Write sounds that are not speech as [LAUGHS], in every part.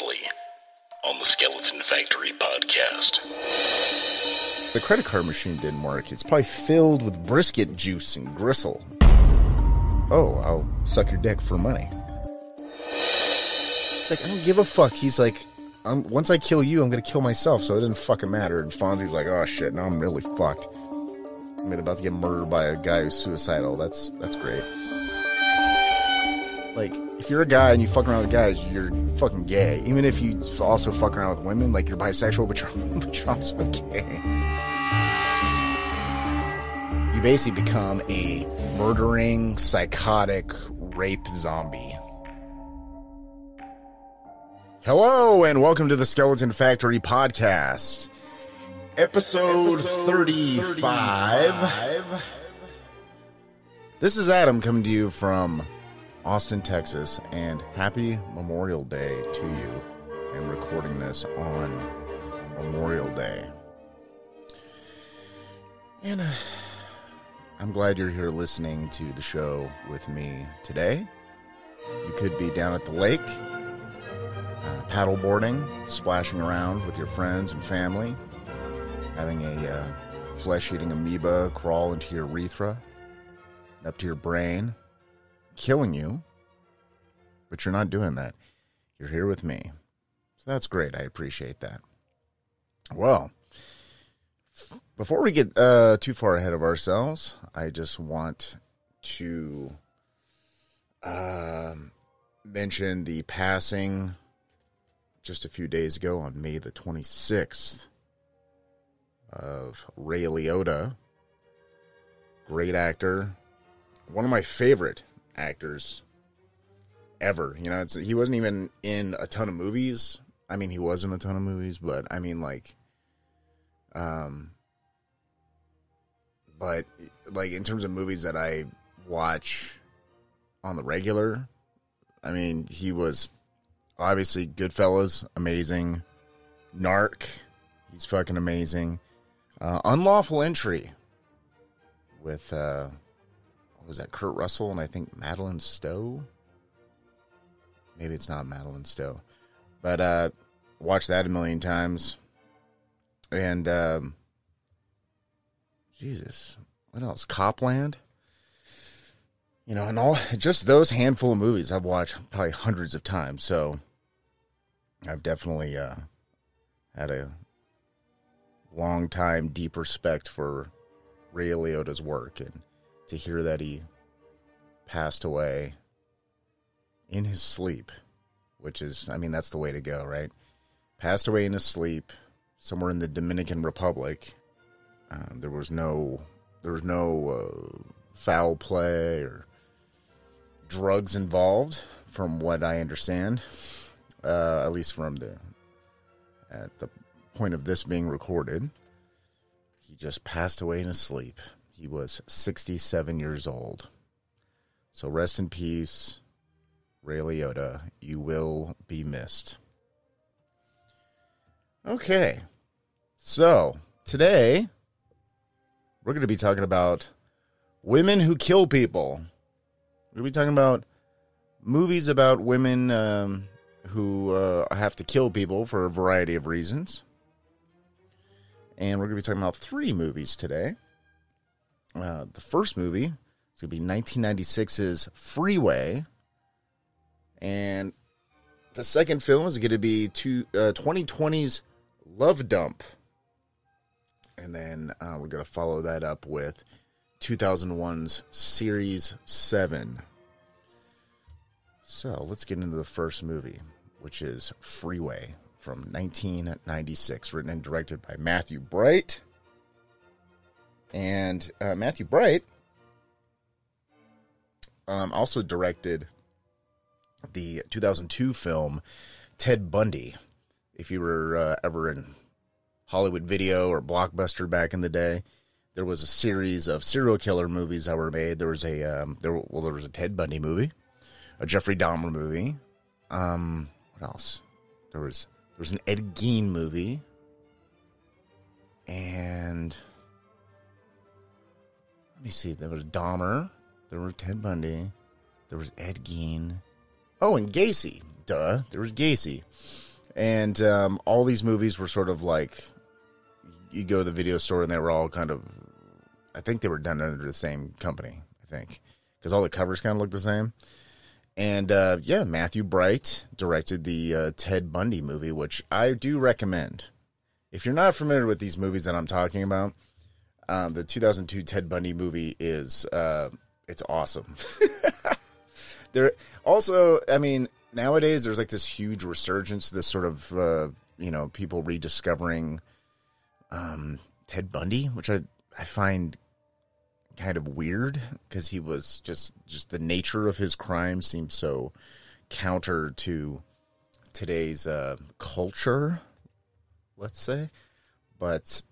previously on the Skeleton Factory podcast. The credit card machine didn't work. It's probably filled with brisket juice and gristle. Oh, I'll suck your dick for money. Like, I don't give a fuck. He's like, I'm, once I kill you, I'm gonna kill myself, so it didn't fucking matter. And Fonzie's like, oh shit, now I'm really fucked. I'm about to get murdered by a guy who's suicidal. That's that's great. Like, if you're a guy and you fuck around with guys, you're fucking gay. Even if you also fuck around with women, like you're bisexual, but you're, [LAUGHS] but you're also gay. You basically become a murdering, psychotic rape zombie. Hello, and welcome to the Skeleton Factory podcast, episode, 35. This is Adam coming to you from Austin, Texas, and happy Memorial Day to you, and recording this on Memorial Day. And uh, I'm glad you're here listening to the show with me today. You could be down at the lake, uh, paddleboarding, splashing around with your friends and family, having a uh, flesh eating amoeba crawl into your urethra, up to your brain, killing you. But you're not doing that. You're here with me. So that's great. I appreciate that. Well, before we get uh, too far ahead of ourselves, I just want to um, mention the passing just a few days ago on May the 26th of Ray Liotta. Great actor. One of my favorite actors ever. You know, he wasn't even in a ton of movies. I mean, he was in a ton of movies, but I mean, like, um, but like in terms of movies that I watch on the regular, I mean, he was obviously Goodfellas, amazing. Narc, he's fucking amazing. Uh, Unlawful Entry with uh, was that? Kurt Russell and I think Madeleine Stowe. Maybe it's not Madeleine Stowe, but uh, watched that a million times. And um, Jesus, what else? Cop Land. You know, and all just those handful of movies I've watched probably hundreds of times. So I've definitely uh, had a long time deep respect for Ray Liotta's work, and to hear that he passed away in his sleep, which is, I mean, that's the way to go, right? Passed away in his sleep somewhere in the Dominican Republic. Uh, there was no, there was no uh, foul play or drugs involved, from what I understand uh, at least from the at the point of this being recorded. He just passed away in his sleep. He was 67 years old. So rest in peace, Ray Liotta. You will be missed. Okay. So today we're going to be talking about women who kill people. We're going to be talking about movies about women um, who uh, have to kill people for a variety of reasons. And we're going to be talking about three movies today. Uh, the first movie is going to be 1996's Freeway. And the second film is going to be two, uh, 2020's Love Dump. And then uh, we're going to follow that up with 2001's Series 7. So let's get into the first movie, which is Freeway from 1996, written and directed by Matthew Bright. And uh, Matthew Bright um, also directed the 2002 film Ted Bundy. If you were uh, ever in Hollywood Video or Blockbuster back in the day, there was a series of serial killer movies that were made. There was a um, there well there was a Ted Bundy movie a Jeffrey Dahmer movie. Um, what else? There was there was an Ed Gein movie, and let me see. There was Dahmer. There was Ted Bundy. There was Ed Gein. Oh, and Gacy. Duh. There was Gacy. and um, all these movies were sort of like you go to the video store and they were all kind of I think they were done under the same company. I think because all the covers kind of look the same. And uh, yeah, Matthew Bright directed the uh, Ted Bundy movie, which I do recommend. If you're not familiar with these movies that I'm talking about, um, the 2002 Ted Bundy movie is uh, it's awesome. [LAUGHS] there also, I mean, nowadays there's like this huge resurgence, this sort of uh, you know people rediscovering um, Ted Bundy, which I I find kind of weird because he was just just the nature of his crime seems so counter to today's uh, culture, let's say. But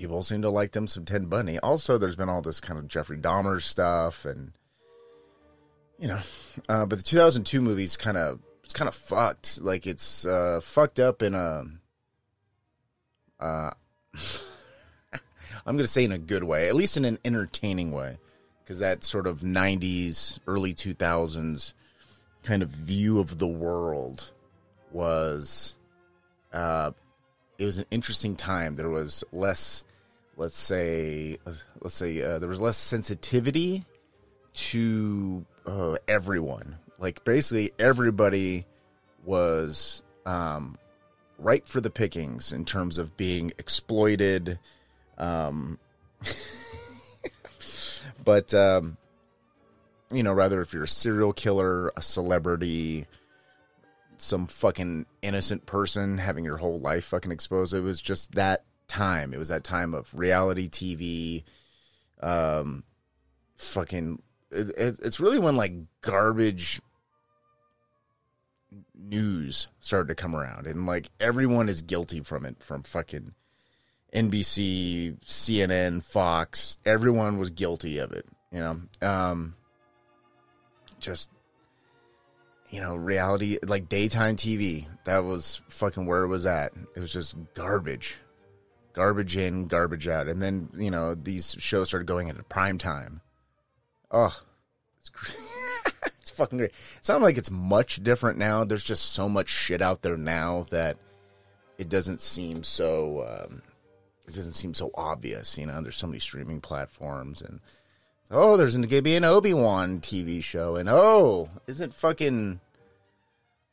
people seem to like them some Ted Bundy. Also, there's been all this kind of Jeffrey Dahmer stuff, and you know, uh, but the 2002 movie's kind of it's kind of fucked. Like it's uh, fucked up in a. Uh, [LAUGHS] I'm going to say in a good way, at least in an entertaining way, because that sort of 90s, early 2000s kind of view of the world was, uh, it was an interesting time. There was less, let's say, let's say, uh, there was less sensitivity to uh, everyone. Like basically everybody was um, ripe for the pickings in terms of being exploited um, [LAUGHS] but um, you know, rather if you're a serial killer, a celebrity, some fucking innocent person having your whole life fucking exposed, it was just that time. It was that time of reality TV. Um, fucking, it, it, it's really when like garbage news started to come around and like everyone is guilty from it from fucking NBC, CNN, Fox, everyone was guilty of it. You know, um, just you know, reality like daytime TV. That was fucking where it was at. It was just garbage, garbage in, garbage out. And then you know these shows started going into prime time. Oh, it's [LAUGHS] it's fucking great. It's not like it's much different now. There's just so much shit out there now that it doesn't seem so. Um, it doesn't seem so obvious. You know, there's so many streaming platforms, and oh, there's going to be an Obi Wan TV show, and oh, isn't fucking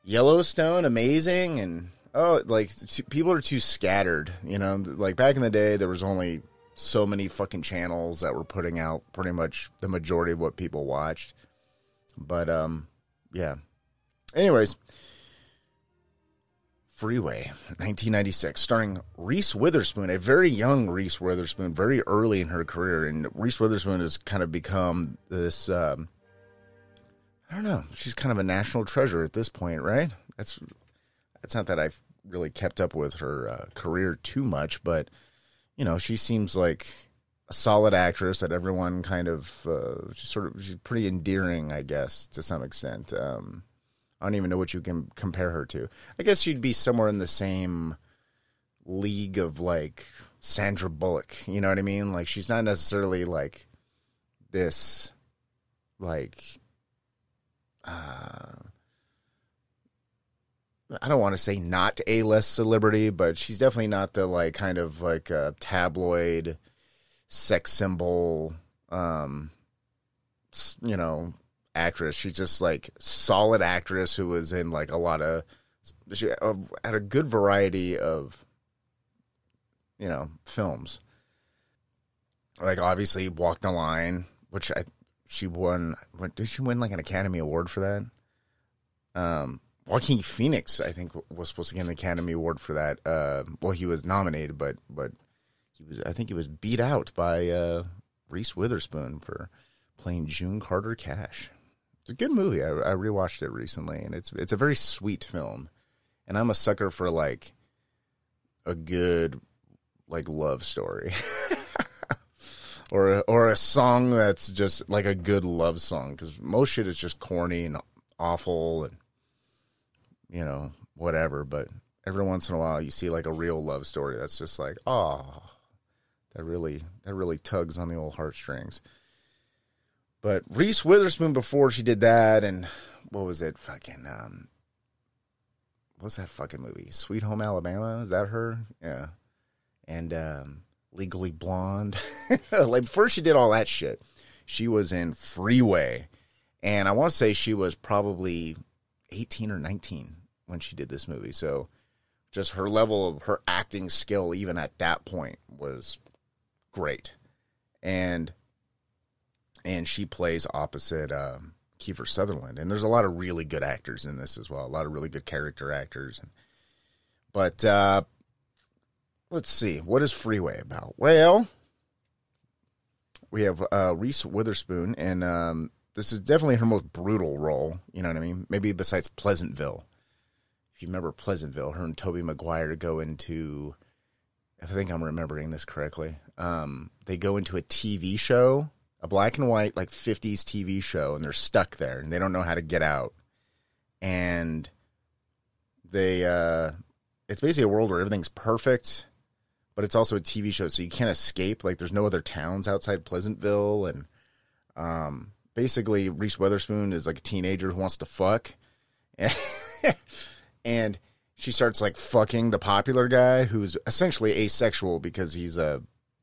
Yellowstone amazing? And oh, like people are too scattered. You know, like back in the day, there was only so many fucking channels that were putting out pretty much the majority of what people watched. But um, yeah. Anyways, Freeway, 1996, starring Reese Witherspoon, a very young Reese Witherspoon, very early in her career. And Reese Witherspoon has kind of become this, um, I don't know, she's kind of a national treasure at this point, right? That's, that's not that I've really kept up with her uh, career too much, but, you know, she seems like a solid actress that everyone kind of, uh, she's sort of, she's pretty endearing, I guess, to some extent. Um, I don't even know what you can compare her to. I guess she'd be somewhere in the same league of like Sandra Bullock. You know what I mean? Like she's not necessarily like this, like, uh, I don't want to say not a less celebrity, but she's definitely not the like kind of like a tabloid sex symbol, um, you know, actress. She's just like solid actress who was in like a lot of she uh, had a good variety of you know films. Like obviously Walk the Line, which I she won. Did she win like an Academy Award for that? Um, Joaquin Phoenix, I think, was supposed to get an Academy Award for that. Uh, well, he was nominated, but but he was. I think he was beat out by uh, Reese Witherspoon for playing June Carter Cash. It's a good movie. I, I rewatched it recently, and it's it's a very sweet film. And I'm a sucker for like a good like love story. [LAUGHS] or or a song that's just like a good love song because most shit is just corny and awful and you know whatever but every once in a while you see like a real love story that's just like oh that really that really tugs on the old heartstrings but Reese Witherspoon before she did that, and what was it? Fucking um, what's that fucking movie? Sweet Home Alabama. Is that her? Yeah. And um, Legally Blonde. [LAUGHS] like first she did all that shit. She was in Freeway, and I want to say she was probably eighteen or nineteen when she did this movie. So just her level of her acting skill, even at that point, was great. And and she plays opposite um, Kiefer Sutherland. And there's a lot of really good actors in this as well. A lot of really good character actors. But uh, let's see. What is Freeway about? Well, we have uh, Reese Witherspoon, and um, this is definitely her most brutal role. You know what I mean? Maybe besides Pleasantville. If you remember Pleasantville, her and Tobey Maguire go into. I think I'm remembering this correctly. Um, they go into a TV show a black and white like 50s TV show and they're stuck there and they don't know how to get out. And they uh it's basically a world where everything's perfect, but it's also a TV show so you can't escape. Like there's no other towns outside Pleasantville and um basically Reese Witherspoon is like a teenager who wants to fuck. [LAUGHS] and she starts like fucking the popular guy who's essentially asexual because he's a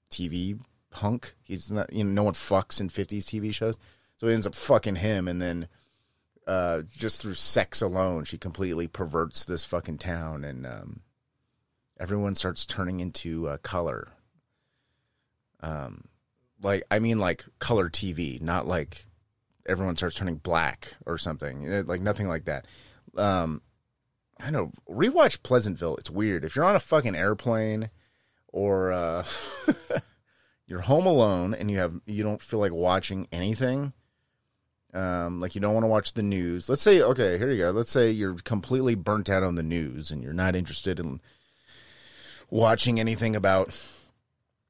TV punk. He's not, you know, no one fucks in 50s TV shows. So he ends up fucking him. And then uh, just through sex alone, she completely perverts this fucking town. And um, everyone starts turning into uh, color. Um, like, I mean, like color TV, not like everyone starts turning black or something. Like, nothing like that. Um, I know. Rewatch Pleasantville. It's weird. If you're on a fucking airplane or. Uh, [LAUGHS] you're home alone and you have you don't feel like watching anything um, like you don't want to watch the news let's say okay here you go let's say you're completely burnt out on the news and you're not interested in watching anything about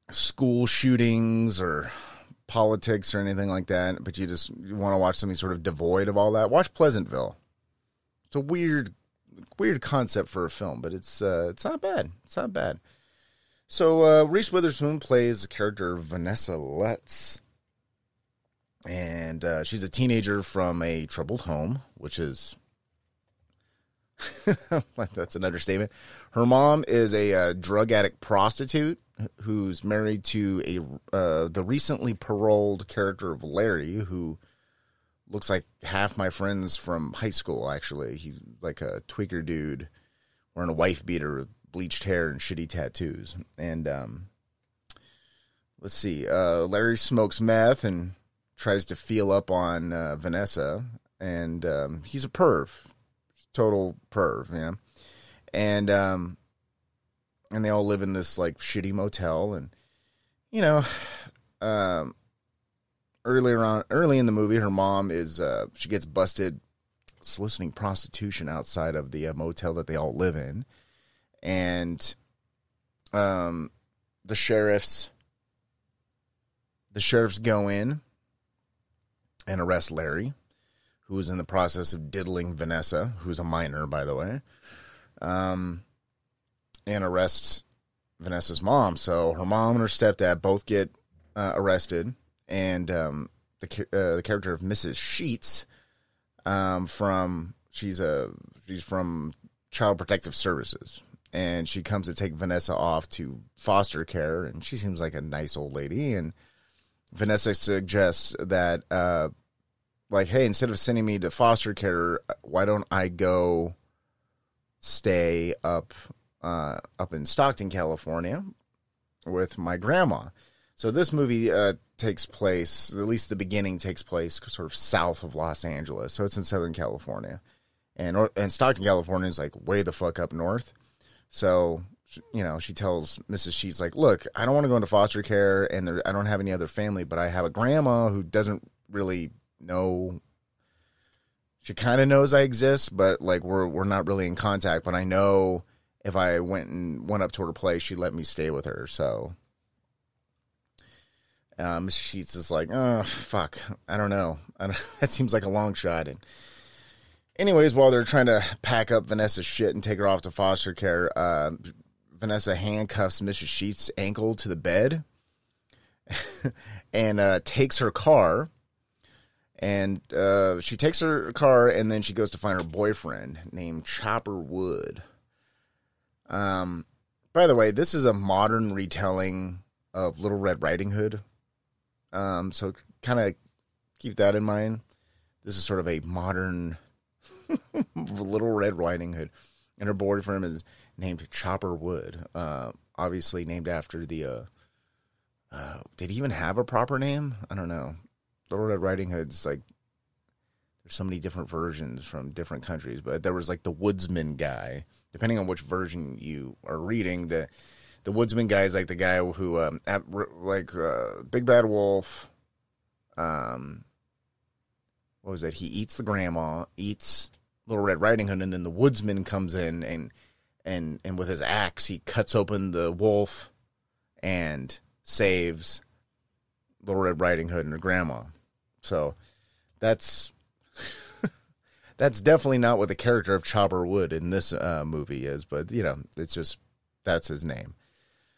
school shootings or politics or anything like that but you just want to watch something sort of devoid of all that watch pleasantville. It's a weird weird concept for a film but it's uh, it's not bad. It's not bad. So uh, Reese Witherspoon plays the character Vanessa Lutz, and uh, she's a teenager from a troubled home, which is [LAUGHS] that's an understatement. Her mom is a uh, drug addict prostitute who's married to a uh, the recently paroled character of Larry, who looks like half my friends from high school. Actually, he's like a tweaker dude wearing a wife beater bleached hair and shitty tattoos. And um, let's see, uh, Larry smokes meth and tries to feel up on uh, Vanessa, and um, he's a perv, total perv, you know. And um, and they all live in this like shitty motel, and you know, um, earlier on, early in the movie, her mom is uh, she gets busted soliciting prostitution outside of the uh, motel that they all live in and um, the sheriffs the sheriffs go in and arrest Larry, who is in the process of diddling Vanessa, who's a minor, by the way, um, and arrests Vanessa's mom. So her mom and her stepdad both get uh, arrested, and um, the uh, the character of Mrs. Sheets um, from she's a she's from Child Protective Services, and she comes to take Vanessa off to foster care, and she seems like a nice old lady. And Vanessa suggests that, uh, like, hey, instead of sending me to foster care, why don't I go stay up uh, up in Stockton, California, with my grandma? So this movie uh, takes place, at least the beginning takes place, sort of south of Los Angeles. So it's in Southern California, and and Stockton, California is like way the fuck up north. So, you know, she tells Mrs. She's like, look, I don't want to go into foster care and there, I don't have any other family, but I have a grandma who doesn't really know. She kind of knows I exist, but like we're we're not really in contact. But I know if I went and went up to her place, she'd let me stay with her. So um, Sheets is like, oh fuck, I don't know. I don't, [LAUGHS] that seems like a long shot. And anyways, while they're trying to pack up Vanessa's shit and take her off to foster care, uh, Vanessa handcuffs Mrs. Sheets' ankle to the bed [LAUGHS] and uh, takes her car and uh, she takes her car and then she goes to find her boyfriend named Chopper Wood. Um, by the way, this is a modern retelling of Little Red Riding Hood. Um, so kind of keep that in mind. This is sort of a modern [LAUGHS] Little Red Riding Hood, and her boyfriend is named Chopper Wood. Uh, obviously named after the. Uh, uh, did he even have a proper name? I don't know. Little Red Riding Hood's like there's so many different versions from different countries, but there was like the woodsman guy. Depending on which version you are reading, the the woodsman guy is like the guy who um, at, like uh, Big Bad Wolf. Um, what was it? He eats the grandma, eats Little Red Riding Hood, and then the woodsman comes in and and and with his axe he cuts open the wolf and saves Little Red Riding Hood and her grandma. So that's that's definitely not what the character of Chopper Wood in this uh, movie is, but you know, it's just that's his name.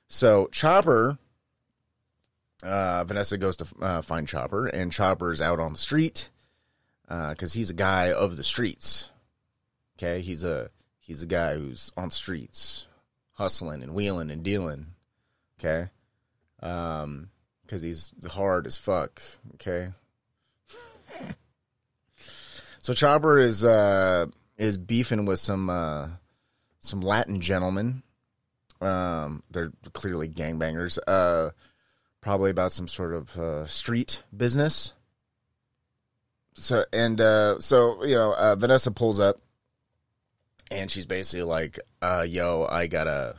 So Chopper, uh, Vanessa goes to uh, find Chopper, and Chopper's out on the street because uh, he's a guy of the streets. Okay, he's a he's a guy who's on streets, hustling and wheeling and dealing. Okay, um, because he's hard as fuck. Okay. So Chopper is uh is beefing with some uh some Latin gentlemen. Um, they're clearly gangbangers. Uh, probably about some sort of uh, street business. So and uh, so you know, uh, Vanessa pulls up, and she's basically like, uh, "Yo, I gotta,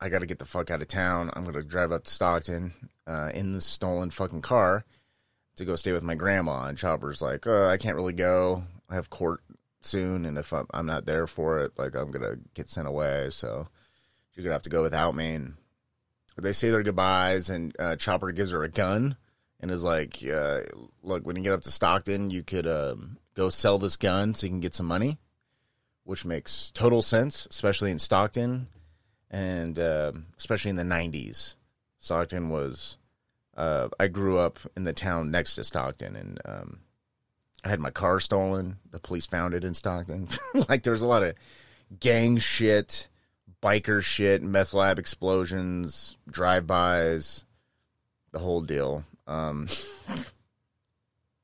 I gotta get the fuck out of town. I'm gonna drive up to Stockton uh, in the stolen fucking car to go stay with my grandma. And Chopper's like, uh, I can't really go. Have court soon, and if I'm, I'm not there for it, like I'm gonna get sent away. So you're gonna have to go without me. And they say their goodbyes, and uh, Chopper gives her a gun and is like, uh, "Look, when you get up to Stockton, you could um, go sell this gun so you can get some money." Which makes total sense, especially in Stockton, and uh, especially in the '90s. Stockton was uh, I grew up in the town next to Stockton, and um, I had my car stolen. The police found it in Stockton. [LAUGHS] like there was a lot of gang shit, biker shit, meth lab explosions, drive-bys, the whole deal. Um,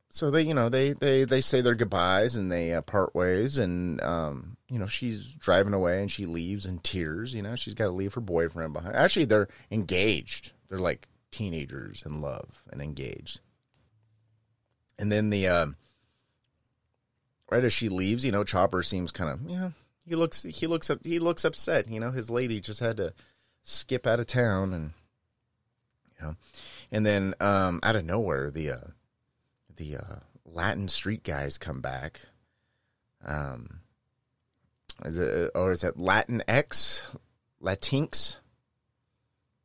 so they, you know, they they they say their goodbyes and they uh, part ways, and um, you know, she's driving away and she leaves in tears. You know, she's got to leave her boyfriend behind. Actually, they're engaged. They're like teenagers in love and engaged. And then the uh, right as she leaves, you know, Chopper seems kind of you know he looks he looks up he looks upset. You know, his lady just had to skip out of town, and you know, and then um, out of nowhere the uh, the uh, Latin street guys come back. Um, is it or is it Latin X Latinx?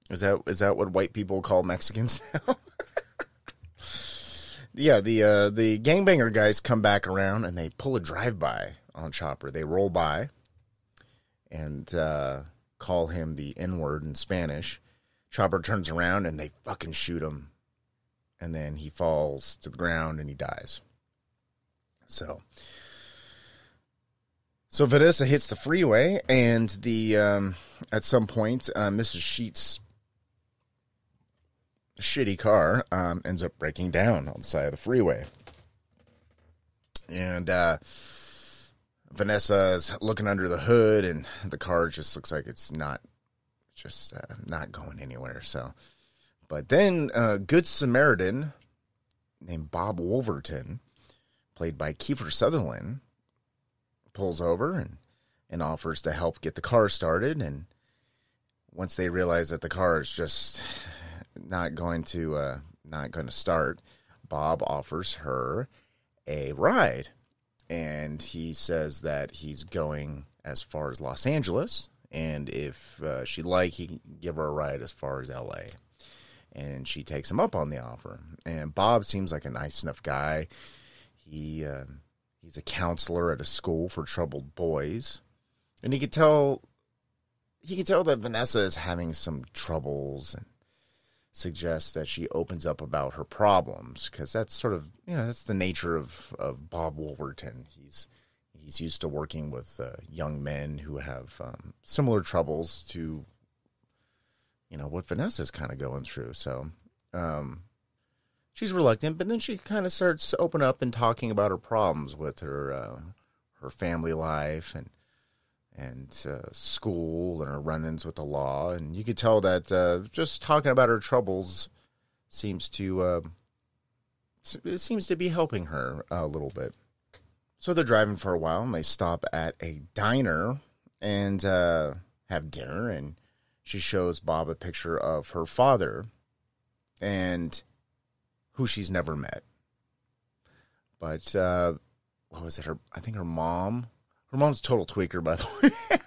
Is that is that what white people call Mexicans [LAUGHS] now? Yeah, the uh, the gangbanger guys come back around and they pull a drive by on Chopper. They roll by and uh, call him the N word in Spanish. Chopper turns around and they fucking shoot him, and then he falls to the ground and he dies. So, so Vanessa hits the freeway, and the um, at some point, uh, Mrs. Sheets shitty car um, ends up breaking down on the side of the freeway. And uh, Vanessa's looking under the hood, and the car just looks like it's not just uh, not going anywhere. So, but then a Good Samaritan named Bob Wolverton, played by Kiefer Sutherland, pulls over and and offers to help get the car started. And once they realize that the car is just not going to uh, not going to start, Bob offers her a ride, and he says that he's going as far as Los Angeles, and if uh, she'd like, he can give her a ride as far as L.A. And she takes him up on the offer. And Bob seems like a nice enough guy. He uh, he's a counselor at a school for troubled boys, and he could tell he could tell that Vanessa is having some troubles and suggests that she opens up about her problems because that's sort of you know that's the nature of of Bob Wolverton. He's he's used to working with uh, young men who have um, similar troubles to you know what Vanessa's kind of going through. So um, she's reluctant, but then she kind of starts to open up and talking about her problems with her uh, her family life and and uh, school and her run-ins with the law, and you could tell that uh, just talking about her troubles seems to uh, it seems to be helping her a little bit. So they're driving for a while, and they stop at a diner and uh, have dinner, and she shows Bob a picture of her father, and who she's never met. But uh, what was it? Her, I think her mom her mom's a total tweaker, by the [LAUGHS] way.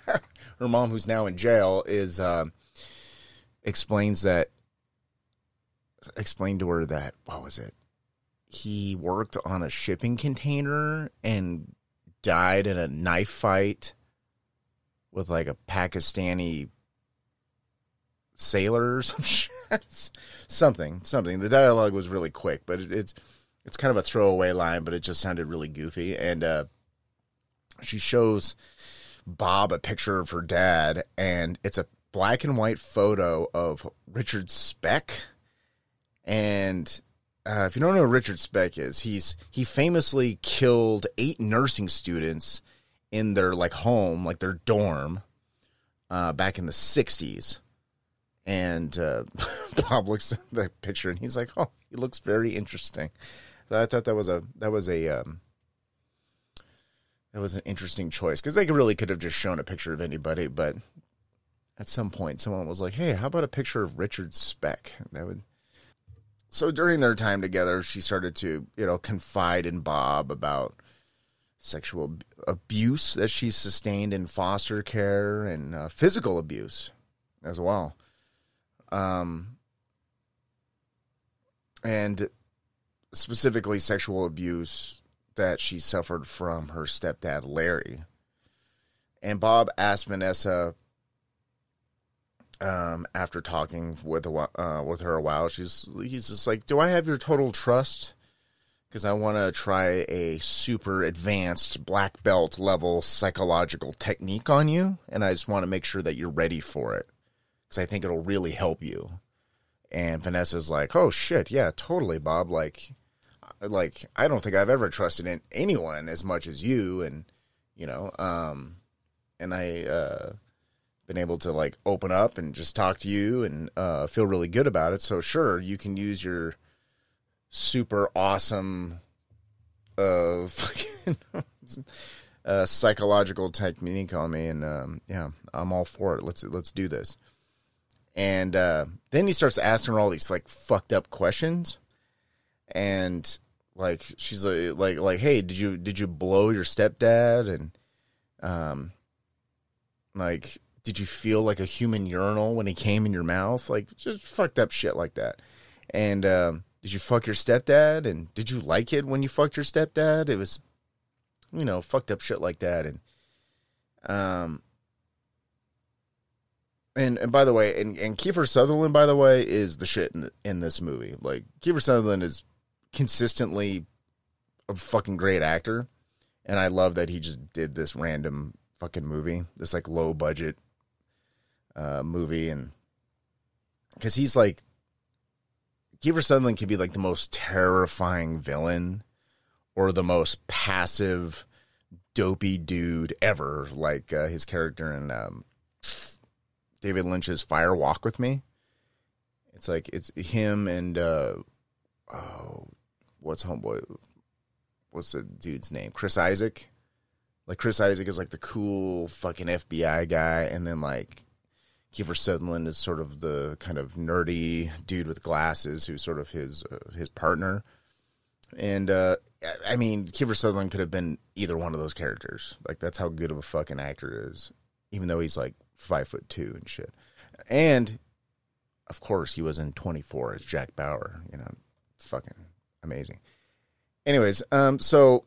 her mom, who's now in jail, is uh, explains that explained to her that what was it? He worked on a shipping container and died in a knife fight with like a Pakistani sailor or [LAUGHS] some shit. something, something. The dialogue was really quick, but it, it's it's kind of a throwaway line, but it just sounded really goofy. And uh, she shows Bob a picture of her dad, and it's a black and white photo of Richard Speck. And uh, if you don't know who Richard Speck is, he's he famously killed eight nursing students in their like home, like their dorm, uh, back in the '60s. And uh, [LAUGHS] Bob looks at the picture and he's like, "Oh, he looks very interesting." So I thought that was a that was a um, that was an interesting choice because they really could have just shown a picture of anybody, but at some point someone was like, "Hey, how about a picture of Richard Speck?" That would. So during their time together, she started to, you know, confide in Bob about sexual abuse that she sustained in foster care and uh, physical abuse as well. Um, and specifically sexual abuse that she suffered from her stepdad Larry. And Bob asked Vanessa um, after talking with a, uh, with her a while, she's he's just like, "Do I have your total trust?" Because I want to try a super advanced black belt level psychological technique on you, and I just want to make sure that you're ready for it because I think it'll really help you. And Vanessa's like, "Oh shit, yeah, totally, Bob. Like, like I don't think I've ever trusted in anyone as much as you and you know um and I uh been able to like open up and just talk to you and uh feel really good about it. So sure you can use your super awesome uh [LAUGHS] fucking uh psychological technique on me and um yeah I'm all for it. Let's let's do this. And uh then he starts asking her all these like fucked up questions. And like she's like like like hey did you did you blow your stepdad? And um like did you feel like a human urinal when he came in your mouth? Like just fucked up shit like that. And um did you fuck your stepdad? And did you like it when you fucked your stepdad? It was you know fucked up shit like that. And um and and by the way and and Kiefer Sutherland by the way is the shit in the, in this movie. Like Kiefer Sutherland is consistently a fucking great actor. And I love that he just did this random fucking movie, this like low budget uh, movie. And because he's like, Kiefer Sutherland can be like the most terrifying villain or the most passive, dopey dude ever. Like uh, his character in um, David Lynch's Fire Walk with Me. It's like, it's him and, uh, oh, what's homeboy? What's the dude's name? Chris Isaak. Like Chris Isaak is like the cool fucking FBI guy, and then like Kiefer Sutherland is sort of the kind of nerdy dude with glasses who's sort of his uh, his partner. And uh, I mean, Kiefer Sutherland could have been either one of those characters. Like that's how good of a fucking actor is, even though he's like five foot two and shit. And of course, he was in Twenty Four as Jack Bauer. You know, fucking amazing. Anyways, um, so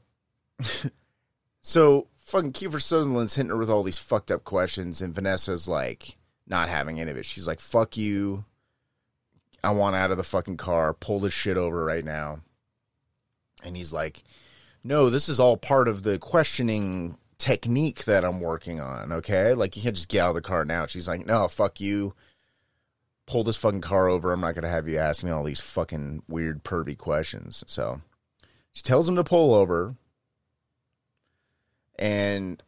[LAUGHS] so fucking Kiefer Sutherland's hitting her with all these fucked up questions, and Vanessa's like not having any of it. She's like, "Fuck you." I want out of the fucking car. Pull this shit over right now. And he's like, no, this is all part of the questioning technique that I'm working on. Okay. Like, you can't just get out of the car now. She's like, no, fuck you. Pull this fucking car over. I'm not going to have you ask me all these fucking weird, pervy questions. So she tells him to pull over. And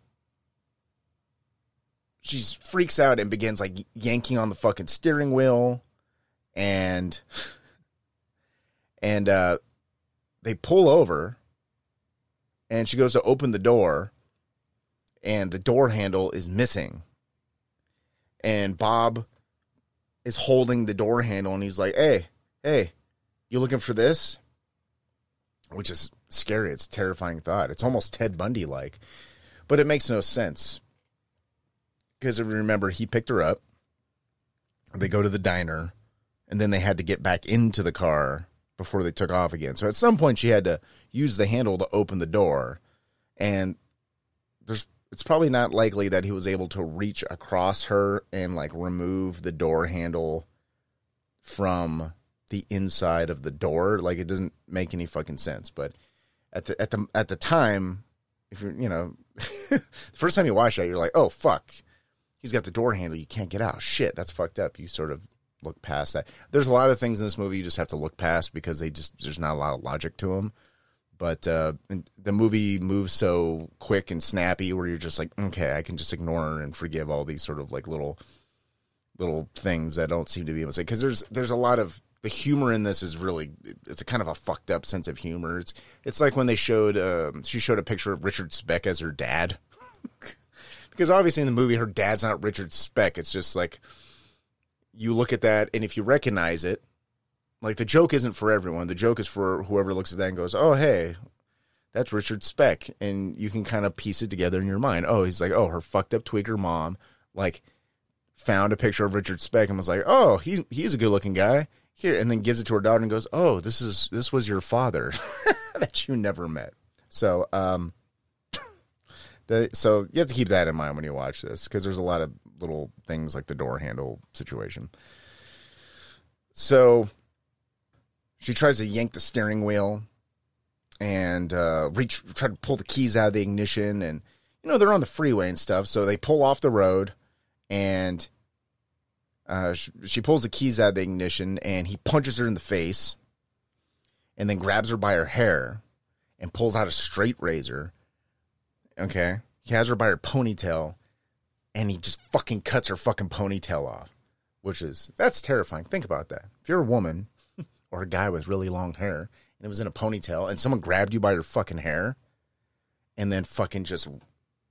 she freaks out and begins like yanking on the fucking steering wheel and and uh they pull over and she goes to open the door and the door handle is missing and bob is holding the door handle and he's like hey hey you looking for this? Which is scary. It's terrifying thought. It's almost ted bundy like but it makes no sense. Because remember he picked her up. They go to the diner and then they had to get back into the car before they took off again. So at some point she had to use the handle to open the door. And there's it's probably not likely that he was able to reach across her and like remove the door handle from the inside of the door. Like it doesn't make any fucking sense. But at the at the at the time if you're you know [LAUGHS] the first time you watch that you're like oh fuck. He's got the door handle. You can't get out. Shit that's fucked up. You sort of look past that. There's a lot of things in this movie you just have to look past because they just there's not a lot of logic to them. But uh, the movie moves so quick and snappy where you're just like, okay, I can just ignore and forgive all these sort of like little little things that don't seem to be able to say because there's there's a lot of the humor in this is really it's a kind of a fucked up sense of humor. It's it's like when they showed uh, she showed a picture of Richard Speck as her dad. [LAUGHS] because obviously in the movie her dad's not Richard Speck. It's just like you look at that and if you recognize it, like the joke isn't for everyone. The joke is for whoever looks at that and goes, "Oh, hey, that's Richard Speck," and you can kind of piece it together in your mind. Oh, he's like, oh, her fucked up tweaker mom, like, found a picture of Richard Speck and was like, oh, he's he's a good looking guy here, and then gives it to her daughter and goes, oh, this is this was your father [LAUGHS] that you never met. So, um, the, so you have to keep that in mind when you watch this because there's a lot of little things like the door handle situation. So she tries to yank the steering wheel and uh, reach, try to pull the keys out of the ignition. And, you know, they're on the freeway and stuff. So they pull off the road and uh, she, she pulls the keys out of the ignition and he punches her in the face and then grabs her by her hair and pulls out a straight razor. Okay. He has her by her ponytail and he just fucking cuts her fucking ponytail off, which is that's terrifying. Think about that. If you're a woman or a guy with really long hair and it was in a ponytail and someone grabbed you by your fucking hair and then fucking just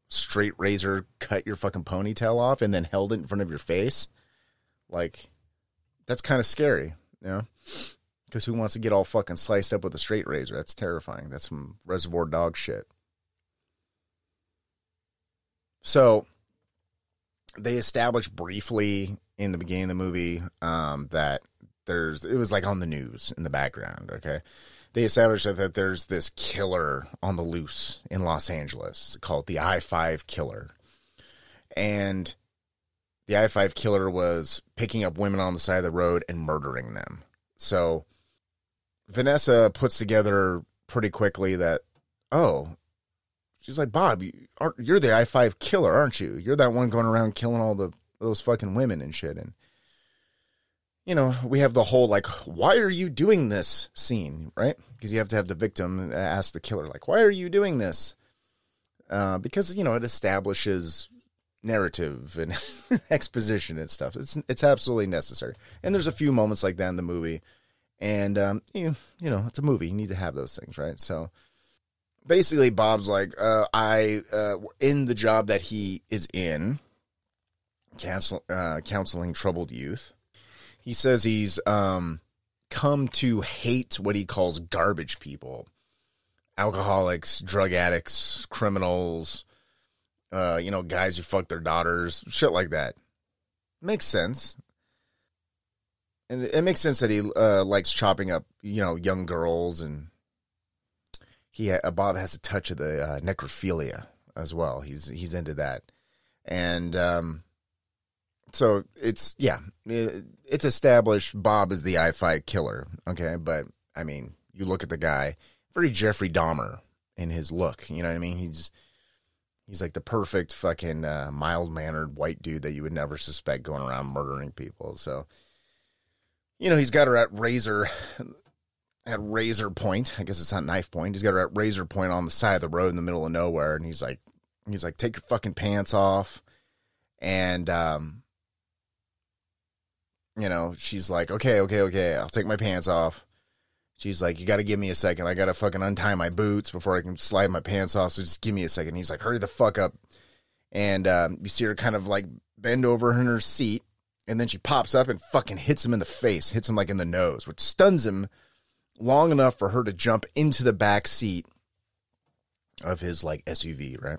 straight razor cut your fucking ponytail off and then held it in front of your face, like that's kind of scary, you know? Because who wants to get all fucking sliced up with a straight razor? That's terrifying. That's some reservoir dog shit. So they established briefly in the beginning of the movie um, that there's it was like on the news in the background. Okay, they established that there's this killer on the loose in Los Angeles called the I five killer, and the I five killer was picking up women on the side of the road and murdering them. So Vanessa puts together pretty quickly that oh She's like, Bob, you're the I five killer, aren't you? You're that one going around killing all the those fucking women and shit. And you know, we have the whole like, why are you doing this scene, right? Because you have to have the victim ask the killer, like, why are you doing this? Uh, because you know it establishes narrative and [LAUGHS] exposition and stuff. It's it's absolutely necessary. And there's a few moments like that in the movie, and um, you you know it's a movie. You need to have those things, right? So basically Bob's like, uh, I uh, in the job that he is in, counsel, uh, counseling troubled youth. He says he's um, come to hate what he calls garbage people, alcoholics, drug addicts, criminals, uh, you know, guys who fuck their daughters, shit like that. Makes sense. And it makes sense that he uh, likes chopping up, you know, young girls and he uh, Bob has a touch of the uh, necrophilia as well. He's he's into that, and um, so it's yeah, it- it's established Bob is the I five killer. Okay, but I mean, you look at the guy, very Jeffrey Dahmer in his look. You know what I mean? He's he's like the perfect fucking uh, mild mannered white dude that you would never suspect going around murdering people. So, you know, he's got her at razor at razor point. I guess it's not knife point. He's got her at razor point on the side of the road in the middle of nowhere, and he's like, he's like, take your fucking pants off, and um, you know, she's like, okay, okay, okay, I'll take my pants off. She's like, you got to give me a second. I got to fucking untie my boots before I can slide my pants off. So just give me a second. He's like, hurry the fuck up. And um, you see her kind of like bend over in her seat. And then she pops up and fucking hits him in the face, hits him like in the nose, which stuns him long enough for her to jump into the back seat of his like SUV, right?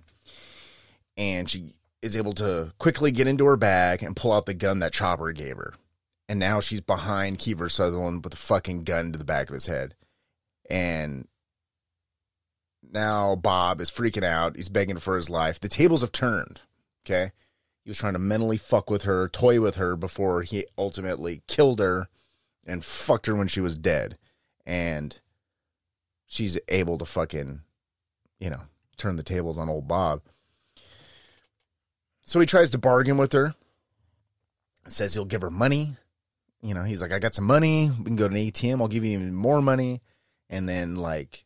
And she is able to quickly get into her bag and pull out the gun that Chopper gave her. And now she's behind Kiefer Sutherland with a fucking gun to the back of his head. And now Bob is freaking out. He's begging for his life. The tables have turned. Okay. He was trying to mentally fuck with her, toy with her before he ultimately killed her and fucked her when she was dead. And she's able to fucking, you know, turn the tables on old Bob. So he tries to bargain with her. Says he'll give her money. You know, he's like, I got some money. We can go to an ATM. I'll give you even more money. And then, like,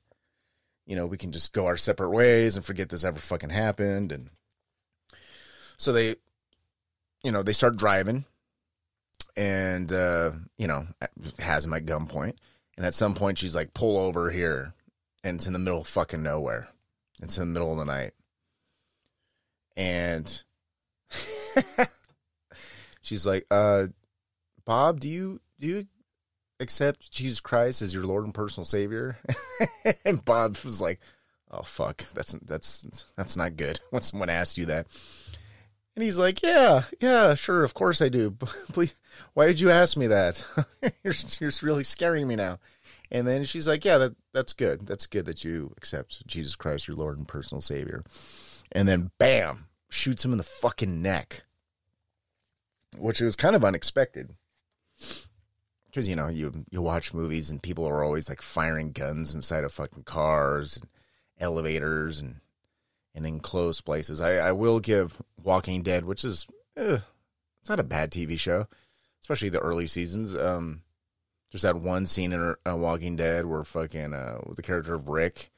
you know, we can just go our separate ways and forget this ever fucking happened. And so they, you know, they start driving and, uh, you know, has at gunpoint. And at some point, she's like, pull over here. And it's in the middle of fucking nowhere. It's in the middle of the night. And [LAUGHS] she's like, uh, Bob, do you, do you accept Jesus Christ as your Lord and personal Savior? [LAUGHS] and Bob was like, "Oh fuck, that's that's that's not good." [LAUGHS] When someone asks you that, and he's like, "Yeah, yeah, sure, of course I do. [LAUGHS] Please, why did you ask me that? you're you're really scaring me now." And then she's like, "Yeah, that that's good. That's good that you accept Jesus Christ your Lord and personal Savior." And then, bam, shoots him in the fucking neck, which was kind of unexpected because you know you you watch movies and people are always like firing guns inside of fucking cars and elevators and and enclosed places. I, I will give Walking Dead, which is eh, it's not a bad TV show, especially the early seasons. Um, there's that one scene in uh, Walking Dead where fucking uh, with the character of Rick,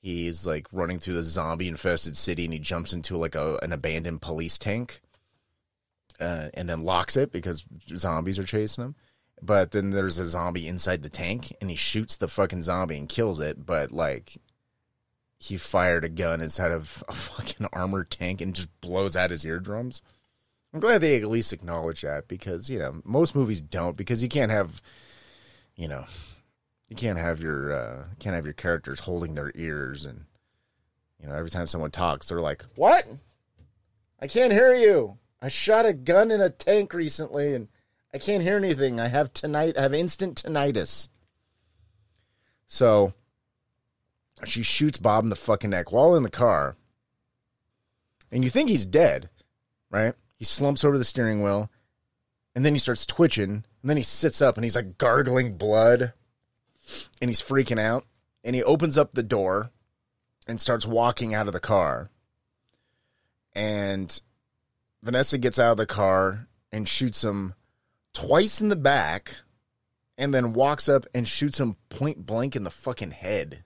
he's like running through the zombie infested city and he jumps into like a an abandoned police tank. Uh, and then locks it because zombies are chasing him but then there's a zombie inside the tank and he shoots the fucking zombie and kills it. But like he fired a gun inside of a [LAUGHS] fucking armored tank and just blows out his eardrums. I'm glad they at least acknowledge that because you know most movies don't because you can't have you know you can't have your uh can't have your characters holding their ears and you know every time someone talks they're like what? I can't hear you i shot a gun in a tank recently and I can't hear anything. I have tonight. I have instant tinnitus. So she shoots Bob in the fucking neck while in the car. And you think he's dead, right? He slumps over the steering wheel and then he starts twitching. And then he sits up and he's like gargling blood and he's freaking out. And he opens up the door and starts walking out of the car. And Vanessa gets out of the car and shoots him twice in the back and then walks up and shoots him point blank in the fucking head.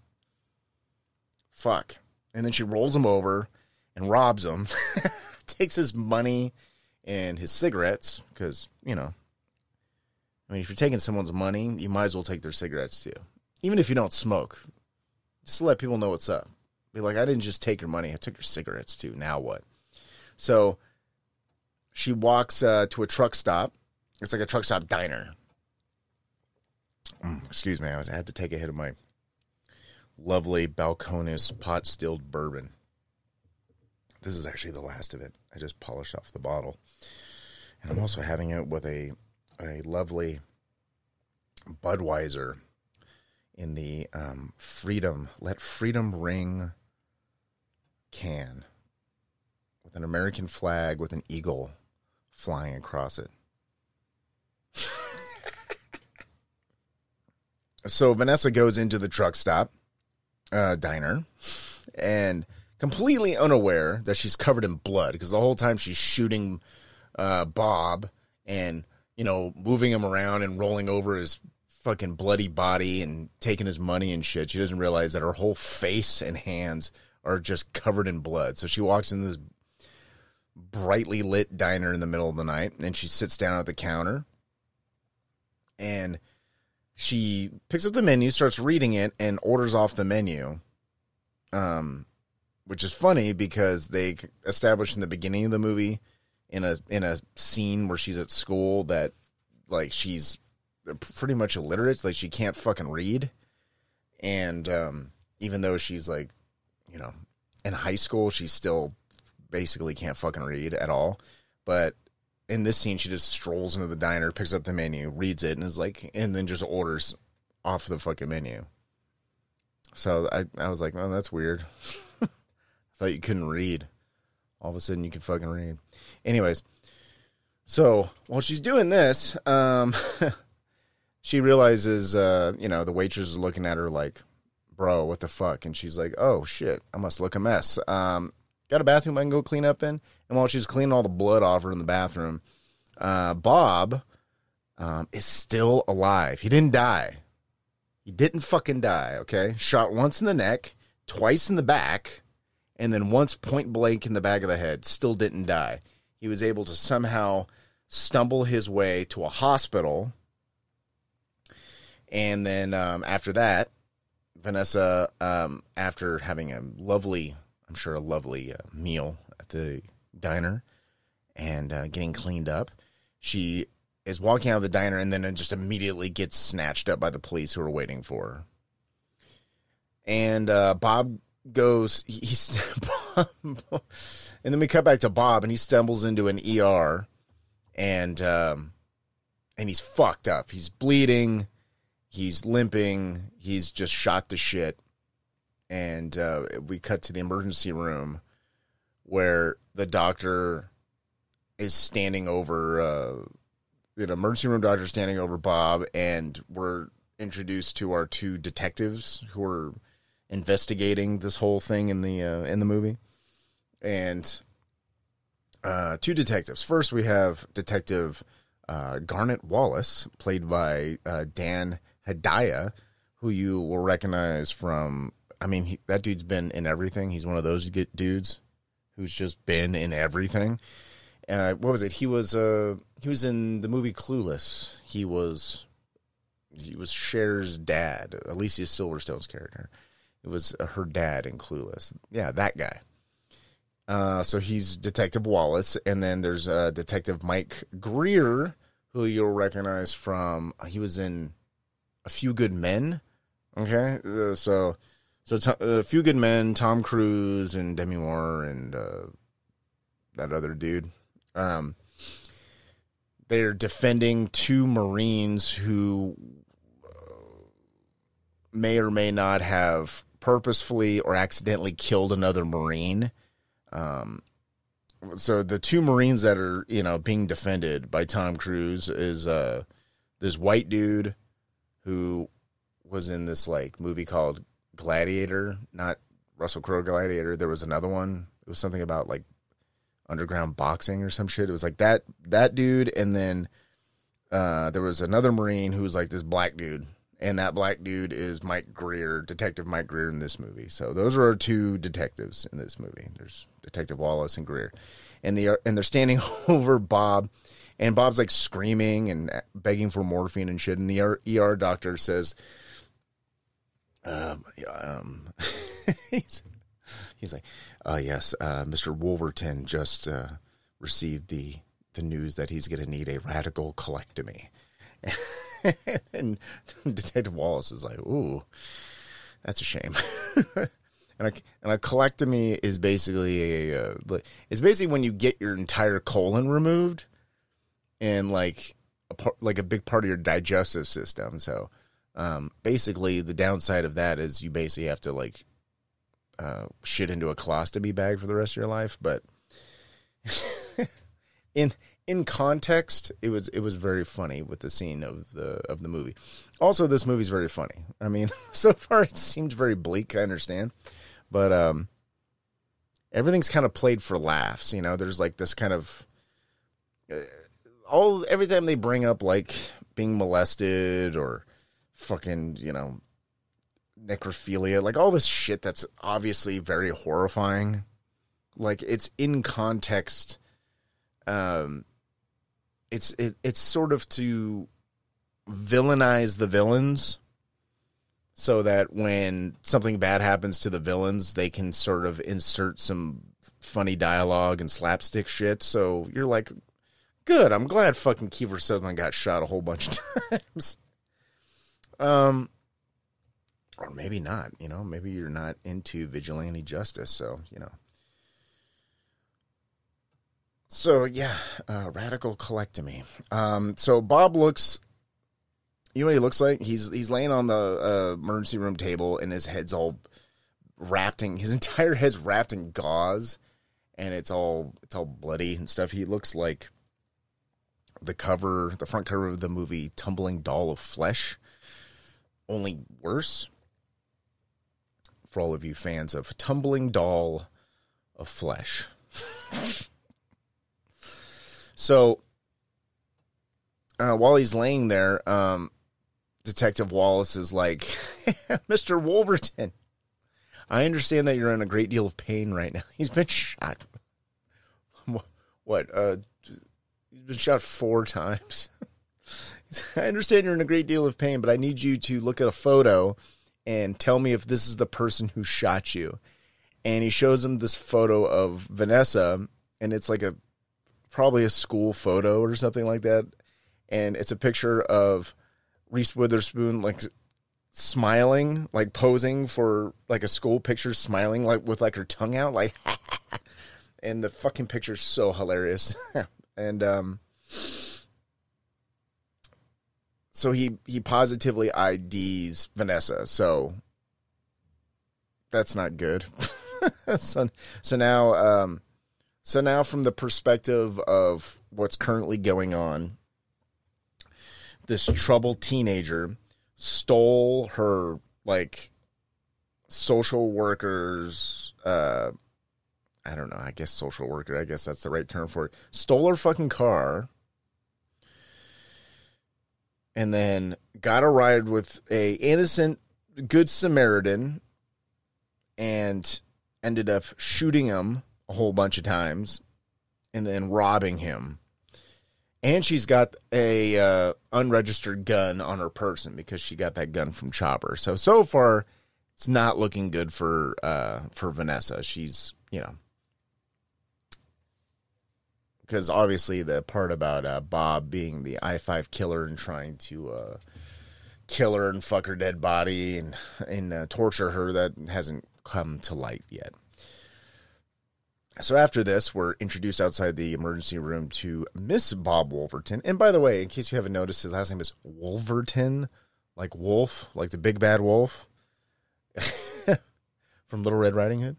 Fuck. And then she rolls him over and robs him, [LAUGHS] takes his money and his cigarettes, because, you know, I mean, if you're taking someone's money, you might as well take their cigarettes too. Even if you don't smoke, just let people know what's up. Be like, I didn't just take your money, I took your cigarettes too. Now what? So she walks uh, to a truck stop it's like a truck stop diner. Mm, excuse me, I was I had to take a hit of my lovely Balcones pot stilled bourbon. This is actually the last of it. I just polished off the bottle, and I'm also having it with a a lovely Budweiser in the um, Freedom Let Freedom Ring can with an American flag with an eagle flying across it. so Vanessa goes into the truck stop uh, diner and completely unaware that she's covered in blood because the whole time she's shooting uh, Bob and you know moving him around and rolling over his fucking bloody body and taking his money and shit. She doesn't realize that her whole face and hands are just covered in blood. So she walks in this brightly lit diner in the middle of the night and she sits down at the counter and she picks up the menu, starts reading it, and orders off the menu. Um, which is funny because they established in the beginning of the movie in a in a scene where she's at school that like she's pretty much illiterate, like she can't fucking read, and um, even though she's like, you know, in high school, she's still basically can't fucking read at all. But in this scene, she just strolls into the diner, picks up the menu, reads it, and is like, and then just orders off the fucking menu. So I, I was like, oh, that's weird. [LAUGHS] I thought you couldn't read. All of a sudden, you can fucking read. Anyways, so while she's doing this, um, [LAUGHS] she realizes, uh, you know, the waitress is looking at her like, bro, what the fuck? And she's like, oh shit, I must look a mess. Um, got a bathroom I can go clean up in? And while she's cleaning all the blood off her in the bathroom, uh, Bob um, is still alive. He didn't die. He didn't fucking die, okay? Shot once in the neck, twice in the back, and then once point blank in the back of the head. Still didn't die. He was able to somehow stumble his way to a hospital. And then um, after that, Vanessa, um, after having a lovely, I'm sure a lovely uh, meal at the diner and uh, getting cleaned up, she is walking out of the diner and then just immediately gets snatched up by the police who are waiting for her. And uh, Bob goes, he's, [LAUGHS] and then we cut back to Bob and he stumbles into an ER and, um, and he's fucked up. He's bleeding. He's limping. He's just shot to shit. And uh, we cut to the emergency room where the doctor is standing over uh, an emergency room doctor standing over Bob, and we're introduced to our two detectives who are investigating this whole thing in the uh, in the movie, and uh, two detectives. First, we have Detective uh, Garnet Wallace, played by uh, Dan Hedaya, who you will recognize from. I mean, he, that dude's been in everything. He's one of those dudes who's just been in everything. Uh, what was it? He was uh he was in the movie Clueless. He was he was Cher's dad, Alicia Silverstone's character. It was uh, her dad in Clueless. Yeah, that guy. Uh, so he's Detective Wallace, and then there's uh, Detective Mike Greer, who you'll recognize from uh, he was in A Few Good Men. Okay, uh, so so a Few Good Men, Tom Cruise and Demi Moore and uh, that other dude. Um, they're defending two Marines who uh, may or may not have purposefully or accidentally killed another Marine. Um, so the two Marines that are you know being defended by Tom Cruise is uh, this white dude who was in this like movie called Gladiator, not Russell Crowe Gladiator. There was another one. It was something about like underground boxing or some shit. It was like that that dude, and then uh, there was another Marine who was like this black dude, and that black dude is Mike Greer, Detective Mike Greer in this movie. So those are our two detectives in this movie. There's Detective Wallace and Greer, and they are and they're standing [LAUGHS] over Bob, and Bob's like screaming and begging for morphine and shit, and the ER doctor says. Um, um [LAUGHS] he's, he's like, uh, yes, uh, Mr. Wolverton just uh, received the the news that he's going to need a radical colectomy. [LAUGHS] and Detective Wallace is like, ooh, that's a shame. [LAUGHS] and a, and a colectomy is basically a, uh, it's basically when you get your entire colon removed and like a part, like a big part of your digestive system. So, um, basically the downside of that is you basically have to like uh, shit into a colostomy bag for the rest of your life. But [LAUGHS] in in context, it was it was very funny with the scene of the of the movie. Also, this movie's very funny. I mean, [LAUGHS] so far it seems very bleak. I understand, but um, everything's kind of played for laughs. You know, there's like this kind of uh, all every time they bring up like being molested or fucking you know necrophilia, like all this shit that's obviously very horrifying. Like it's in context. Um, it's it, it's sort of to villainize the villains so that when something bad happens to the villains they can sort of insert some funny dialogue and slapstick shit so you're like good i'm glad fucking kiefer sutherland got shot a whole bunch of [LAUGHS] times um or maybe not you know maybe you're not into vigilante justice so you know so yeah, uh, radical colectomy. Um, so Bob looks. You know what he looks like? He's he's laying on the uh, emergency room table, and his head's all wrapped in his [LAUGHS] entire head's wrapped in gauze, and it's all it's all bloody and stuff. He looks like the cover, the front cover of the movie "Tumbling Doll of Flesh," only worse. For all of you fans of "Tumbling Doll of Flesh." [LAUGHS] So uh, while he's laying there, um, Detective Wallace is like, [LAUGHS] Mr. Wolverton, I understand that you're in a great deal of pain right now. [LAUGHS] He's been shot. What? Uh, he's been shot four times. [LAUGHS] I understand you're in a great deal of pain, but I need you to look at a photo and tell me if this is the person who shot you. And he shows him this photo of Vanessa, and it's like a probably a school photo or something like that, and it's a picture of Reese Witherspoon like smiling, like posing for like a school picture, smiling like with like her tongue out, like, [LAUGHS] and the fucking picture's so hilarious, [LAUGHS] and um. So he he positively IDs Vanessa. So that's not good. [LAUGHS] so so now um so now, from the perspective of what's currently going on, this troubled teenager stole her like social workers. Uh, I don't know. I guess social worker. I guess that's the right term for it. Stole her fucking car, and then got a ride with a innocent good Samaritan, and ended up shooting him a whole bunch of times and then robbing him. And she's got a uh, unregistered gun on her person because she got that gun from Chopper. So so far, it's not looking good for uh, for Vanessa. She's you know because obviously the part about uh, Bob being the I five killer and trying to uh, kill her and fuck her dead body and and uh, torture her that hasn't come to light yet. So after this, we're introduced outside the emergency room to Miss Bob Wolverton. And by the way, in case you haven't noticed, his last name is Wolverton, like wolf, like the big bad wolf [LAUGHS] from Little Red Riding Hood.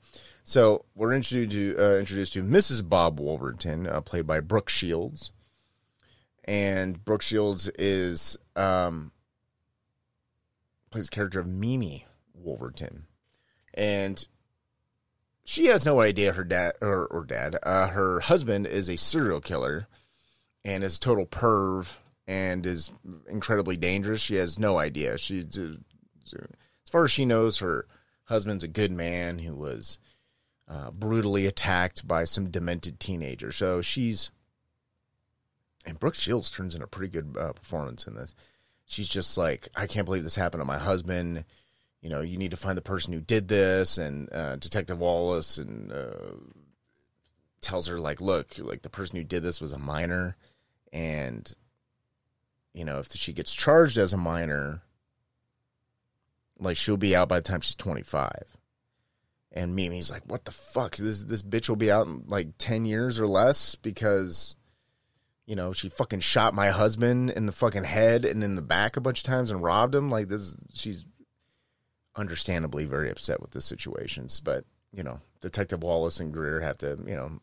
So we're introduced to uh, introduced to Mrs. Bob Wolverton, uh, played by Brooke Shields, and Brooke Shields is um, plays the character of Mimi Wolverton, and she has no idea her dad or, or dad, uh, her husband is a serial killer and is a total perv and is incredibly dangerous. She has no idea. She, as far as she knows, her husband's a good man who was uh, brutally attacked by some demented teenager. So she's, and Brooke Shields turns in a pretty good uh, performance in this. She's just like, I can't believe this happened to my husband you know, you need to find the person who did this, and uh, Detective Wallace and uh, tells her like, look, like the person who did this was a minor, and you know, if she gets charged as a minor, like she'll be out by the time she's twenty five. And Mimi's like, what the fuck? This this bitch will be out in like ten years or less because you know, she fucking shot my husband in the fucking head and in the back a bunch of times and robbed him. Like this, she's understandably very upset with the situations. But, you know, Detective Wallace and Greer have to, you know,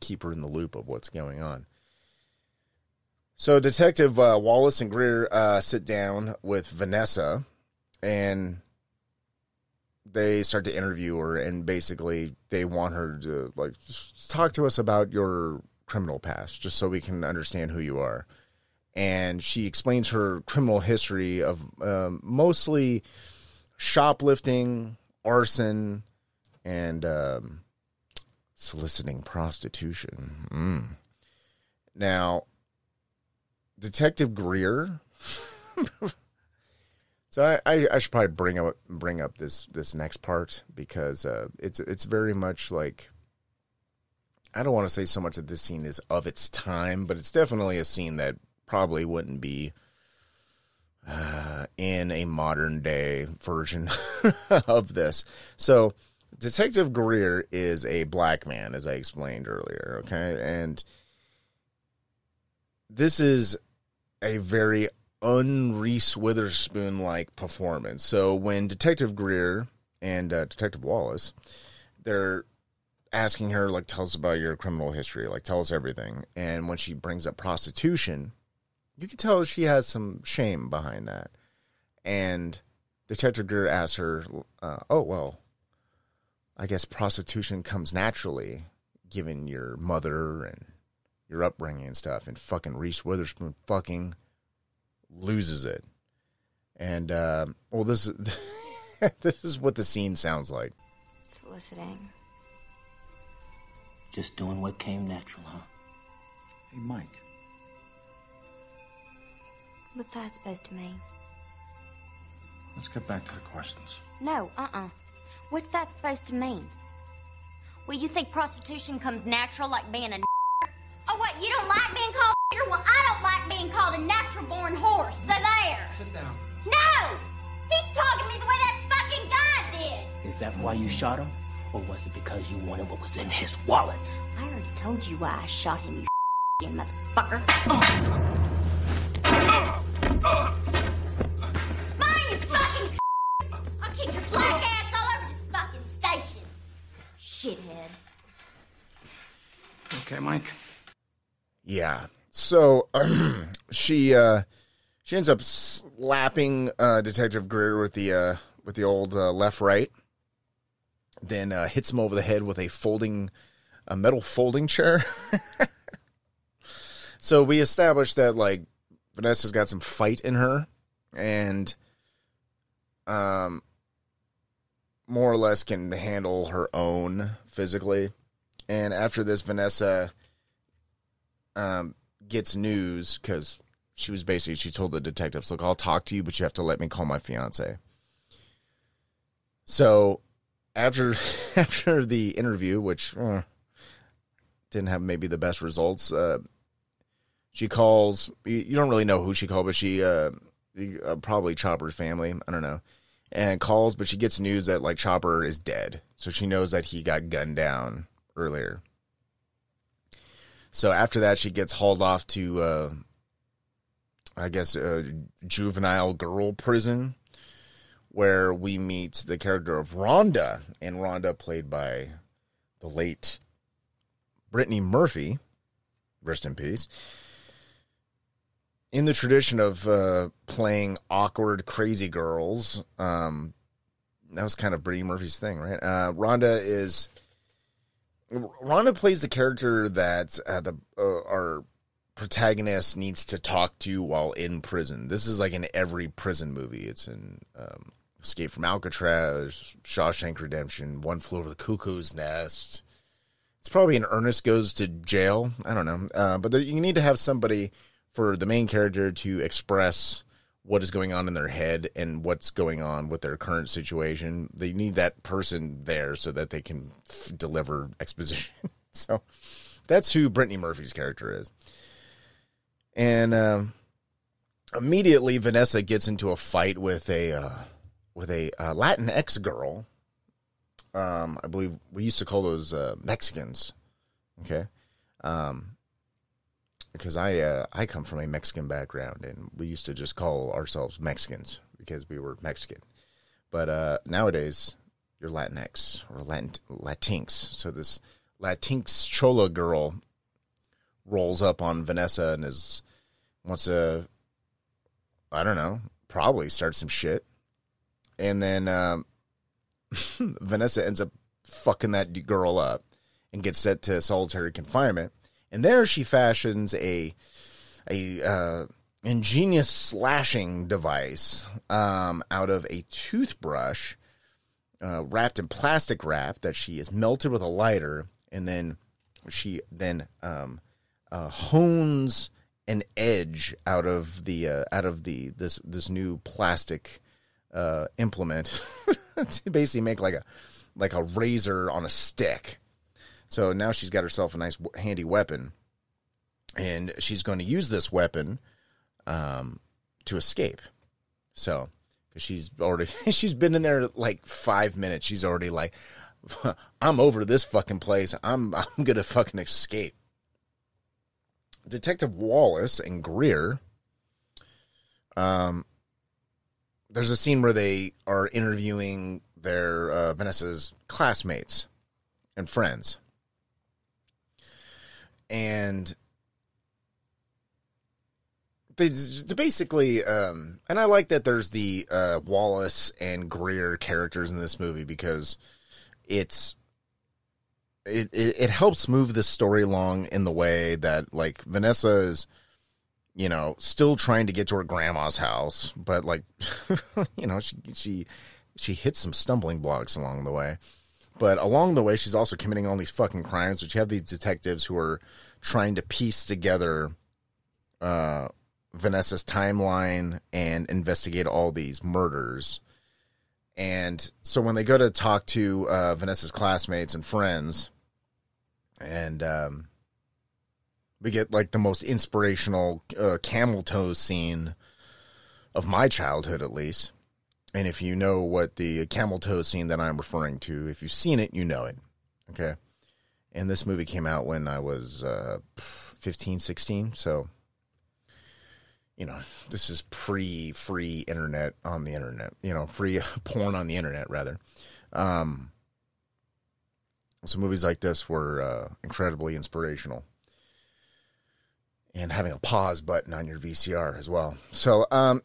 keep her in the loop of what's going on. So Detective uh, Wallace and Greer uh, sit down with Vanessa, and they start to interview her, and basically they want her to like talk to us about your criminal past, just so we can understand who you are. And she explains her criminal history of um, mostly shoplifting, arson, and um, soliciting prostitution. Mm. Now, Detective Greer. [LAUGHS] so I, I, should probably bring up bring up this this next part because uh, it's it's very much like I don't want to say so much that this scene is of its time, but it's definitely a scene that probably wouldn't be uh, in a modern day version [LAUGHS] of this. So, Detective Greer is a black man, as I explained earlier. Okay, and this is a very un Reese Witherspoon like performance. So when Detective Greer and uh, Detective Wallace, they're asking her like, "Tell us about your criminal history. Like, tell us everything." And when she brings up prostitution, you can tell she has some shame behind that. And Detective Greer asks her, uh, "Oh well, I guess prostitution comes naturally, given your mother and your upbringing and stuff." And fucking Reese Witherspoon fucking loses it. And uh, well, this is [LAUGHS] this is what the scene sounds like. Soliciting. Just doing what came natural, huh? Hey, Mike. What's that supposed to mean? Let's get back to the questions. No, uh-uh. What's that supposed to mean? Well, you think prostitution comes natural like being a don't being called a natural-born horse. So there. Sit down. No! He's talking to me the way that fucking guy did. Is that why you shot him? Or was it because you wanted what was in his wallet? I already told you why I shot him, you motherfucker. Mind you fucking I'll kick your black ass all over this fucking station. Shithead. Okay, Mike. Yeah. So [CLEARS THROAT] she uh, she ends up slapping uh, Detective Greer with the uh, with the old uh, left right, then uh, hits him over the head with a folding a metal folding chair. [LAUGHS] so we established that like Vanessa's got some fight in her, and um, more or less can handle her own physically. And after this, Vanessa um, gets news because she was basically she told the detectives, "Look, I'll talk to you, but you have to let me call my fiance." So after [LAUGHS] after the interview, which uh, didn't have maybe the best results, uh, she calls. You, don't really know who she called, but she uh, uh, probably Chopper's family. I don't know. And calls, but she gets news that like Chopper is dead, so she knows that he got gunned down earlier. So after that, she gets hauled off to, uh, I guess, a juvenile girl prison, where we meet the character of Rhonda, and Rhonda, played by the late Brittany Murphy, rest in peace. In the tradition of uh, playing awkward, crazy girls, um, that was kind of Brittany Murphy's thing, right? Uh, Rhonda is Rhonda plays the character that uh, the uh, our protagonist needs to talk to while in prison. This is like in every prison movie. It's in um, Escape from Alcatraz, Shawshank Redemption, One Flew Over the Cuckoo's Nest. It's probably an Ernest Goes to Jail. I don't know, uh, but there, you need to have somebody for the main character to express what is going on in their head and what's going on with their current situation. They need that person there so that they can f- deliver exposition. [LAUGHS] so that's who Brittany Murphy's character is. And um, immediately, Vanessa gets into a fight with a uh, with a uh, Latinx girl. Um, I believe we used to call those uh, Mexicans. Okay. Um, because I uh, I come from a Mexican background, and we used to just call ourselves Mexicans because we were Mexican. But uh, nowadays, you're Latinx or Latin Latinx. So this Latinx chola girl rolls up on Vanessa and is wants to, I don't know, probably start some shit. And then um, [LAUGHS] Vanessa ends up fucking that girl up and gets sent to solitary confinement. And there she fashions a a uh, ingenious slashing device um, out of a toothbrush uh, wrapped in plastic wrap that she is melted with a lighter, and then she then um, uh, hones an edge out of the uh, out of the this this new plastic uh, implement [LAUGHS] to basically make like a like a razor on a stick. So now she's got herself a nice handy weapon, and she's going to use this weapon um, to escape. So because she's already [LAUGHS] she's been in there like five minutes. She's already like, [LAUGHS] I'm over this fucking place. I'm [LAUGHS] I'm gonna fucking escape. Detective Wallace and Greer. Um, there's a scene where they are interviewing their uh, Vanessa's classmates and friends, and they, they basically, um, and I like that there's the uh, Wallace and Greer characters in this movie because it's it, it, it helps move the story along in the way that like Vanessa is, you know, still trying to get to her grandma's house, but like, [LAUGHS] you know, she she she hits some stumbling blocks along the way. But along the way, she's also committing all these fucking crimes, which you have these detectives who are trying to piece together uh, Vanessa's timeline and investigate all these murders. And so when they go to talk to uh, Vanessa's classmates and friends, and um, we get like the most inspirational uh, camel toe scene of my childhood, at least. And if you know what the camel toe scene that I'm referring to, if you've seen it, you know it. Okay. And this movie came out when I was uh, 15, 16. So, you know, this is pre free internet on the internet, you know, free [LAUGHS] porn on the internet, rather. Um, so movies like this were uh, incredibly inspirational. And having a pause button on your VCR as well. So, um,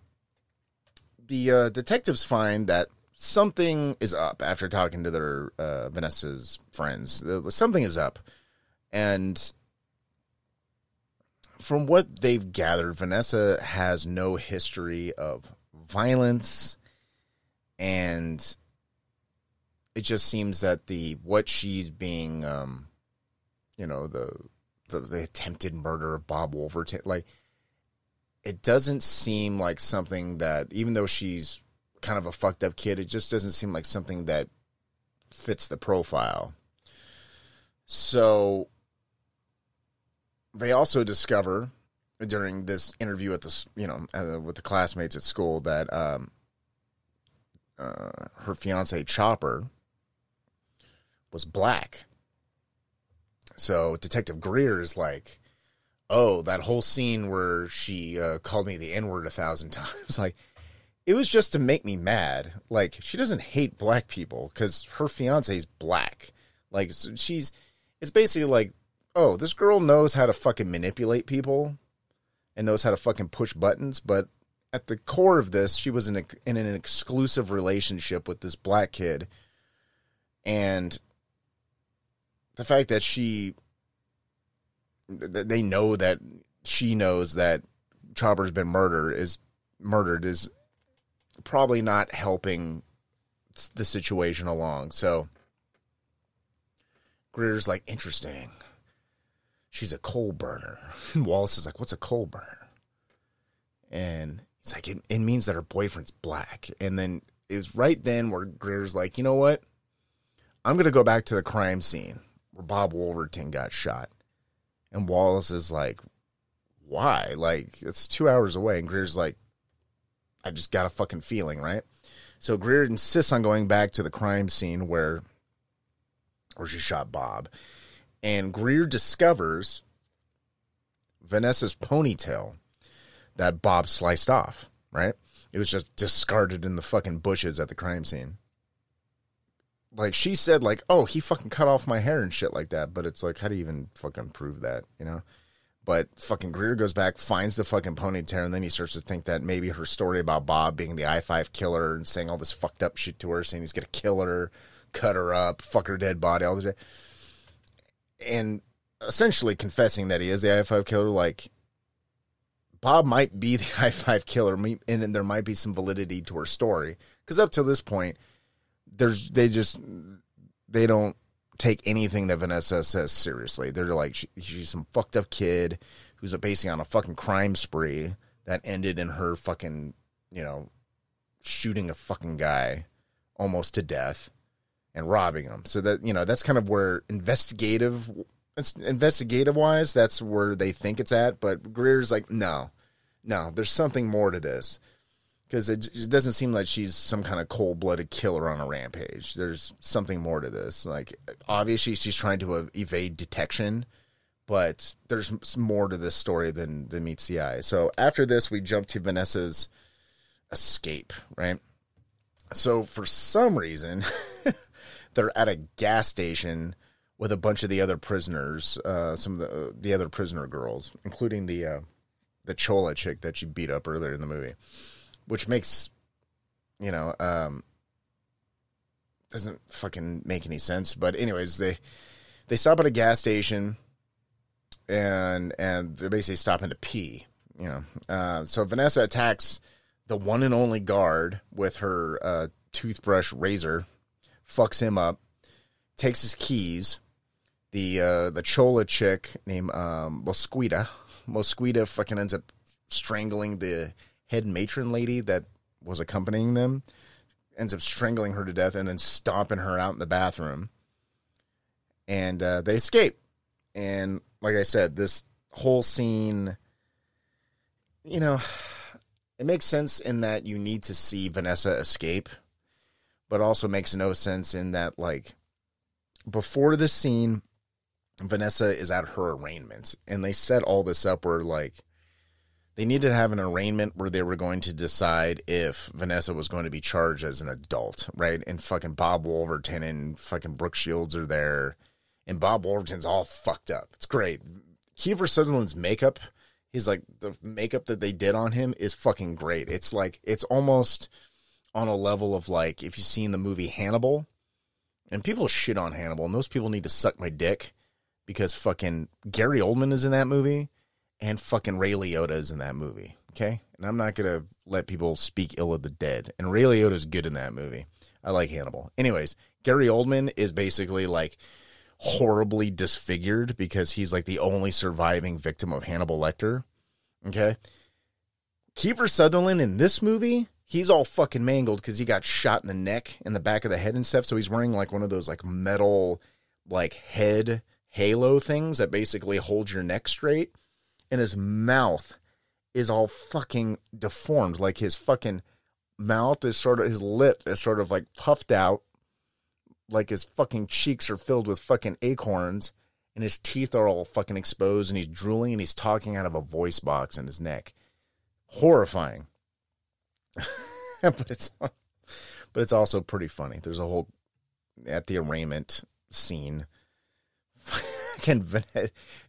the uh, detectives find that something is up after talking to their uh, Vanessa's friends. Something is up, and from what they've gathered, Vanessa has no history of violence, and it just seems that the what she's being, um, you know, the, the the attempted murder of Bob Wolverton, like it doesn't seem like something that, even though she's kind of a fucked up kid, it just doesn't seem like something that fits the profile. So they also discover during this interview at the you know uh, with the classmates at school that um, uh, her fiance Chopper was black. So Detective Greer is like, oh, that whole scene where she uh, called me the N word a thousand [LAUGHS] times, like it was just to make me mad. Like she doesn't hate black people because her fiance is black. Like she's, it's basically like, oh, this girl knows how to fucking manipulate people, and knows how to fucking push buttons. But at the core of this, she was in, a, in an exclusive relationship with this black kid, and the fact that she they know that she knows that Chopper's been murdered is murdered is probably not helping the situation along. So Greer's like, interesting. She's a coal burner. [LAUGHS] And Wallace is like, what's a coal burner? And it's like, it, it means that her boyfriend's black. And then it's right then where Greer's like, you know what? I'm going to go back to the crime scene where Bob Wolverton got shot. And Wallace is like, why? Like, it's two hours away. And Greer's like, I just got a fucking feeling, right? So Greer insists on going back to the crime scene where, where she shot Bob. And Greer discovers Vanessa's ponytail that Bob sliced off, right? It was just discarded in the fucking bushes at the crime scene like she said like oh he fucking cut off my hair and shit like that but it's like how do you even fucking prove that you know But fucking Greer goes back, finds the fucking ponytail, and then he starts to think that maybe her story about Bob being the I five killer and saying all this fucked up shit to her, saying he's gonna kill her, cut her up, fuck her dead body, all this shit. And essentially confessing that he is the I five killer, like Bob might be the [LAUGHS] I five killer, and there might be some validity to her story. Because up to this point, there's they just they don't take anything that Vanessa says seriously. They're like she, she's some fucked up kid who's basing on a fucking crime spree that ended in her fucking you know shooting a fucking guy almost to death and robbing him. So that you know that's kind of where investigative it's investigative wise that's where they think it's at. But Greer's like no, no, there's something more to this because it, it, doesn't seem like she's some kind of cold-blooded killer on a rampage. There's something more to this. Like obviously she's trying to evade detection, but there's more to this story than than meets the eye. So after this, we jump to Vanessa's escape. Right. So for some reason, [LAUGHS] they're at a gas station with a bunch of the other prisoners, uh, some of the uh, the other prisoner girls, including the uh, the Chola chick that she beat up earlier in the movie which makes you know um doesn't fucking make any sense. But anyways they they stop at a gas station and and they're basically stopping to pee you know. Uh, so vanessa attacks the one and only guard with her uh, toothbrush razor fucks him up takes his keys. The uh, the chola chick named um, mosquita mosquita fucking ends up strangling the head matron lady that was accompanying them ends up strangling her to death and then stomping her out in the bathroom. And uh, they escape. And like I said, this whole scene, you know, it makes sense in that you need to see Vanessa escape, but also makes no sense in that, like, before this scene, Vanessa is at her arraignment. And they set all this up where, like, they needed to have an arraignment where they were going to decide if Vanessa was going to be charged as an adult, right? And fucking Bob Wolverton and fucking Brooke Shields are there, and Bob Wolverton's all fucked up. It's great. Kiefer Sutherland's makeup, he's like the makeup that they did on him is fucking great. It's like it's almost on a level of like if you've seen the movie Hannibal, and people shit on Hannibal, and those people need to suck my dick because fucking Gary Oldman is in that movie and fucking Ray Liotta is in that movie. Okay, and I'm not gonna let people speak ill of the dead. And Ray Liotta is good in that movie. I like Hannibal. Anyways, Gary Oldman is basically like horribly disfigured because he's like the only surviving victim of Hannibal Lecter. Okay, Kiefer Sutherland in this movie, he's all fucking mangled because he got shot in the neck and the back of the head and stuff. So he's wearing like one of those like metal like head halo things that basically hold your neck straight and his mouth is all fucking deformed. Like his fucking mouth is sort of his lip is sort of like puffed out, like his fucking cheeks are filled with fucking acorns, and his teeth are all fucking exposed, and he's drooling and he's talking out of a voice box in his neck. Horrifying. [LAUGHS] but it's but it's also pretty funny. There's a whole at the arraignment scene can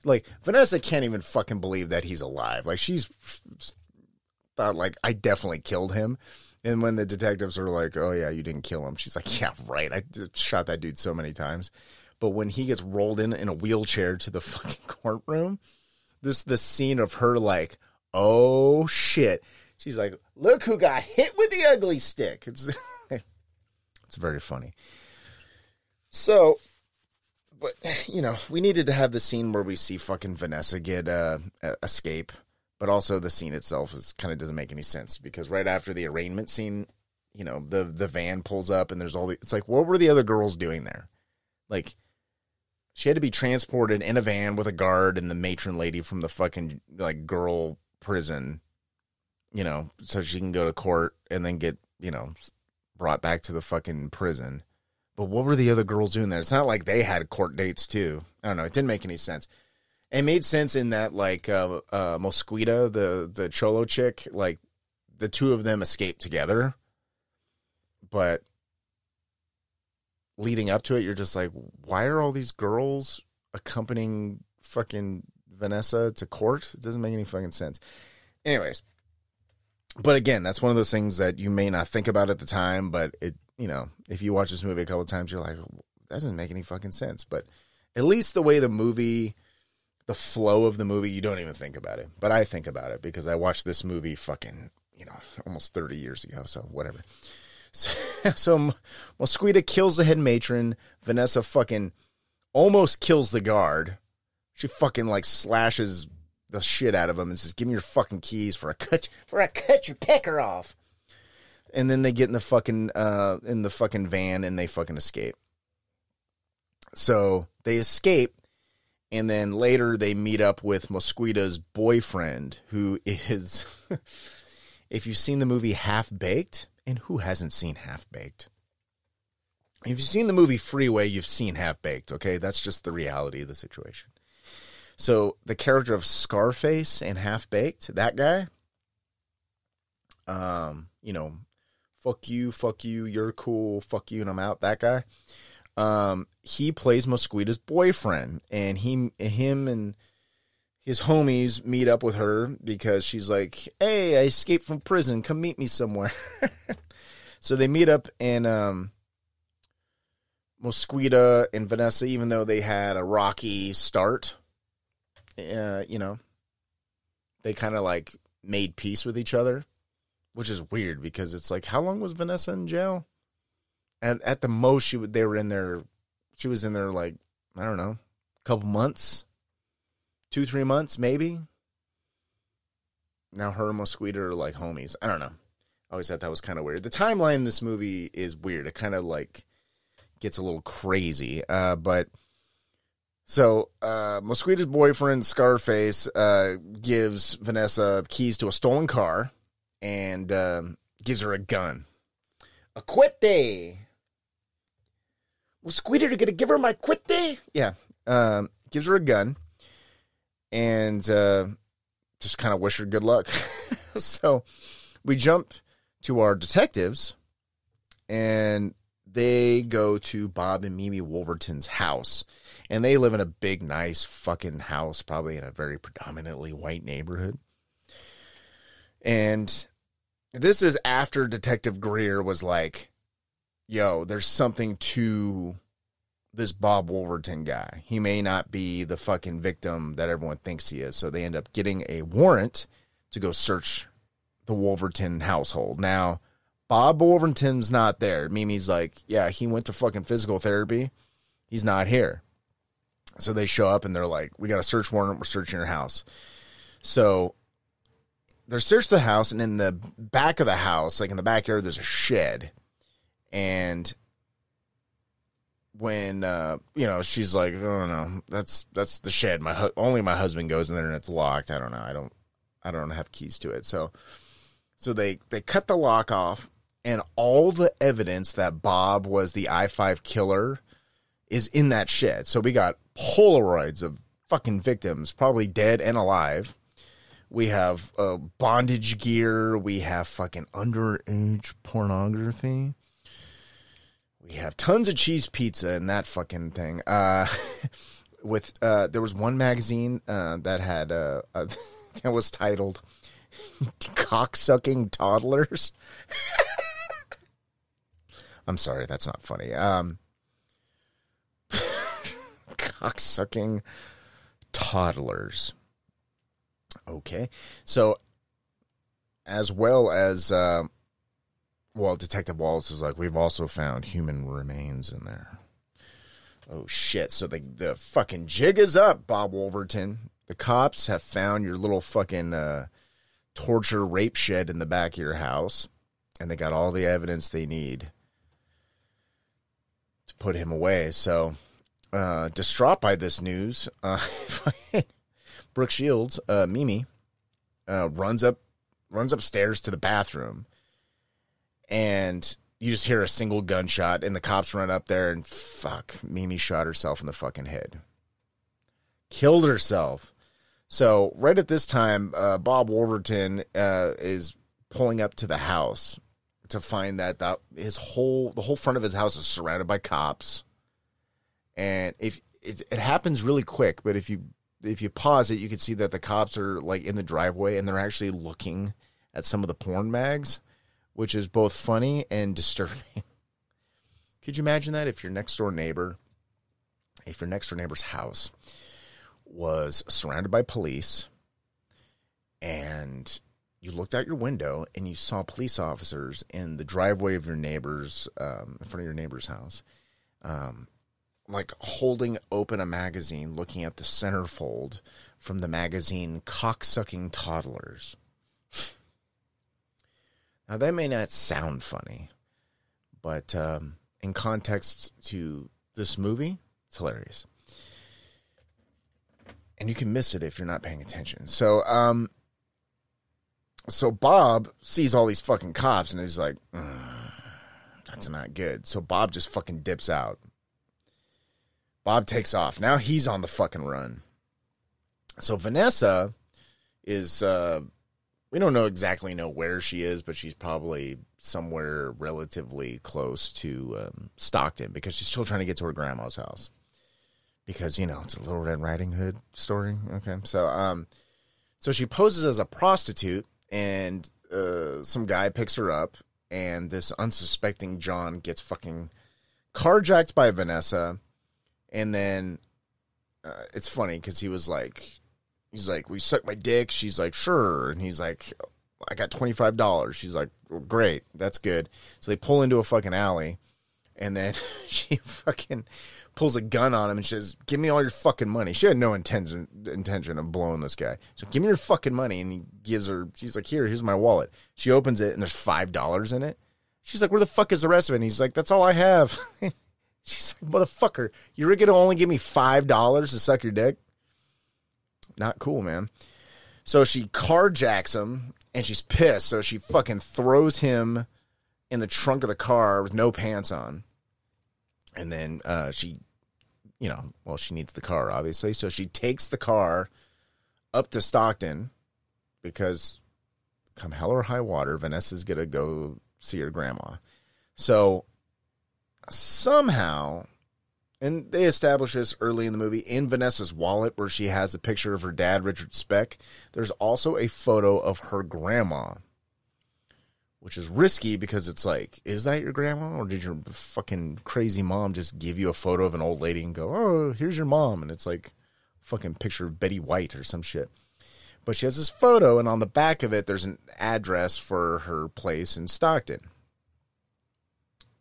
like Vanessa can't even fucking believe that he's alive. Like she's thought like I definitely killed him. And when the detectives are like, "Oh yeah, you didn't kill him," she's like, "Yeah, right. I shot that dude so many times." But when he gets rolled in in a wheelchair to the [LAUGHS] fucking courtroom, this the scene of her like, "Oh shit." She's like, "Look who got hit with the ugly stick." It's [LAUGHS] it's very funny. So but [SIGHS] you know, we needed to have the scene where we see fucking Vanessa get uh, escape, but also the scene itself is kind of doesn't make any sense because right after the arraignment scene, you know, the the van pulls up and there's all the. It's like, what were the other girls doing there? Like, she had to be transported in a van with a guard and the matron lady from the fucking like girl prison, you know, so she can go to court and then get you know brought back to the fucking prison but what were the other girls doing there? It's not like they had court dates too. I don't know. It didn't make any sense. It made sense in that like uh, uh, Mosquita, the the cholo chick, like the two of them escaped together. But leading up to it, you're just like, why are all these girls accompanying fucking Vanessa to court. It doesn't make any fucking sense. Anyways, but again, that's one of those things that you may not think about at the time, but it, you know, if you watch this movie a couple times, you're like, that doesn't make any fucking sense. But at least the way the movie, the flow of the movie, you don't even think about it. But I think about it because I watched this movie fucking, you know, almost 30 years ago. So whatever. [LAUGHS] So, so Mosquita kills the head matron. Vanessa fucking almost kills the guard. She fucking like slashes the shit out of him and says, "Give me your fucking keys for a cut for a cut your pecker off." And then they get in the fucking uh in the fucking van and they fucking escape. So they escape, and then later they meet up with Mosquita's boyfriend, who is, [LAUGHS] if you've seen the movie Half Baked, and who hasn't seen Half Baked? If you've seen the movie Freeway, you've seen Half Baked, okay? That's just the reality of the situation. So the character of Scarface and Half Baked, that guy, um, you know, fuck you, fuck you, you're cool, fuck you, and I'm out, that guy. Um, he plays Mosquita's boyfriend, and he, him, and his homies meet up with her because she's like, "Hey, I escaped from prison. Come meet me somewhere." [LAUGHS] so they meet up, and um, Mosquita and Vanessa, even though they had a rocky start, uh, you know, they kind of like made peace with each other, which is weird because it's like, how long was Vanessa in jail? At at the most, she would they were in there. She was in there like I don't know, a couple months, two three months maybe. Now her and Mosquito are like homies. I don't know. I always thought that was kind of weird. The timeline in this movie is weird. It kind of like gets a little crazy. Uh, but so uh, Mosquito's boyfriend Scarface uh, gives Vanessa the keys to a stolen car and um, gives her a gun. A quite. Mosquito gonna give her my quite. Yeah, um, gives her a gun and uh, just kind of wish her good luck. [LAUGHS] so we jump to our detectives and they go to Bob and Mimi Wolverton's house. And they live in a big, nice fucking house, probably in a very predominantly white neighborhood. And this is after Detective Greer was like, yo, there's something to this Bob Wolverton guy. He may not be the fucking victim that everyone thinks he is. So they end up getting a warrant to go search the Wolverton household. Now, Bob Wolverton's not there. Mimi's like, yeah, he went to fucking physical therapy. He's not here. So they show up and they're like, we got a search warrant. We're searching your house. So they search the house, and in the back of the house, like in the backyard, there's a shed. And when uh, you know, she's like, I don't know, that's that's the shed. My hu- only my husband goes in there, and it's locked. I don't know. I don't. I don't have keys to it. So, so they they cut the lock off, and all the evidence that Bob was the I five killer is in that shed. So we got Polaroids of fucking victims, probably dead and alive. We have uh, bondage gear. We have fucking underage pornography. We have tons of cheese pizza and that fucking thing. Uh, [LAUGHS] with uh, there was one magazine uh, that had uh, uh, [LAUGHS] that was titled [LAUGHS] "Cocksucking Toddlers." I'm sorry, that's not funny. Um, cocksucking toddlers. Okay, so as well as uh, well, Detective Wallace is like, we've also found human remains in there. Oh shit! So the the fucking jig is up, Bob Wolverton. The cops have found your little fucking uh, torture rape shed in the back of your house, and they got all the evidence they need to put him away. So, uh, distraught by this news, uh, [LAUGHS] Brooke Shields, uh, Mimi, uh, runs up runs upstairs to the bathroom, and you just hear a single gunshot, and the cops run up there, and fuck, Mimi shot herself in the fucking head, killed herself. So right at this time, uh, Bob Wolverton uh, is pulling up to the house to find that that his whole the whole front of his house is surrounded by cops, and if it, it happens really quick, but if you if you pause it, you can see that the cops are like in the driveway and they're actually looking at some of the porn mags, which is both funny and [LAUGHS] disturbing. Could you imagine that if your next door neighbor, if your next door neighbor's house was surrounded by police and you looked out your window and you saw police officers in the driveway of your neighbor's, um, in front of your neighbor's house, um, like holding open a magazine, looking at the centerfold from the magazine Cocksucking Toddlers. Now, that may not sound funny, but um, in context to this movie, it's hilarious. And you can miss it if you're not paying attention. So, um, so Bob sees all these fucking cops and he's like, "Mm, that's not good. So Bob just fucking dips out. Bob takes off. Now he's on the fucking run. So Vanessa is uh we don't know exactly know where she is, but she's probably somewhere relatively close to um, Stockton because she's still trying to get to her grandma's house. Because you know it's a Little Red Riding Hood story. Okay, so um, so she poses as a prostitute, and uh, some guy picks her up, and this unsuspecting John gets fucking carjacked by Vanessa, and then uh, it's funny because he was like, he's like, "We suck my dick." She's like, "Sure," and he's like, "I got twenty five dollars." She's like, well, "Great, that's good." So they pull into a fucking alley, and then [LAUGHS] she fucking pulls a gun on him and says, "Give me all your fucking money." She had no intention intention of blowing this guy. So give me your fucking money, and he gives her. She's like, "Here, here's my wallet." She opens it, and there's five dollars in it. She's like, "Where the fuck is the rest of it?" And he's like, "That's all I have." [LAUGHS] She's like, "Motherfucker, you're gonna only give me five dollars to suck your dick?" Not cool, man. So she carjacks him, and she's pissed. So she fucking throws him in the trunk of the car with no pants on. And then uh, she, you know, well, she needs the car, obviously. So she takes the car up to Stockton because come hell or high water, Vanessa's going to go see her grandma. So somehow, and they establish this early in the movie, in Vanessa's wallet, where she has a picture of her dad, Richard Speck, there's also a photo of her grandma which is risky because it's like, is that your grandma or did your fucking crazy mom just give you a photo of an old lady and go, oh, here's your mom, and it's like fucking picture of Betty White or some shit. But she has this photo, and on the back of it, there's an address for her place in Stockton.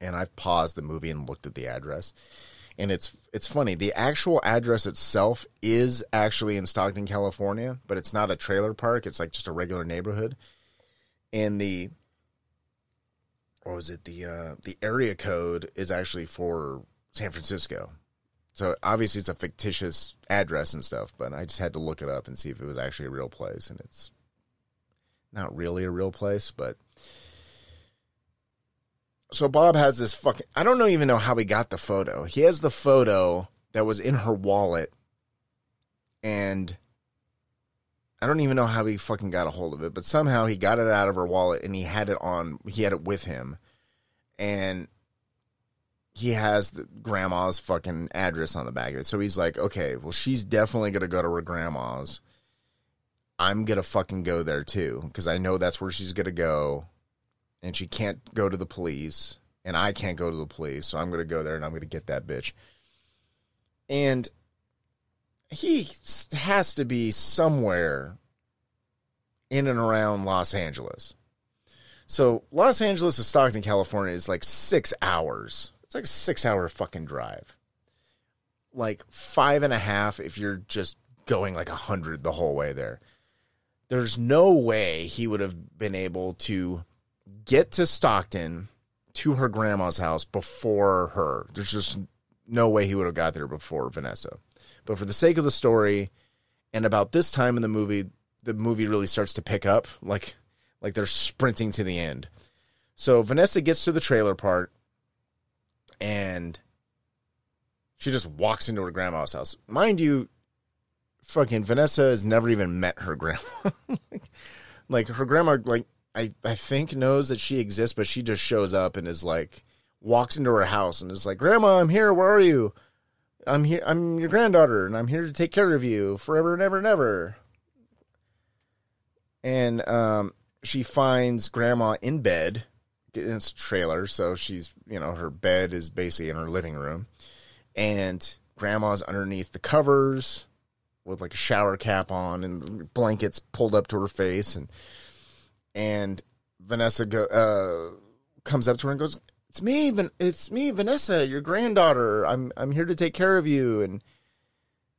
And I've paused the movie and looked at the address, and it's it's funny. The actual address itself is actually in Stockton, California, but it's not a trailer park. It's like just a regular neighborhood. And the what was it the uh the area code is actually for San Francisco. So obviously it's a fictitious address and stuff, but I just had to look it up and see if it was actually a real place and it's not really a real place, but so Bob has this fucking I don't even know how he got the photo. He has the photo that was in her wallet and I don't even know how he fucking got a hold of it, but somehow he got it out of her wallet and he had it on he had it with him. And he has the grandma's fucking address on the back of it. So he's like, okay, well she's definitely gonna go to her grandma's. I'm gonna fucking go there too, because I know that's where she's gonna go. And she can't go to the police, and I can't go to the police, so I'm gonna go there and I'm gonna get that bitch. And he has to be somewhere in and around Los Angeles. So Los Angeles to Stockton, California is like six hours. It's like a six hour fucking drive. Like five and a half if you're just going like a hundred the whole way there. There's no way he would have been able to get to Stockton to her grandma's house before her. There's just no way he would have got there before Vanessa. But for the sake of the story, and about this time in the movie, the movie really starts to pick up, like like they're sprinting to the end. So Vanessa gets to the trailer part, and she just walks into her grandma's house. Mind you, fucking Vanessa has never even met her grandma. [LAUGHS] like, like her grandma, like I I think knows that she exists, but she just shows up and is like walks into her house and is like, "Grandma, I'm here. Where are you?" I'm here. I'm your granddaughter, and I'm here to take care of you forever and ever and ever. And um, she finds grandma in bed. It's trailer, so she's you know her bed is basically in her living room, and grandma's underneath the covers with like a shower cap on and blankets pulled up to her face, and and Vanessa go, uh, comes up to her and goes, "It's me, Van- it's me, Vanessa, your granddaughter. I'm I'm here to take care of you." And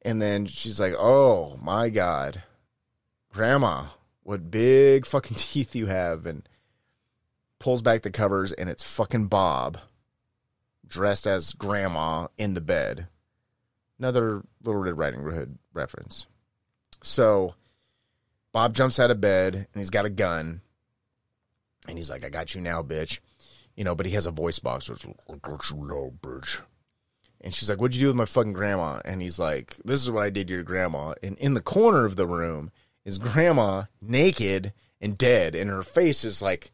and then she's like, "Oh my god, Grandma, what big fucking [LAUGHS] teeth you have!" And pulls back the covers, and it's fucking Bob, dressed as Grandma in the bed. Another Little Red Riding Hood reference. So Bob jumps out of bed and he's got a gun. And he's like, I got you now, bitch. You know, but he has a voice box. So like, I got you now, bitch. And she's like, What'd you do with my fucking grandma? And he's like, This is what I did to your grandma. And in the corner of the room is grandma naked and dead. And her face is like,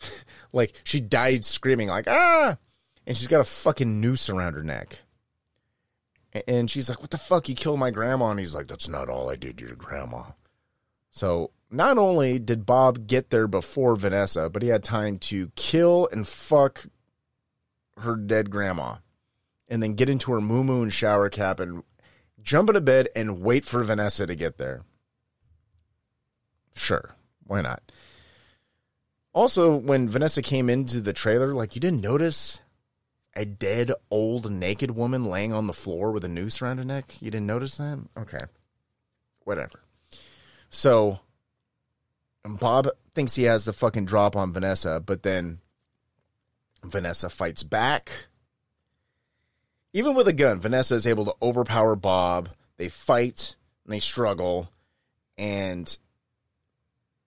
[LAUGHS] like she died screaming, like, ah. And she's got a fucking noose around her neck. And she's like, What the fuck? You killed my grandma. And he's like, That's not all I did to your grandma. So not only did Bob get there before Vanessa, but he had time to kill and fuck her dead grandma and then get into her moo moo and shower cap and jump into bed and wait for Vanessa to get there. Sure, why not? Also, when Vanessa came into the trailer, like you didn't notice a dead old naked woman laying on the floor with a noose around her neck? You didn't notice that? Okay. Whatever. So Bob thinks he has the fucking drop on Vanessa, but then Vanessa fights back. Even with a gun, Vanessa is able to overpower Bob. They fight and they struggle, and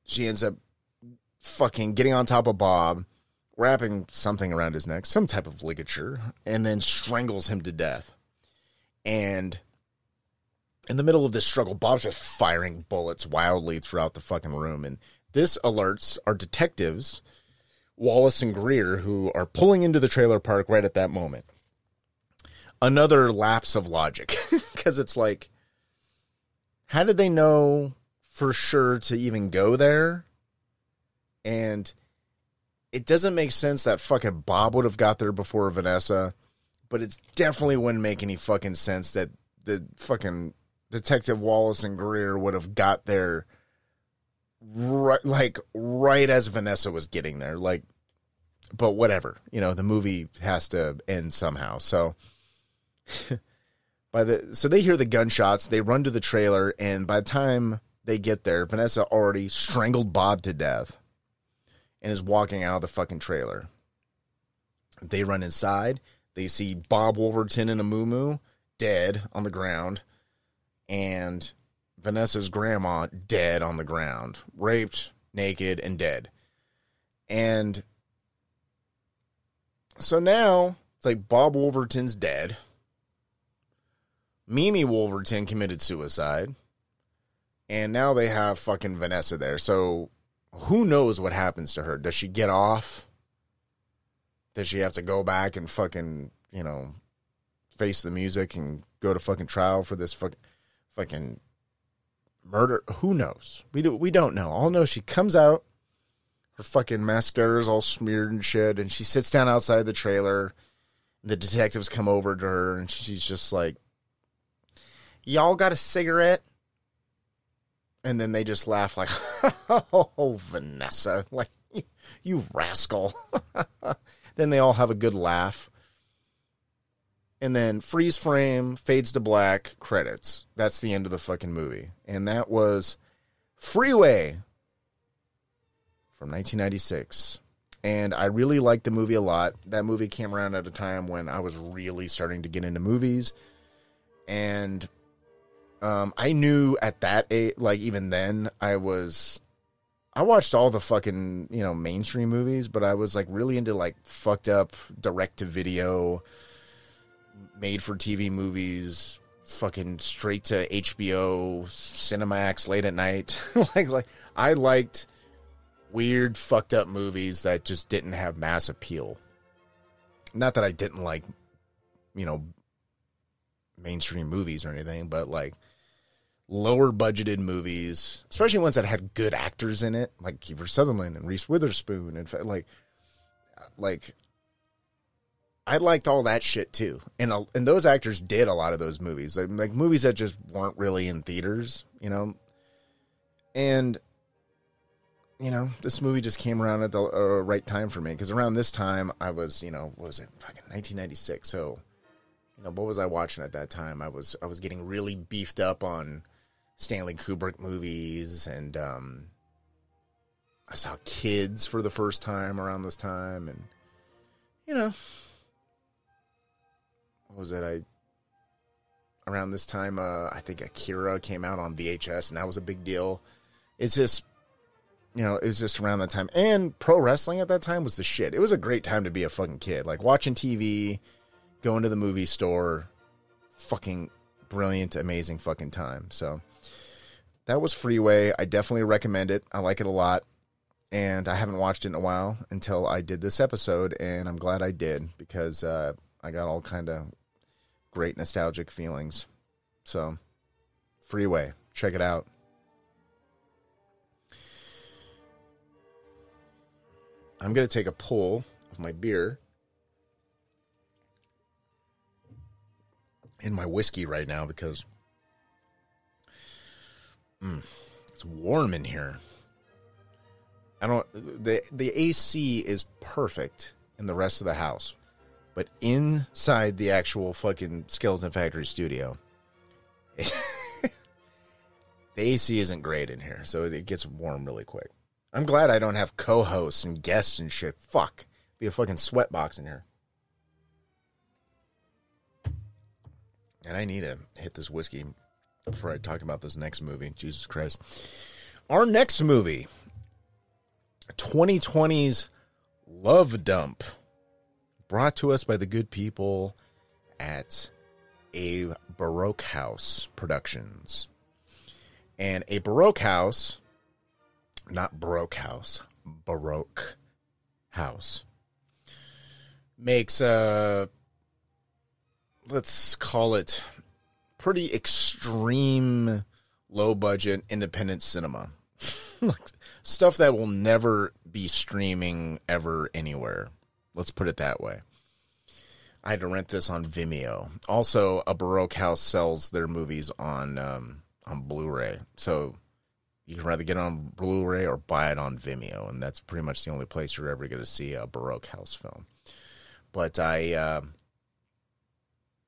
she ends up fucking getting on top of Bob, wrapping something around his neck, some type of ligature, and then strangles him to death. And in the middle of this struggle, Bob's just firing bullets wildly throughout the fucking room. And this alerts our detectives, Wallace and Greer, who are pulling into the trailer park right at that moment. Another lapse of logic [LAUGHS] because it's like, how did they know for sure to even go there? And it doesn't make sense that fucking Bob would have got there before Vanessa, but it definitely wouldn't make any fucking sense that the fucking Detective Wallace and Greer would have got there right like right as Vanessa was getting there. Like but whatever. You know, the movie has to end somehow. So [LAUGHS] by the so they hear the gunshots, they run to the trailer, and by the time they get there, Vanessa already strangled Bob to death and is walking out of the fucking trailer. They run inside. They see Bob Wolverton in a moo dead on the ground, and Vanessa's grandma dead on the ground, raped, naked, and dead. And so now it's like Bob Wolverton's dead. Mimi Wolverton committed suicide. And now they have fucking Vanessa there. So who knows what happens to her? Does she get off? Does she have to go back and fucking, you know, face the music and go to fucking trial for this fucking fucking murder? Who knows? We do we don't know. All know she comes out, her fucking mascara's all smeared and shit, and she sits down outside the trailer. The detectives come over to her and she's just like Y'all got a cigarette? And then they just laugh like, [LAUGHS] "Oh, Vanessa, like [LAUGHS] you rascal." [LAUGHS] then they all have a good laugh. And then freeze frame, fades to black, credits. That's the end of the fucking movie. And that was Freeway from 1996. And I really liked the movie a lot. That movie came around at a time when I was really starting to get into movies. And um, I knew at that age, like even then, I was, I watched all the fucking you know mainstream movies, but I was like really into like fucked up direct to video, made for TV movies, fucking straight to HBO, Cinemax late at night. [LAUGHS] like like I liked weird fucked up movies that just didn't have mass appeal. Not that I didn't like, you know, mainstream movies or anything, but like lower budgeted movies, especially ones that had good actors in it, like Kiefer Sutherland and Reese Witherspoon, and like, like I liked all that shit too, and and those actors did a lot of those movies, like, like movies that just weren't really in theaters, you know, and you know this movie just came around at the uh, right time for me. Because around this time I was, you know, what was it, fucking 1996, so you know what was I watching at that time? I was I was getting really beefed up on Stanley Kubrick movies, and um, I saw Kids for the first time around this time, and you know, what was it? I around this time, uh, I think Akira came out on VHS, and that was a big deal. It's just. You know, it was just around that time. And pro wrestling at that time was the shit. It was a great time to be a fucking kid. Like watching TV, going to the movie store, fucking brilliant, amazing fucking time. So that was Freeway. I definitely recommend it. I like it a lot. And I haven't watched it in a while until I did this episode, and I'm glad I did because uh, I got all kind of great nostalgic feelings. So, Freeway, check it out. I'm gonna take a pull of my beer and my whiskey right now because mm, it's warm in here. I don't the the AC is perfect in the rest of the house, but inside the actual fucking Skeleton Factory studio, [LAUGHS] the AC isn't great in here, so it gets warm really quick. I'm glad I don't have co-hosts and guests and shit. Fuck, be a fucking sweat box in here. And I need to hit this whiskey before I talk about this next movie. Jesus Christ. Our next movie 2020's Love Dump, brought to us by the good people at a Baroque House Productions. And a Baroque House, not Baroque House, Baroque House, makes a let's call it pretty extreme low budget independent cinema [LAUGHS] stuff that will never be streaming ever anywhere let's put it that way. I had to rent this on vimeo. Also a baroque house sells their movies on um, on blu-ray. So you can rather get it on blu-ray or buy it on vimeo and that's pretty much the only place you're ever going to see a baroque house film. But i uh,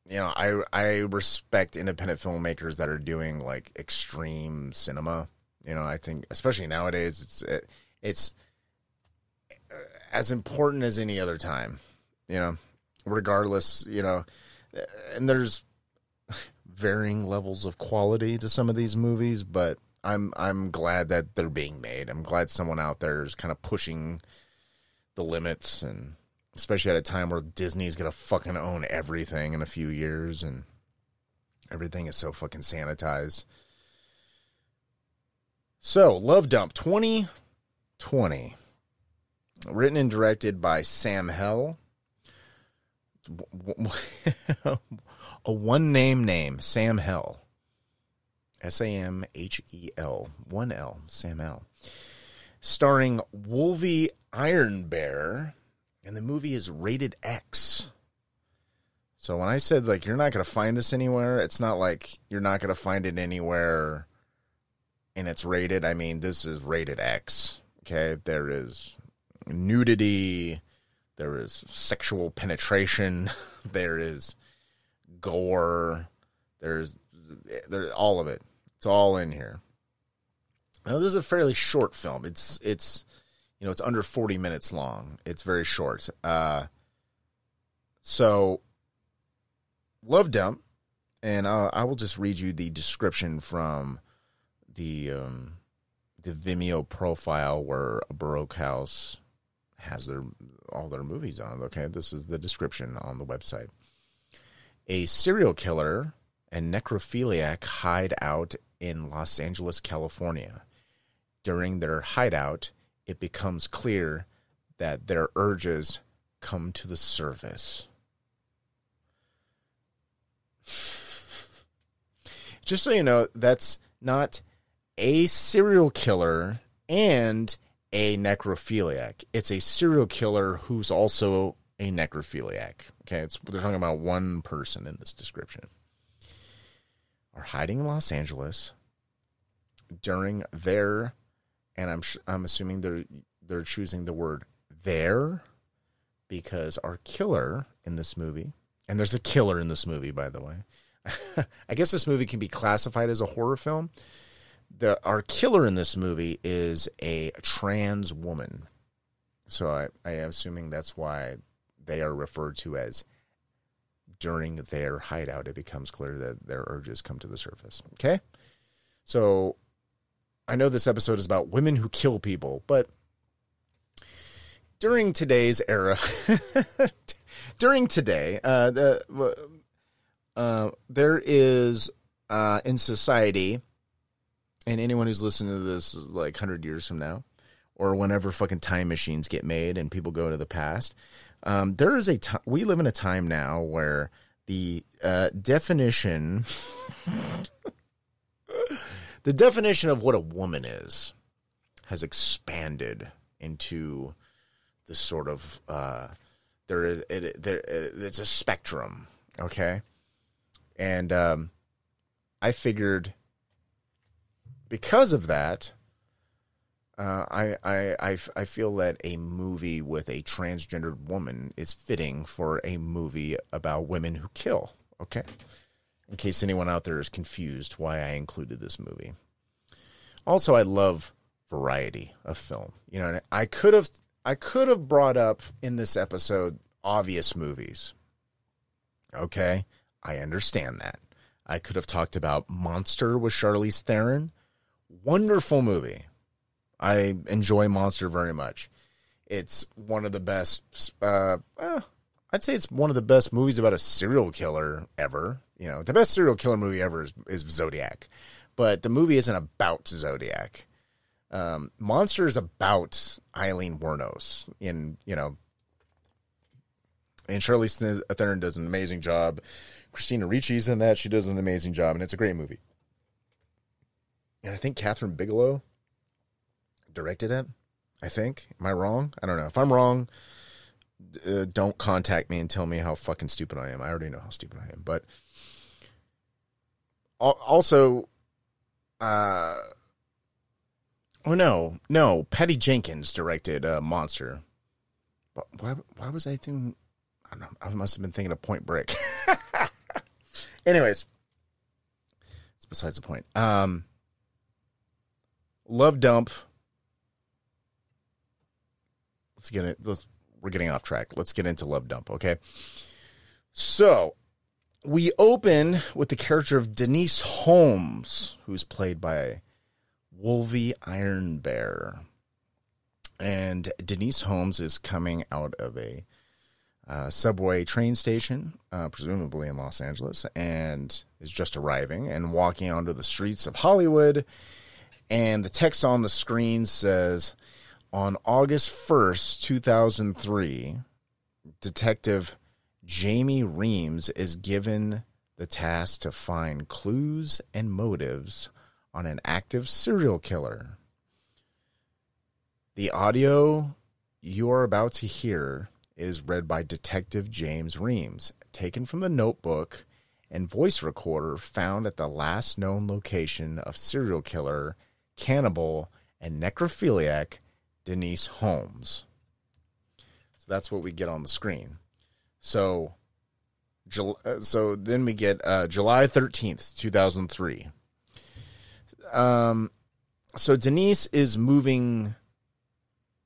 you know, I I respect independent filmmakers that are doing like extreme cinema. You know, I think especially nowadays it's it, it's as important as any other time. You know, regardless, you know, and there's varying levels of quality to some of these movies, but I'm I'm glad that they're being made. I'm glad someone out there is kind of pushing the limits and especially at a time where Disney's gonna fucking own everything in a few years and everything is so fucking sanitized. So, Love Dump 2020. Written and directed by Sam Hell. [LAUGHS] A one name name, Sam Hell. S A M H E L. One L, Sam L. Starring Wolvie Iron Bear and the movie is rated X. So when I said like you're not going to find this anywhere, it's not like you're not going to find it anywhere and it's rated. I mean, this is rated X. Okay, there is nudity, there is sexual penetration, [LAUGHS] there is gore, there's there all of it. It's all in here. Now this is a fairly short film. It's it's you know, it's under 40 minutes long. It's very short. Uh, so, Love Dump, and uh, I will just read you the description from the um, the Vimeo profile where a Baroque House has their all their movies on. Okay, this is the description on the website. A serial killer and necrophiliac hide out in Los Angeles, California. During their hideout, it becomes clear that their urges come to the surface. [SIGHS] just so you know, that's not a serial killer and a necrophiliac. It's a serial killer who's also a necrophiliac. Okay, it's they're talking about one person in this description. Are hiding in Los Angeles during their, and I'm I'm assuming they're they're choosing the word there because our killer in this movie, and there's a killer in this movie, by the way. [LAUGHS] I guess this movie can be classified as a horror film. The our killer in this movie is a trans woman, so I, I am assuming that's why they are referred to as during their hideout. It becomes clear that their urges come to the surface. Okay, so I know this episode is about women who kill people, but during today's era, [LAUGHS] during today, uh, the uh, there is uh, in society, and anyone who's listening to this like hundred years from now, or whenever fucking time machines get made and people go to the past, um, there is a. We live in a time now where the uh, definition, [LAUGHS] the definition of what a woman is, has expanded into this sort of uh, there is it, there it's a spectrum okay and um, i figured because of that uh, I, I, I, I feel that a movie with a transgendered woman is fitting for a movie about women who kill. Okay. In case anyone out there is confused why I included this movie. Also, I love variety of film. You know, I could have I could have brought up in this episode obvious movies. Okay, I understand that. I could have talked about Monster with Charlize Theron. Wonderful movie. I enjoy Monster very much. It's one of the best. Uh, uh, I'd say it's one of the best movies about a serial killer ever. You know, the best serial killer movie ever is, is Zodiac, but the movie isn't about Zodiac. Um, Monster is about Aileen Wuornos in, you know, and Charlize Theron does an amazing job. Christina Ricci's in that. She does an amazing job, and it's a great movie. And I think Kathryn Bigelow directed it. I think. Am I wrong? I don't know. If I'm wrong, uh, don't contact me and tell me how fucking stupid I am. I already know how stupid I am. But also, uh, Oh no, no! Patty Jenkins directed uh, Monster. But why? Why was I thinking? I don't know. I must have been thinking of Point Break. [LAUGHS] Anyways, it's besides the point. Um, Love Dump. Let's get it. Let's, we're getting off track. Let's get into Love Dump. Okay. So we open with the character of Denise Holmes, who's played by Wolvie Iron Bear. And Denise Holmes is coming out of a uh, subway train station, uh, presumably in Los Angeles, and is just arriving and walking onto the streets of Hollywood. And the text on the screen says, On August 1st, 2003, Detective Jamie Reams is given the task to find clues and motives on an active serial killer. The audio you are about to hear is read by Detective James Reams, taken from the notebook and voice recorder found at the last known location of serial killer, cannibal, and necrophiliac Denise Holmes. So that's what we get on the screen. So, uh, so then we get uh, July 13th, 2003 um, so Denise is moving.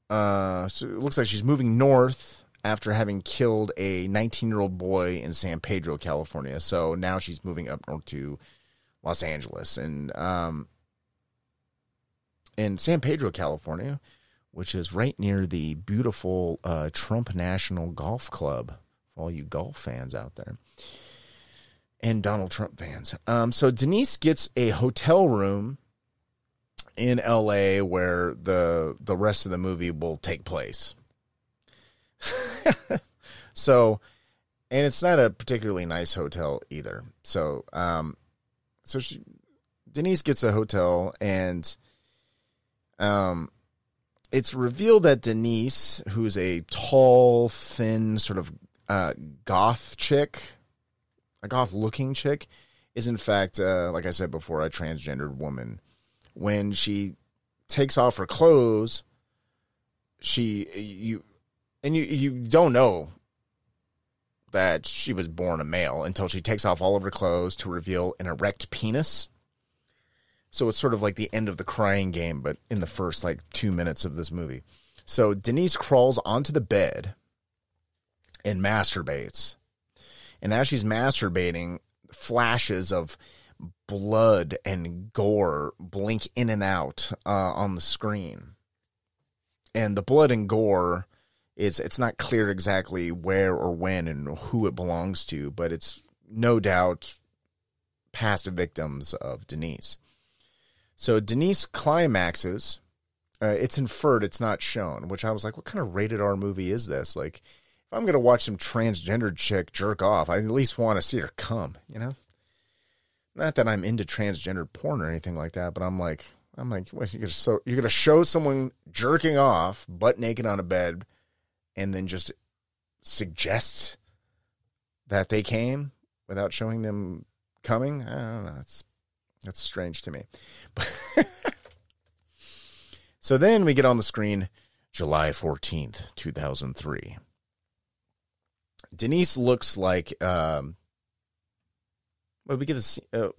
Uh, so it looks like she's moving north after having killed a 19 year old boy in San Pedro, California. So now she's moving up north to Los Angeles and um, in San Pedro, California, which is right near the beautiful uh, Trump National Golf Club for all you golf fans out there and Donald Trump fans. Um, so Denise gets a hotel room in LA where the the rest of the movie will take place. [LAUGHS] so, and it's not a particularly nice hotel either. So, um, so she Denise gets a hotel and um it's revealed that Denise, who's a tall, thin, sort of uh, goth chick, a goth looking chick, is in fact, uh, like I said before, a transgendered woman. When she takes off her clothes, she you and you you don't know that she was born a male until she takes off all of her clothes to reveal an erect penis. So it's sort of like the end of the crying game, but in the first like two minutes of this movie. So Denise crawls onto the bed and masturbates. And as she's masturbating, flashes of blood and gore blink in and out uh, on the screen. And the blood and gore is it's not clear exactly where or when and who it belongs to, but it's no doubt past victims of Denise. So Denise climaxes. Uh, it's inferred, it's not shown, which I was like, what kind of rated R movie is this? Like, if I'm going to watch some transgendered chick jerk off, I at least want to see her come, you know? Not that I'm into transgendered porn or anything like that, but I'm like, I'm like, what, you're gonna so you're gonna show someone jerking off, butt naked on a bed, and then just suggest that they came without showing them coming. I don't know. That's that's strange to me. [LAUGHS] so then we get on the screen July 14th, 2003. Denise looks like um well, we get this. Uh,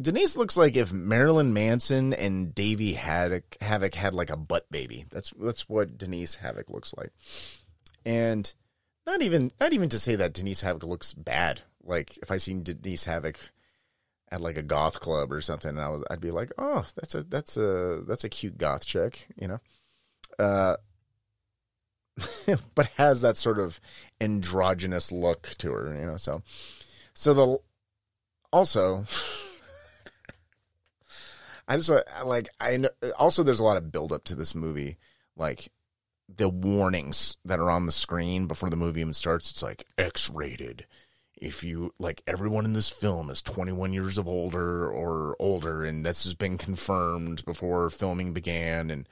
Denise looks like if Marilyn Manson and Davey Havok Havok had like a butt baby. That's that's what Denise Havoc looks like, and not even not even to say that Denise Havoc looks bad. Like if I seen Denise Havoc at like a goth club or something, and I was I'd be like, oh, that's a that's a that's a cute goth chick, you know. Uh, [LAUGHS] but has that sort of androgynous look to her, you know. So, so the also, [LAUGHS] I just like I know. Also, there's a lot of buildup to this movie, like the warnings that are on the screen before the movie even starts. It's like X-rated. If you like, everyone in this film is 21 years of older or older, and this has been confirmed before filming began, and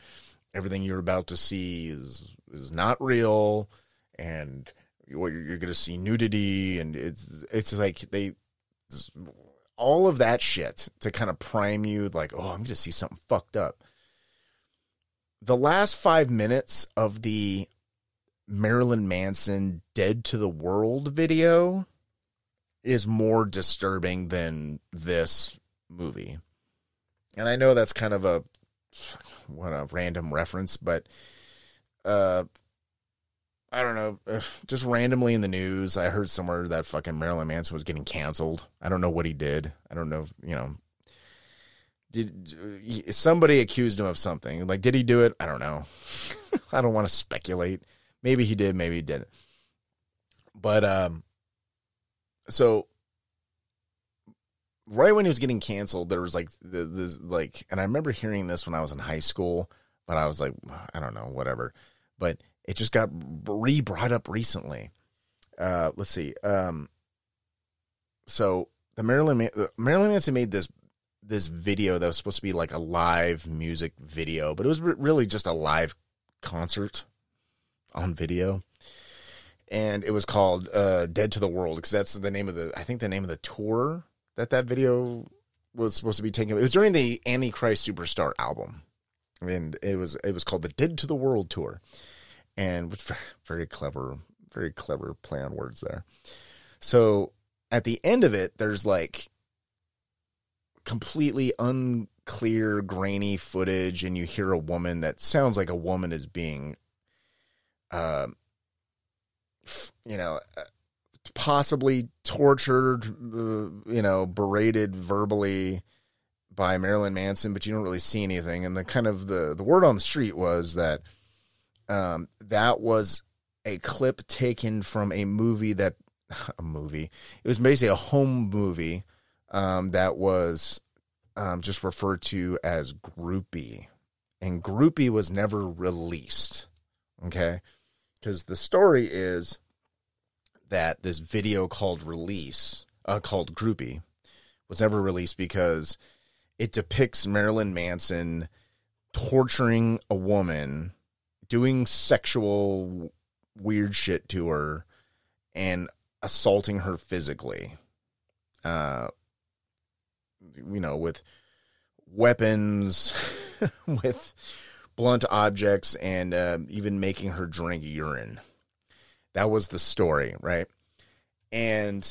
everything you're about to see is is not real, and you're, you're going to see nudity, and it's it's like they all of that shit to kind of prime you like, oh, I'm going to see something fucked up. The last five minutes of the Marilyn Manson Dead to the World video is more disturbing than this movie. And I know that's kind of a what a random reference, but uh I don't know, just randomly in the news, I heard somewhere that fucking Marilyn Manson was getting canceled. I don't know what he did. I don't know, you know. Did somebody accused him of something? Like, did he do it? I don't know. [LAUGHS] I don't want to speculate. Maybe he did. Maybe he didn't. But um, so right when he was getting canceled, there was like the like, and I remember hearing this when I was in high school, but I was like, I don't know, whatever. But it just got re brought up recently. Uh, let's see. Um, so the Marilyn Marilyn Manson made this this video that was supposed to be like a live music video, but it was really just a live concert on video. And it was called uh, "Dead to the World" because that's the name of the I think the name of the tour that that video was supposed to be taken. It was during the Antichrist Superstar album, and it was it was called the "Dead to the World" tour and very clever, very clever play on words there. So at the end of it, there's like completely unclear, grainy footage, and you hear a woman that sounds like a woman is being, uh, you know, possibly tortured, uh, you know, berated verbally by Marilyn Manson, but you don't really see anything. And the kind of the the word on the street was that um, that was a clip taken from a movie that [LAUGHS] a movie. It was basically a home movie um, that was um, just referred to as Groupie, and Groupie was never released. Okay, because the story is that this video called Release, uh, called Groupie, was never released because it depicts Marilyn Manson torturing a woman, doing sexual weird shit to her, and assaulting her physically. Uh, you know, with weapons, [LAUGHS] with blunt objects, and uh, even making her drink urine. That was the story, right? And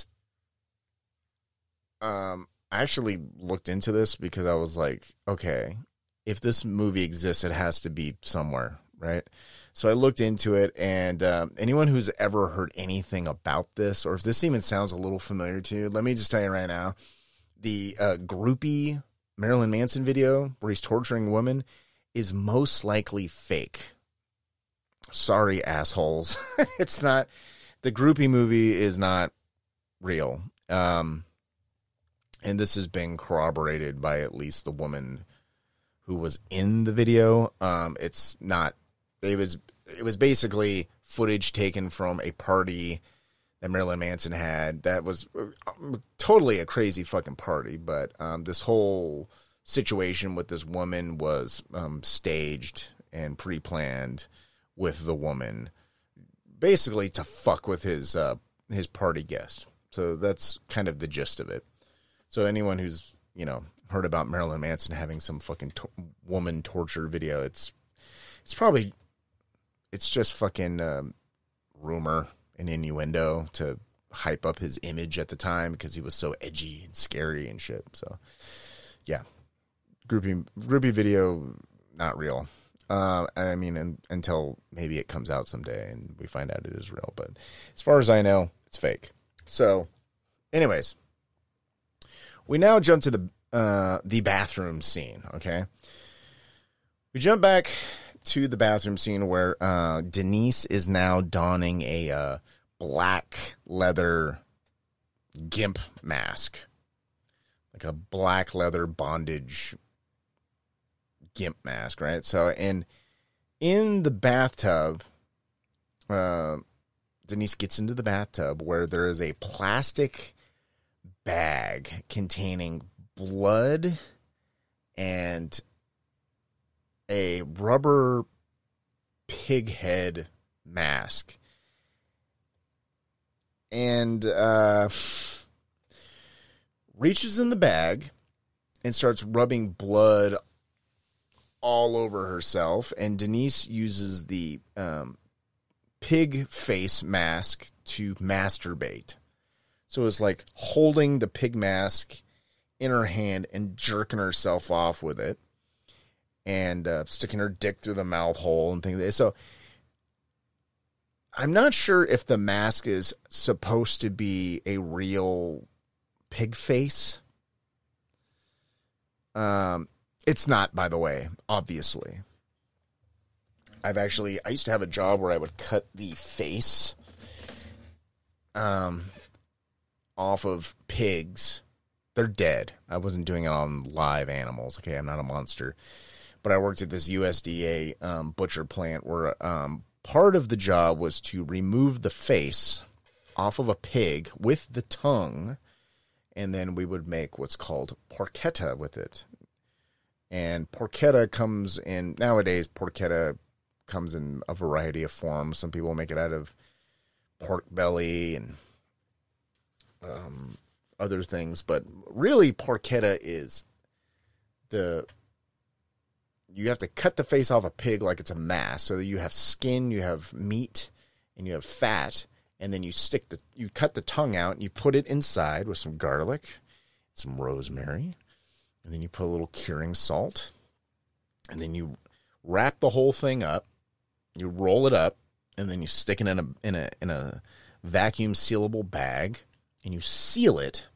um, I actually looked into this because I was like, okay, if this movie exists, it has to be somewhere, right? So I looked into it, and um, anyone who's ever heard anything about this, or if this even sounds a little familiar to you, let me just tell you right now the uh, groupie Marilyn Manson video where he's torturing a woman is most likely fake. Sorry, assholes. [LAUGHS] it's not, the groupie movie is not real. Um, and this has been corroborated by at least the woman who was in the video. Um, it's not. It was. It was basically footage taken from a party that Marilyn Manson had. That was um, totally a crazy fucking party. But um, this whole situation with this woman was um, staged and pre-planned with the woman, basically to fuck with his uh, his party guest. So that's kind of the gist of it. So anyone who's you know heard about Marilyn Manson having some fucking to- woman torture video, it's it's probably it's just fucking um, rumor and innuendo to hype up his image at the time because he was so edgy and scary and shit. So yeah, groupie groupie video not real. Uh, I mean, and, until maybe it comes out someday and we find out it is real. But as far as I know, it's fake. So, anyways, we now jump to the uh, the bathroom scene. Okay, we jump back to the bathroom scene where uh, Denise is now donning a uh, black leather gimp mask, like a black leather bondage gimp mask, right? So, and in the bathtub, uh, Denise gets into the bathtub where there is a plastic bag containing blood and a rubber pig head mask. And uh, reaches in the bag and starts rubbing blood all over herself. And Denise uses the um, pig face mask to masturbate. So it's like holding the pig mask in her hand and jerking herself off with it and uh, sticking her dick through the mouth hole and things like. So I'm not sure if the mask is supposed to be a real pig face. Um, it's not, by the way, obviously. I've actually I used to have a job where I would cut the face um off of pigs. They're dead. I wasn't doing it on live animals. Okay, I'm not a monster. But I worked at this USDA um, butcher plant where um, part of the job was to remove the face off of a pig with the tongue, and then we would make what's called porchetta with it. And porchetta comes in nowadays. Porchetta comes in a variety of forms. Some people make it out of pork belly and um, other things, but really, porchetta is the you have to cut the face off a pig like it's a mass. So that you have skin, you have meat, and you have fat, and then you stick the you cut the tongue out and you put it inside with some garlic, some rosemary, and then you put a little curing salt, and then you wrap the whole thing up, you roll it up, and then you stick it in a in a in a vacuum sealable bag, and you seal it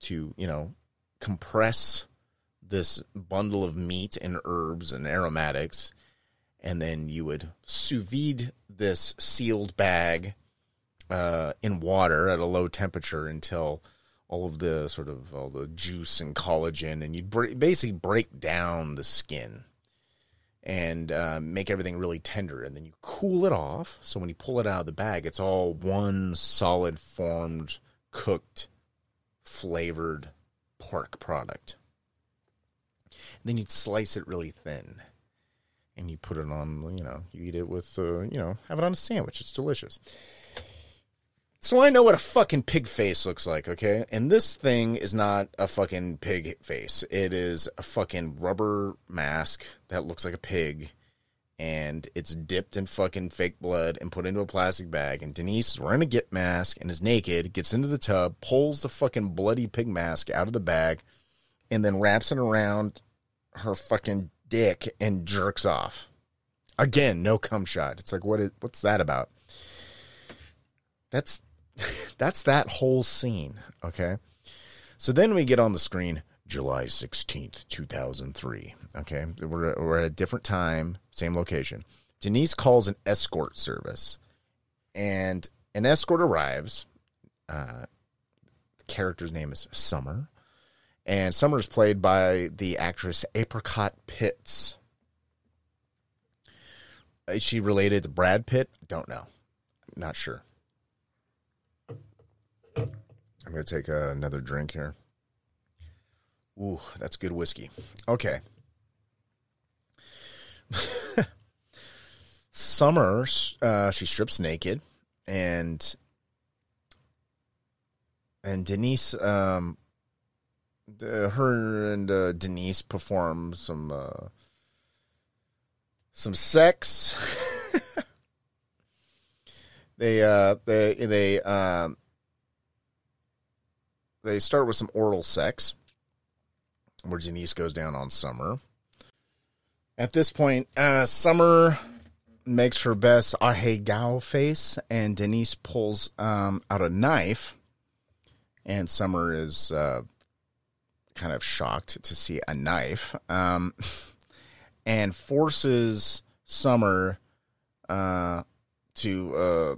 to you know compress this bundle of meat and herbs and aromatics, and then you would sous vide this sealed bag uh, in water at a low temperature until all of the sort of all the juice and collagen, and you'd br- basically break down the skin and uh, make everything really tender, and then you cool it off. So when you pull it out of the bag, it's all one solid formed, cooked, flavored pork product. Then you'd slice it really thin, and you put it on. You know, you eat it with. Uh, you know, have it on a sandwich. It's delicious. So I know what a fucking pig face looks like, okay? And this thing is not a fucking pig face. It is a fucking rubber mask that looks like a pig and it's dipped in fucking fake blood and put into a plastic bag. And Denise is wearing a get mask and is naked, gets into the tub, pulls the fucking bloody pig mask out of the bag, and then wraps it around her fucking dick and jerks off. Again, no cum shot. It's like what is what's that about? That's [LAUGHS] that's that whole scene, okay? So then we get on the screen July 16th, 2003. Okay. We're, we're at a different time, same location. Denise calls an escort service, and an escort arrives. Uh, the character's name is Summer, and Summer is played by the actress Apricot Pitts. Is she related to Brad Pitt? Don't know. Not sure. I'm going to take uh, another drink here. Ooh, that's good whiskey. Okay. [LAUGHS] Summer, uh, she strips naked, and and Denise, um, the, her and uh, Denise perform some uh, some sex. [LAUGHS] they uh they they um they start with some oral sex where Denise goes down on Summer. At this point, uh, Summer makes her best ahegao face, and Denise pulls um, out a knife, and Summer is uh, kind of shocked to see a knife, um, [LAUGHS] and forces Summer uh, to uh,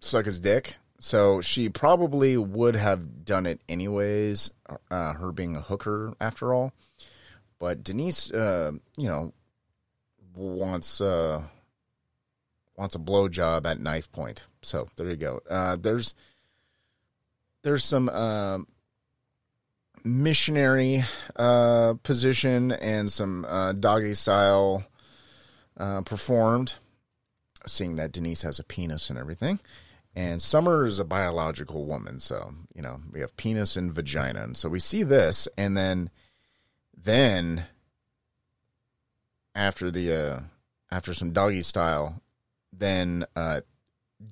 suck his dick. So she probably would have done it anyways, uh, her being a hooker after all. But Denise, uh, you know, wants uh, wants a blowjob at knife point. So there you go. Uh, there's there's some uh, missionary uh, position and some uh, doggy style uh, performed, seeing that Denise has a penis and everything. And Summer is a biological woman, so you know we have penis and vagina, and so we see this, and then, then after the uh, after some doggy style, then uh,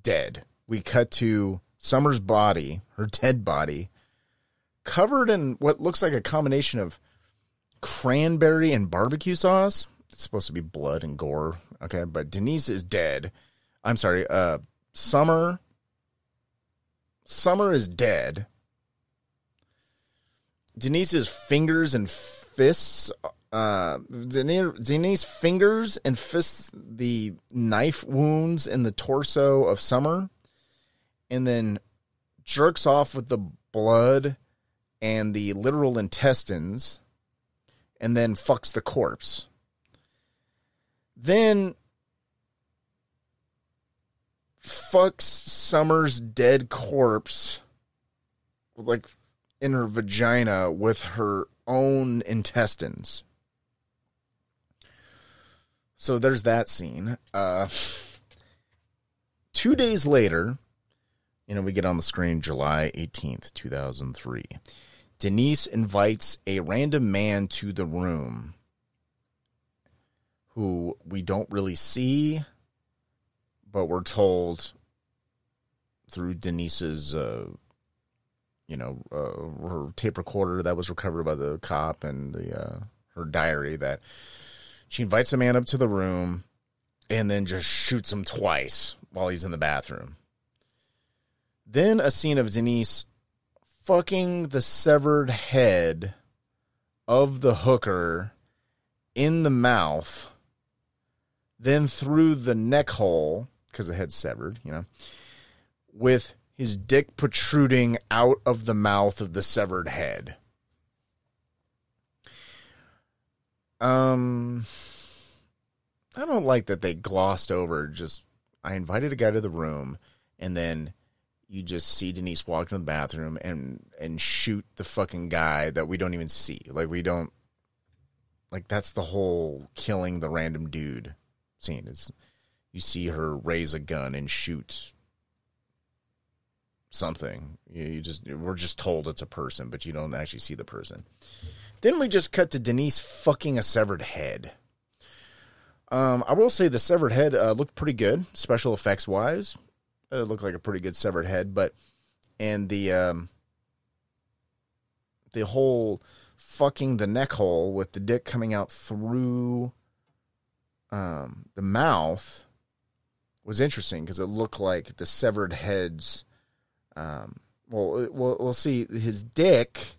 dead. We cut to Summer's body, her dead body, covered in what looks like a combination of cranberry and barbecue sauce. It's supposed to be blood and gore, okay? But Denise is dead. I'm sorry, uh, Summer Summer is dead. Denise's fingers and fists, uh, Denise fingers and fists the knife wounds in the torso of Summer, and then jerks off with the blood and the literal intestines, and then fucks the corpse. Then fucks Summer's dead corpse, like in her vagina, with her own intestines. So there's that scene. Uh, two days later, you know, we get on the screen July 18th, 2003. Denise invites a random man to the room who we don't really see but we're told through Denise's, uh, you know, uh, her tape recorder that was recovered by the cop and the uh, her diary that she invites a man up to the room and then just shoots him twice while he's in the bathroom. Then a scene of Denise fucking the severed head of the hooker in the mouth, then through the neck hole because the head's severed, you know, with his dick protruding out of the mouth of the severed head. Um, I don't like that they glossed over just. I invited a guy to the room, and then you just see Denise walk in the bathroom and and shoot the fucking guy that we don't even see. Like we don't like that's the whole killing the random dude scene. Is you see her raise a gun and shoot something. You, you just we're just told it's a person, but you don't actually see the person. Then we just cut to Denise fucking a severed head. Um, I will say the severed head uh, looked pretty good, special effects wise. It looked like a pretty good severed head, but and the um, the whole fucking the neck hole with the dick coming out through um, the mouth was interesting because it looked like the severed heads. Um, well, we'll we'll see. His dick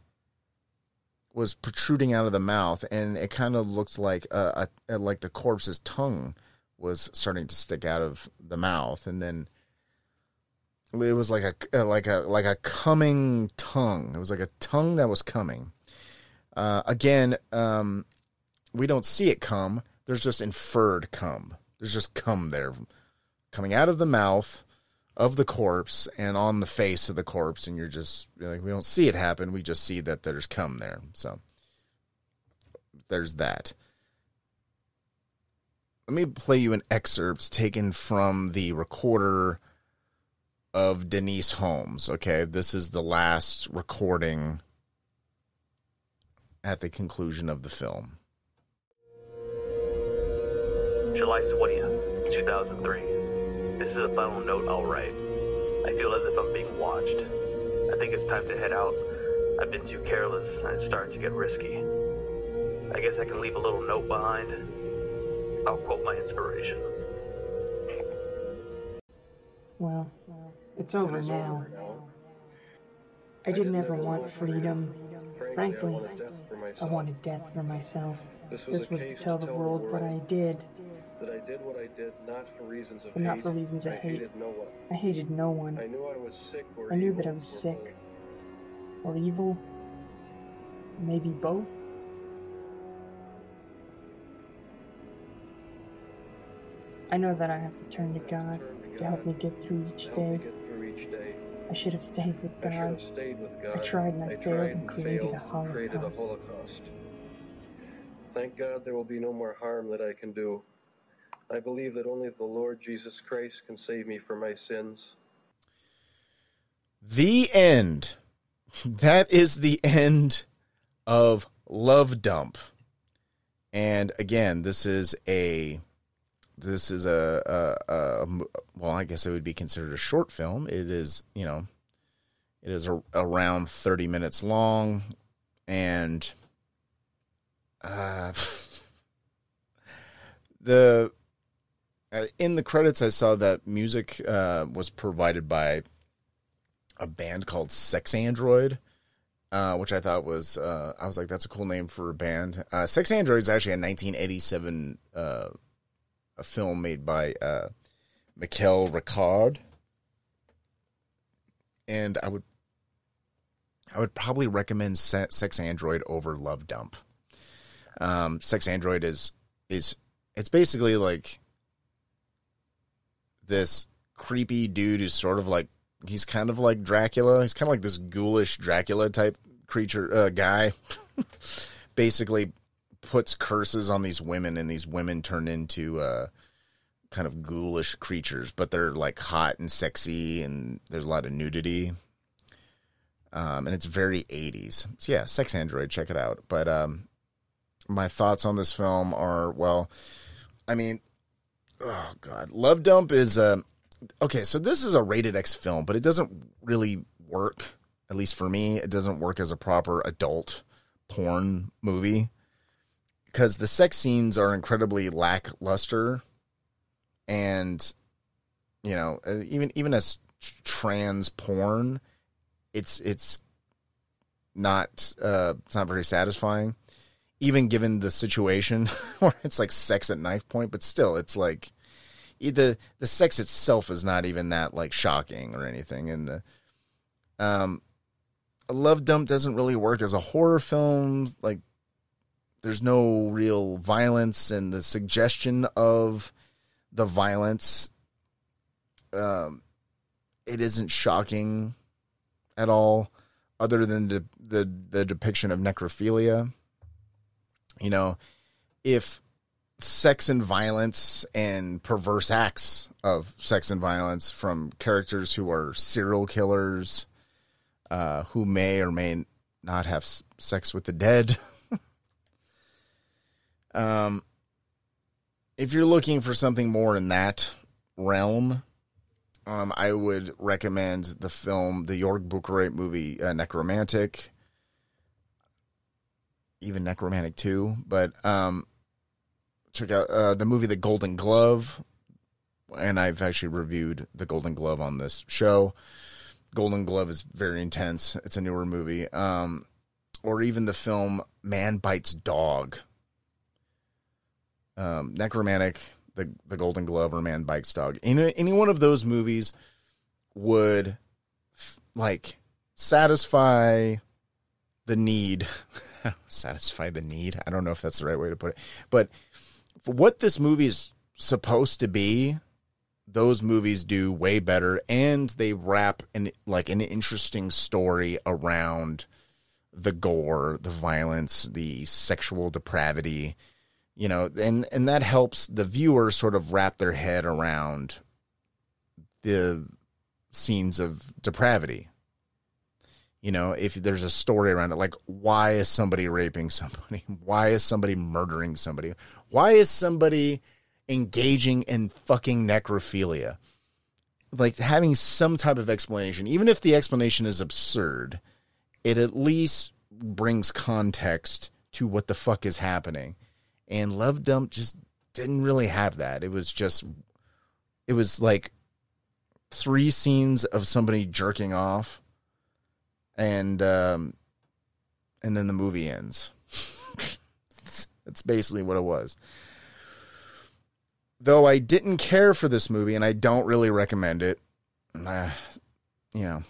was protruding out of the mouth, and it kind of looked like a, a like the corpse's tongue was starting to stick out of the mouth, and then it was like a like a like a coming tongue. It was like a tongue that was coming. Uh, again, um, we don't see it come. There's just inferred come. There's just come there, coming out of the mouth of the corpse and on the face of the corpse, and you're just like we don't see it happen. We just see that there's come there. So there's that. Let me play you an excerpt taken from the recorder of Denise Holmes. Okay, this is the last recording at the conclusion of the film. July 20th, 2003. This is a final note I'll write. I feel as if I'm being watched. I think it's time to head out. I've been too careless and it's starting to get risky. I guess I can leave a little note behind. I'll quote my inspiration. Well, it's over now. I didn't ever want freedom. Frankly, I wanted death for myself. This was to tell the world what I did, That I did what I did not for reasons of but not hate. for reasons of I hate. hated no one. I hated no one, I knew I was sick or I knew that I was or sick. both. or evil. Maybe both. I know that I have to turn to God to help me get through each To help me day. through each day. I should have stayed with I should God. have stayed with God. tried and I failed tried and created failed a and created a holocaust. holocaust. Thank God there will be no more harm that I can do. I believe that only the Lord Jesus Christ can save me from my sins. The end. [LAUGHS] That is the end of Love Dump. And again, this is a this is a, a, a well, I guess it would be considered a short film. It is, you know, it is a, around 30 minutes long and uh [LAUGHS] the in the credits I saw that music uh was provided by a band called Sex Android, uh, which I thought was uh, I was like that's a cool name for a band. Uh, Sex Android is actually a 1987 uh, a film made by uh, Mikel Ricard, and I would I would probably recommend Sex Android over Love Dump. Um, Sex Android is is it's basically like this creepy dude who's sort of like he's kind of like Dracula. He's kind of like this ghoulish Dracula type creature uh, guy. [LAUGHS] Basically, puts curses on these women, and these women turn into uh, kind of ghoulish creatures. But they're like hot and sexy, and there's a lot of nudity. Um, and it's very 80s. So yeah, Sex Android, check it out. But um, my thoughts on this film are well, I mean, oh god, Love Dump is a okay. So this is a rated X film, but it doesn't really work. At least for me, it doesn't work as a proper adult porn movie because the sex scenes are incredibly lackluster, and you know, uh, even even as trans porn, it's it's not uh, it's not very satisfying even given the situation [LAUGHS] where it's like sex at knife point, but still, it's like the the sex itself is not even that like shocking or anything. And the um, Love Dump doesn't really work as a horror film. Like, there's no real violence, and the suggestion of the violence um it isn't shocking at all, other than the the, the depiction of necrophilia. You know, if sex and violence and perverse acts of sex and violence from characters who are serial killers, uh, who may or may not have sex with the dead. [LAUGHS] um, if you're looking for something more in that realm, um, I would recommend the film, the Jörg Buttgereit movie, uh, Nekromantik. Even Nekromantik 2. But um, check out uh, the movie The Golden Glove. And I've actually reviewed The Golden Glove on this show. Golden Glove is very intense. It's a newer movie. Um, or even the film Man Bites Dog. Um, Nekromantik, the the Golden Glove, or Man Bites Dog. Any any one of those movies would like satisfy the need. [LAUGHS] satisfy the need. I don't know if that's the right way to put it, but for what this movie is supposed to be, those movies do way better and they wrap an like an interesting story around the gore, the violence, the sexual depravity, you know, and and that helps the viewer sort of wrap their head around the scenes of depravity. You know, if there's a story around it, like why is somebody raping somebody? [LAUGHS] Why is somebody murdering somebody? Why is somebody engaging in fucking necrophilia? Like having some type of explanation, even if the explanation is absurd, it at least brings context to what the fuck is happening. And Love Dump just didn't really have that. It was just, it was like three scenes of somebody jerking off, and um, and then the movie ends. [LAUGHS] That's basically what it was. Though I didn't care for this movie, and I don't really recommend it. You know,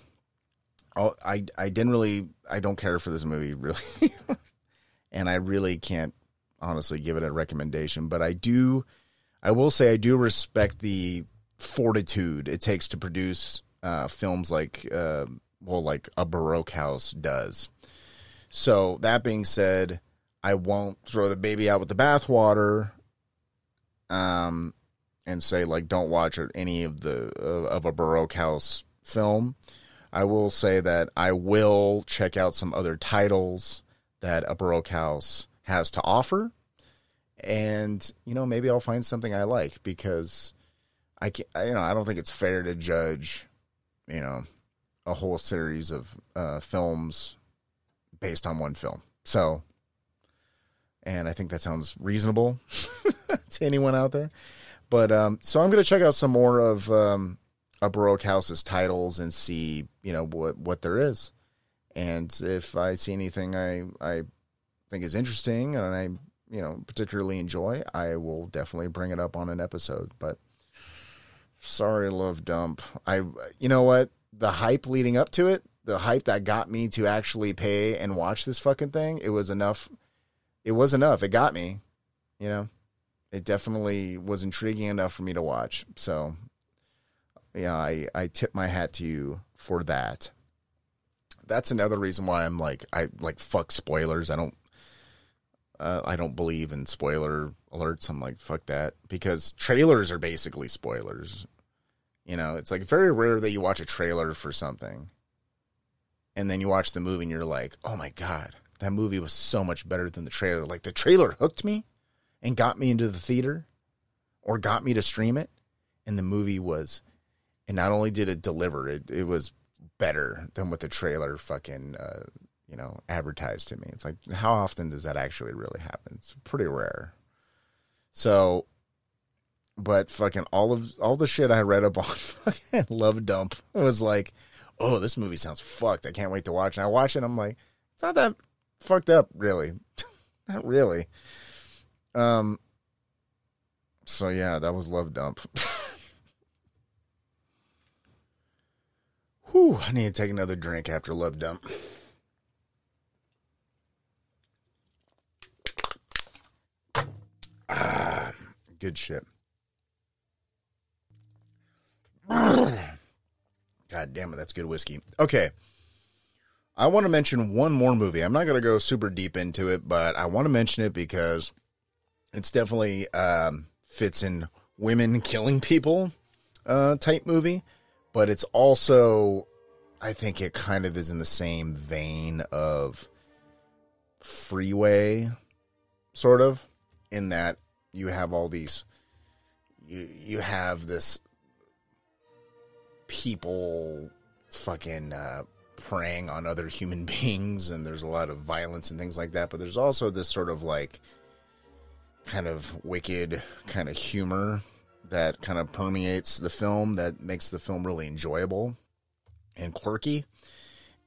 I I didn't really I don't care for this movie [LAUGHS] really, and I really can't honestly give it a recommendation. But I do, I will say I do respect the fortitude it takes to produce uh, films like uh, well like a Baroque House does. So that being said, I won't throw the baby out with the bathwater. Um, and say like don't watch any of the of a Baroque House film. I will say that I will check out some other titles that a Baroque House has to offer. And, you know, maybe I'll find something I like because I can't. you know, I don't think it's fair to judge, you know, a whole series of uh, films based on one film. So, and I think that sounds reasonable [LAUGHS] to anyone out there. But um, so I'm going to check out some more of um, a Baroque House's titles and see, you know, what what there is. And if I see anything I I think is interesting and I, you know, particularly enjoy, I will definitely bring it up on an episode. But sorry, love dump. I you know what? The hype leading up to it, the hype that got me to actually pay and watch this fucking thing, it was enough. It was enough. It got me, you know. It definitely was intriguing enough for me to watch. So yeah, I, I tip my hat to you for that. That's another reason why I'm like I like fuck spoilers. I don't uh, I don't believe in spoiler alerts. I'm like fuck that because trailers are basically spoilers. You know, it's like very rare that you watch a trailer for something and then you watch the movie and you're like, "Oh my god, that movie was so much better than the trailer." Like the trailer hooked me and got me into the theater or got me to stream it and the movie was and not only did it deliver, it it was better than what the trailer fucking uh, you know advertised to me. It's like how often does that actually really happen? It's pretty rare. So, but fucking all of all the shit I read up on [LAUGHS] fucking Love Dump was like, oh, this movie sounds fucked. I can't wait to watch. And I watch it. I'm like, it's not that fucked up, really. [LAUGHS] not really. Um. So yeah, that was Love Dump. [LAUGHS] Whew, I need to take another drink after Love Dump. Ah, good shit. [CLEARS THROAT] God damn it, that's good whiskey. Okay. I want to mention one more movie. I'm not going to go super deep into it, but I want to mention it because it's definitely um, fits in women [LAUGHS] killing people uh, type movie, but it's also, I think it kind of is in the same vein of Freeway, sort of, in that you have all these, you you have this people fucking uh, preying on other human [LAUGHS] beings, and there's a lot of violence and things like that. But there's also this sort of like kind of wicked kind of humor that kind of permeates the film that makes the film really enjoyable and quirky.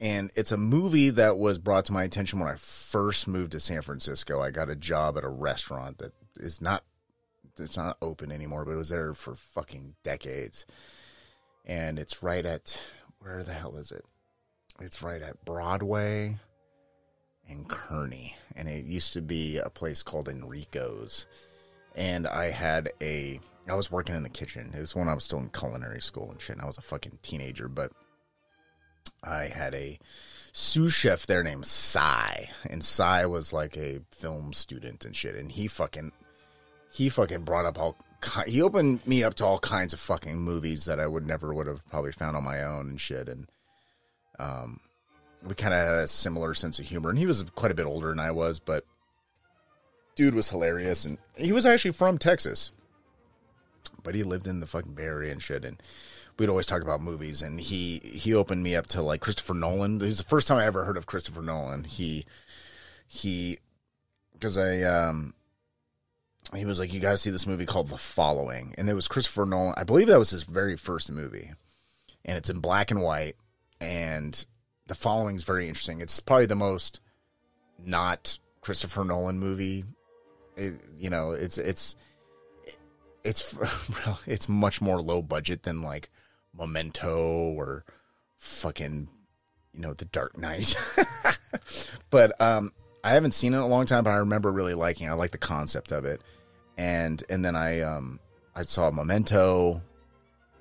And it's a movie that was brought to my attention when I first moved to San Francisco. I got a job at a restaurant that is not it's not open anymore, but it was there for fucking decades. And it's right at where the hell is it? It's right at Broadway and Kearny. And it used to be a place called Enrico's. And I had a I was working in the kitchen. It was when I was still in culinary school and shit. And I was a fucking teenager, but I had a sous chef there named Cy, and Cy was like a film student and shit. And he fucking, he fucking brought up all, he opened me up to all kinds of fucking movies that I would never would have probably found on my own and shit. And um, we kind of had a similar sense of humor. And he was quite a bit older than I was, but dude was hilarious. And he was actually from Texas, but he lived in the fucking Bay Area and shit. And we'd always talk about movies, and he he opened me up to like Christopher Nolan. It was the first time I ever heard of Christopher Nolan. He he because I um he was like, you got to see this movie called The Following, and it was Christopher Nolan. I believe that was his very first movie, and it's in black and white, and The Following is very interesting. It's probably the most not Christopher Nolan movie. It, you know, it's it's it's [LAUGHS] it's much more low budget than like Memento or fucking you know The Dark Knight. [LAUGHS] but um I haven't seen it in a long time, but I remember really liking. It. I like the concept of it, and and then I um I saw Memento,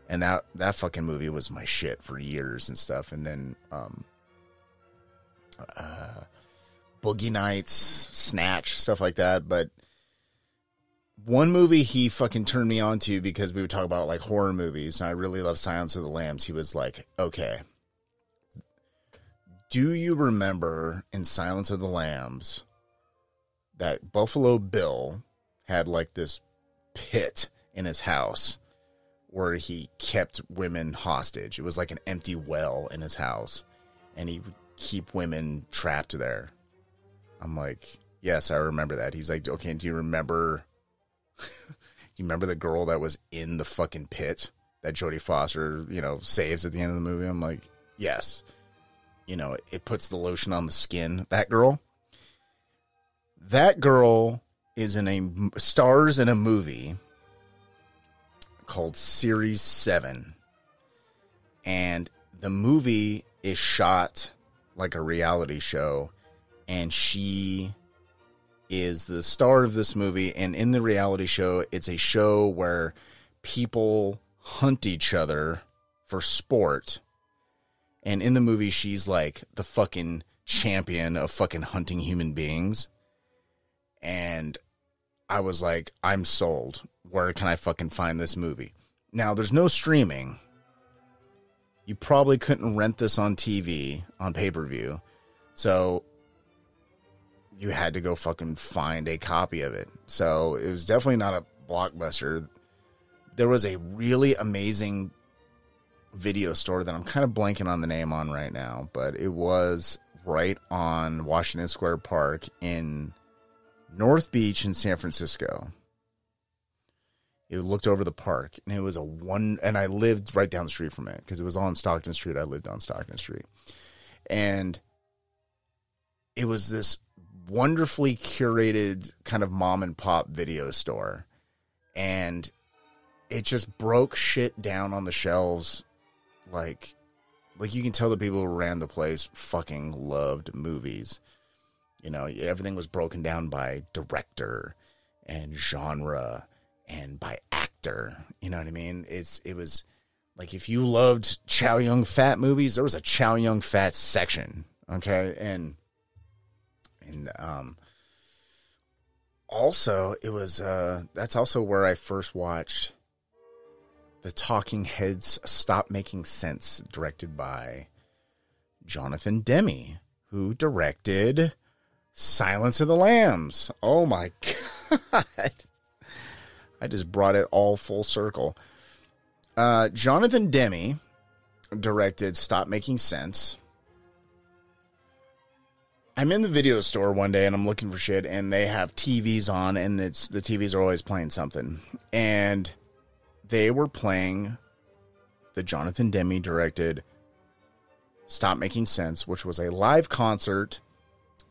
and that that fucking movie was my shit for years and stuff. And then um uh Boogie Nights, Snatch, stuff like that. But one movie he fucking turned me on to because we would talk about like horror movies, and I really love Silence of the Lambs. He was like, okay. Do you remember in Silence of the Lambs that Buffalo Bill had like this pit in his house where he kept women hostage? It was like an empty well in his house, and he would keep women trapped there. I'm like, yes, I remember that. He's like, okay, do you remember [LAUGHS] you remember the girl that was in the fucking pit that Jodie Foster, you know, saves at the end of the movie? I'm like, yes. You know, it puts the lotion on the skin. That girl. That girl is in a stars in a movie called Series 7. And the movie is shot like a reality show and she is the star of this movie and in the reality show it's a show where people hunt each other for sport and in the movie she's like the fucking champion of fucking hunting human beings. And i was like i'm sold. Where can i fucking find this movie? Now there's no streaming. You probably couldn't rent this on tv on pay-per-view. So you had to go fucking find a copy of it. So it was definitely not a blockbuster. There was a really amazing video store that I'm kind of blanking on the name on right now, but it was right on Washington Square Park in North Beach in San Francisco. It looked over the park and it was a one and I lived right down the street from it because it was on Stockton Street. I lived on Stockton Street. And it was this wonderfully curated kind of mom and pop video store. And it just broke shit down on the shelves like like you can tell the people who ran the place fucking loved movies. You know, everything was broken down by director and genre and by actor. You know what I mean? It's it was like if you loved Chow Yun Fat movies, there was a Chow Yun Fat section. Okay, and and um, also it was uh, that's also where I first watched the Talking Heads Stop Making Sense, directed by Jonathan Demme, who directed Silence of the Lambs. Oh my [LAUGHS] god. I just brought it all full circle. Uh, Jonathan Demme directed Stop Making Sense. I'm in the video store one day and I'm looking for shit, and they have TVs on, and it's the TVs are always playing something, and they were playing the Jonathan Demme directed Stop Making Sense, which was a live concert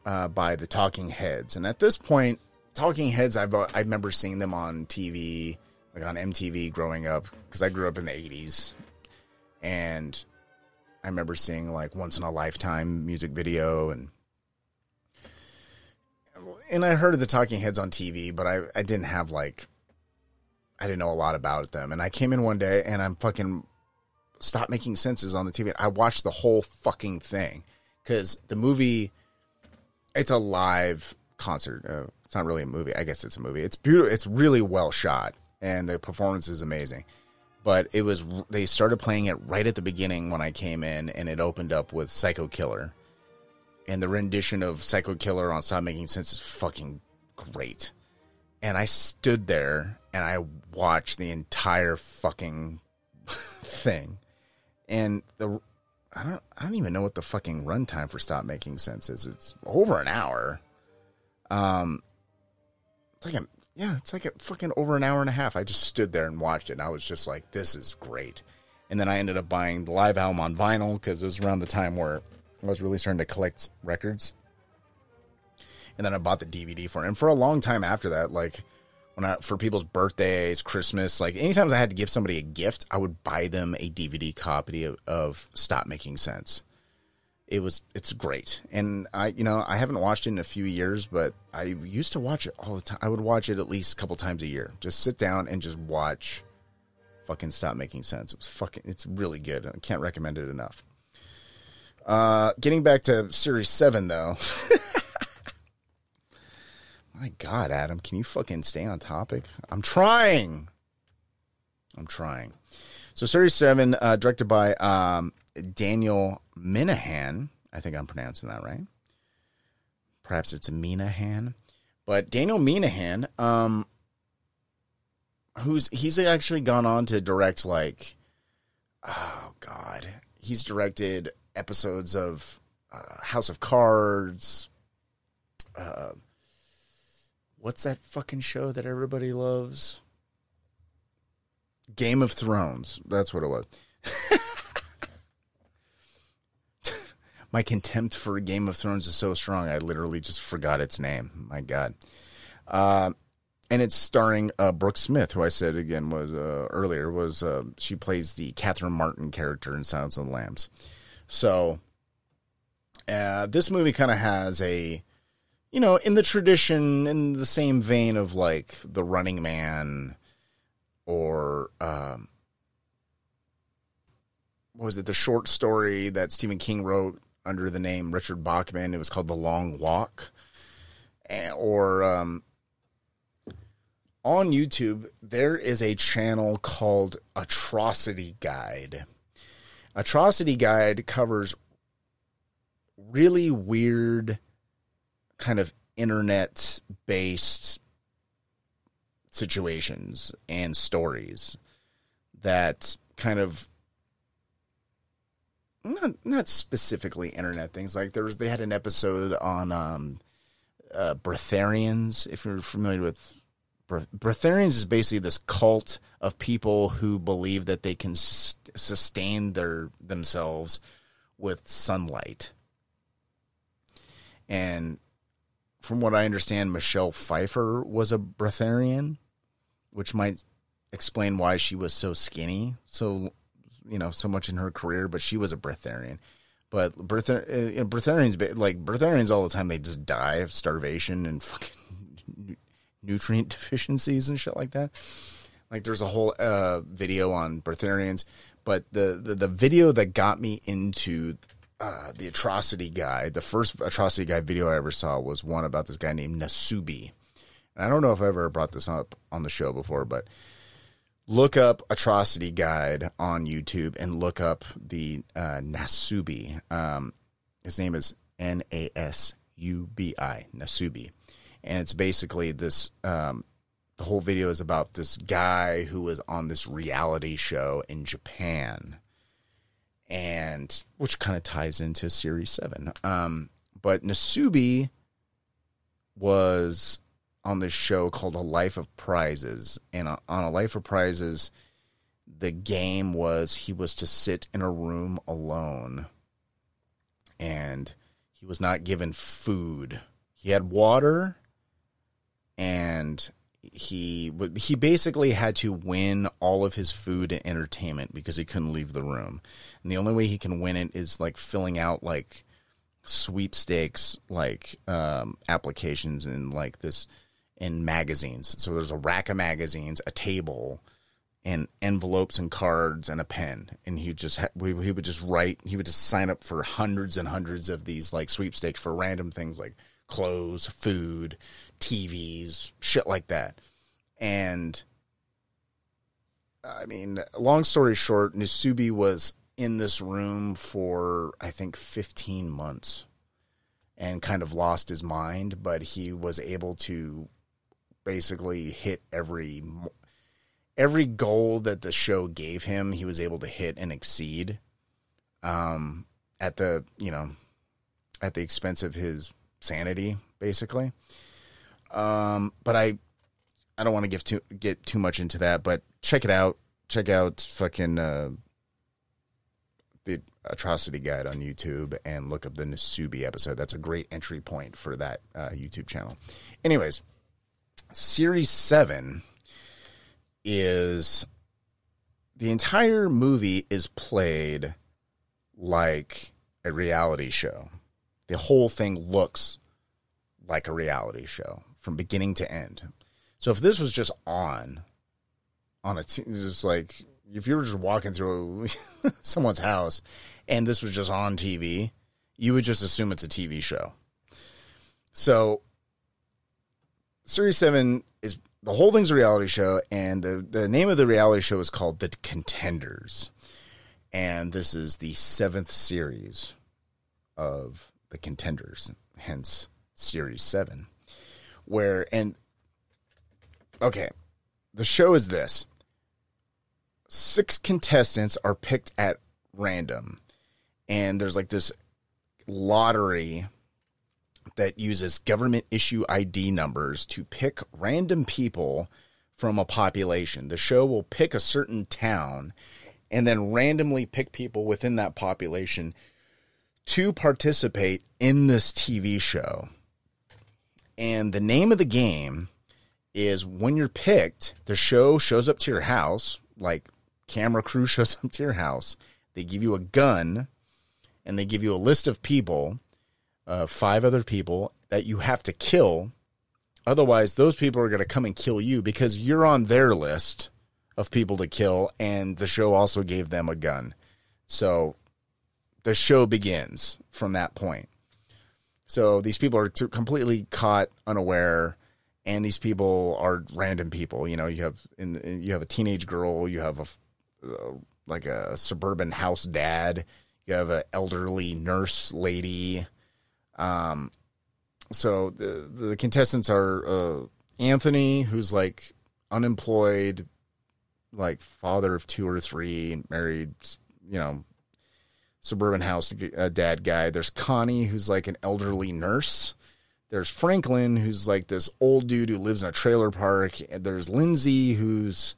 uh, by the Talking Heads, and at this point, Talking Heads, I've I remember seeing them on TV, like on MTV growing up, because I grew up in the '80s, and I remember seeing like once in a lifetime music video and and I heard of the Talking Heads on TV, but I I didn't have like I didn't know a lot about them. And I came in one day and I'm fucking stop making senses on the TV. I watched the whole fucking thing because the movie it's a live concert. Uh, it's not really a movie. I guess it's a movie. It's beautiful. It's really well shot and the performance is amazing. But it was they started playing it right at the beginning when I came in and it opened up with Psycho Killer and the rendition of Psycho Killer on Stop Making Sense is fucking great. And I stood there and I watched the entire fucking [LAUGHS] thing. And the I don't I don't even know what the fucking runtime for Stop Making Sense is. It's over an hour. Um it's like a yeah, it's like a fucking over an hour and a half. I just stood there and watched it and I was just like, this is great. And then I ended up buying the live album on vinyl because it was around the time where I was really starting to collect records. And then I bought the DVD for it. And for a long time after that, like when I for people's birthdays, Christmas, like anytime I had to give somebody a gift, I would buy them a DVD copy of, of Stop Making Sense. It was it's great. And I you know, I haven't watched it in a few years, but I used to watch it all the time. I would watch it at least a couple times a year. Just sit down and just watch fucking Stop Making Sense. It was fucking it's really good. I can't recommend it enough. Uh, getting back to Series 7, though. [LAUGHS] My God, Adam, can you fucking stay on topic? I'm trying. I'm trying. So, Series 7, uh, directed by um, Daniel Minahan. I think I'm pronouncing that right. Perhaps it's Minahan. But Daniel Minahan, um, who's he's actually gone on to direct like, oh God, he's directed episodes of uh, House of Cards. Uh, what's that fucking show that everybody loves? Game of Thrones. That's what it was. [LAUGHS] My contempt for Game of Thrones is so strong, I literally just forgot its name. My God. Uh, and it's starring uh, Brooke Smith, who I said again was uh, earlier was uh, she plays the Catherine Martin character in Silence of the Lambs. So uh, this movie kind of has a, you know, in the tradition, in the same vein of like The Running Man or, um, what was it, the short story that Stephen King wrote under the name Richard Bachman. It was called The Long Walk. Or, um, on YouTube, there is a channel called Atrocity Guide Atrocity Guide covers really weird kind of internet based situations and stories that kind of not not specifically internet things like there was they had an episode on um uh breatharians if you're familiar with Breatharians is basically this cult of people who believe that they can sustain their themselves with sunlight. And from what I understand, Michelle Pfeiffer was a Breatharian, which might explain why she was so skinny, so you know, so much in her career. But she was a Breatharian. But Breathar- uh, Breatharians, like Breatharians, all the time they just die of starvation and fucking [LAUGHS] nutrient deficiencies and shit like that. Like there's a whole uh, video on Breatharians. but the, the the video that got me into uh, the atrocity guide, the first atrocity guide video I ever saw was one about this guy named Nasubi. And I don't know if I ever brought this up on the show before, but look up atrocity guide on YouTube and look up the uh, Nasubi. Um, his name is N A S U B I Nasubi, and it's basically this. Um, the whole video is about this guy who was on this reality show in Japan, and which kind of ties into Series Seven. Um, but Nasubi was on this show called A Life of Prizes, and on A Life of Prizes, the game was he was to sit in a room alone, and he was not given food. He had water, and he he basically had to win all of his food and entertainment because he couldn't leave the room. And the only way he can win it is like filling out like sweepstakes like um, applications and like this in magazines. So there's a rack of magazines, a table, and envelopes and cards and a pen. And he just ha- he would just write. He would just sign up for hundreds and hundreds of these like sweepstakes for random things like clothes, food, TVs, shit like that. And I mean, long story short, Nasubi was in this room for I think 15 months and kind of lost his mind, but he was able to basically hit every every goal that the show gave him. He was able to hit and exceed um at the, you know, at the expense of his sanity basically. Um but I I don't want to give too get too much into that, but check it out. Check out fucking uh the atrocity guide on YouTube and look up the Nasubi episode. That's a great entry point for that uh, YouTube channel. Anyways, series 7 is the entire movie is played like a reality show. The whole thing looks like a reality show from beginning to end. So if this was just on on a t- just like if you were just walking through [LAUGHS] someone's house and this was just on TV, you would just assume it's a TV show. So Series 7 is the whole thing's a reality show and the the name of the reality show is called The Contenders. And this is the 7th series of The Contenders, hence Series 7. Where and okay, the show is this six contestants are picked at random and there's like this lottery that uses government issue ID numbers to pick random people from a population. The show will pick a certain town and then randomly pick people within that population to participate in this TV show. And the name of the game is when you're picked, the show shows up to your house, like camera crew [LAUGHS] shows up to your house. They give you a gun and they give you a list of people, uh, five other people that you have to kill. Otherwise, those people are going to come and kill you because you're on their list of people to kill. And the show also gave them a gun. So the show begins from that point. So these people are completely caught unaware and these people are random people. You know, you have in, in you have a teenage girl, you have a uh, like a suburban house dad. You have an elderly nurse lady. Um, so the the contestants are uh, Anthony, who's like unemployed, like father of two or three, married, you know, suburban house uh, dad guy. There's Connie, who's like an elderly nurse. There's Franklin, who's like this old dude who lives in a trailer park. And there's Lindsay, who's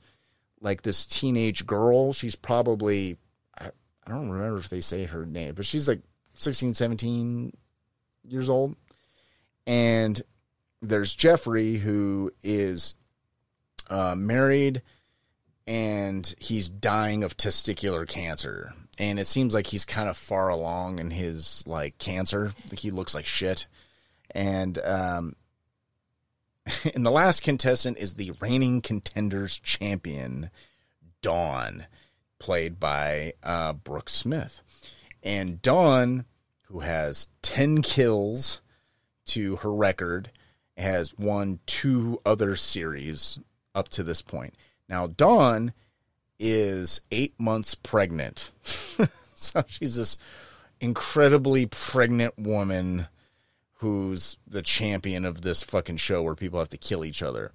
like this teenage girl. She's probably, I, I don't remember if they say her name, but she's like 16, 17 years old. And there's Jeffrey, who is uh, married and he's dying of testicular cancer. And it seems like he's kind of far along in his like cancer. He looks like shit. And um, [LAUGHS] and the last contestant is the reigning contenders champion, Dawn. played by uh, Brooke Smith. And Dawn, who has 10 kills to her record, has won two other series up to this point. Now, Dawn is eight months pregnant. [LAUGHS] so she's this incredibly pregnant woman who's the champion of this fucking show where people have to kill each other.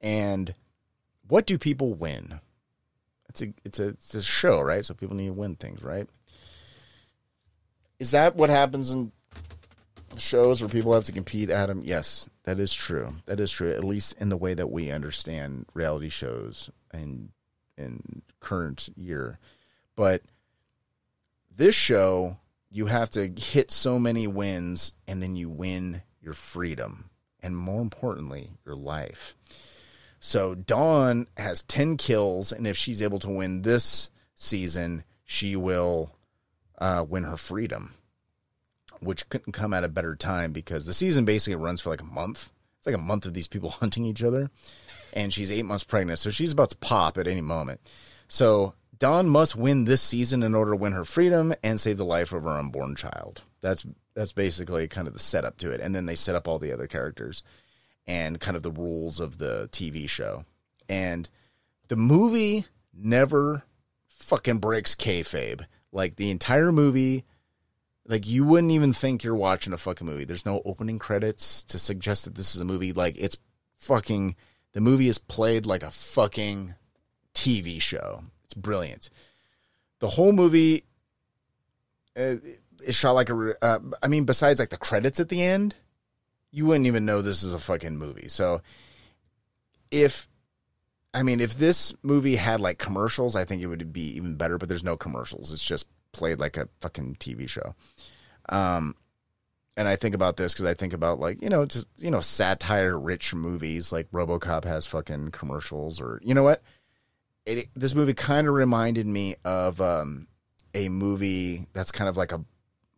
And what do people win? It's a it's a it's a show, right? So people need to win things, right? Is that what happens in shows where people have to compete, Adam? Yes, that is true. That is true, at least in the way that we understand reality shows and in current year. But this show, you have to hit so many wins and then you win your freedom and more importantly, your life. So Dawn has 10 kills, and if she's able to win this season, she will uh, win her freedom, which couldn't come at a better time because the season basically runs for like a month. It's like a month of these people [LAUGHS] hunting each other, and she's eight months pregnant, so she's about to pop at any moment. So Dawn must win this season in order to win her freedom and save the life of her unborn child. That's that's basically kind of the setup to it, and then they set up all the other characters and kind of the rules of the TV show. And the movie never fucking breaks kayfabe. Like the entire movie, like you wouldn't even think you're watching a fucking movie. There's no opening credits to suggest that this is a movie. Like it's fucking the movie is played like a fucking TV show. It's brilliant. The whole movie uh, is shot like a. Uh, I mean, besides like the credits at the end, you wouldn't even know this is a fucking movie. So if I mean if this movie had like commercials, I think it would be even better, but there's no commercials. It's just played like a fucking TV show. Um and I think about this cuz I think about like, you know, just you know, satire rich movies like RoboCop has fucking commercials or you know what? It, this movie kind of reminded me of um a movie that's kind of like a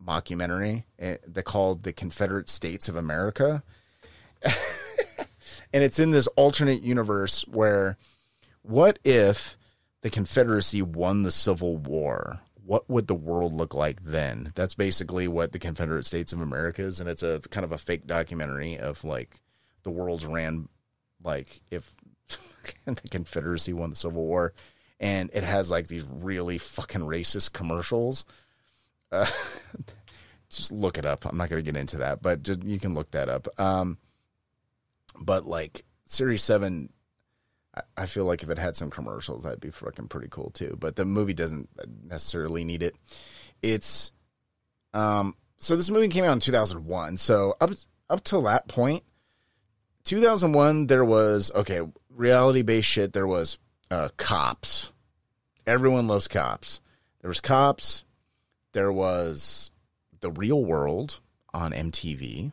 mockumentary eh, they called the Confederate States of America. [LAUGHS] and it's in this alternate universe where what if the Confederacy won the Civil War? What would the world look like then? That's basically what the Confederate States of America is, and it's a kind of a fake documentary of like the world's ran like if [LAUGHS] the Confederacy won the Civil War, and it has like these really fucking racist commercials uh, [LAUGHS] just look it up. I'm not going to get into that, but just, you can look that up. Um, but like Series Seven, I, feel like if it had some commercials, that'd be fucking pretty cool too. But the movie doesn't necessarily need it. It's um. So this movie came out in 2001. So up up till that point, 2001, there was okay reality based shit. There was uh, cops. Everyone loves cops. There was cops there was The Real World on MTV,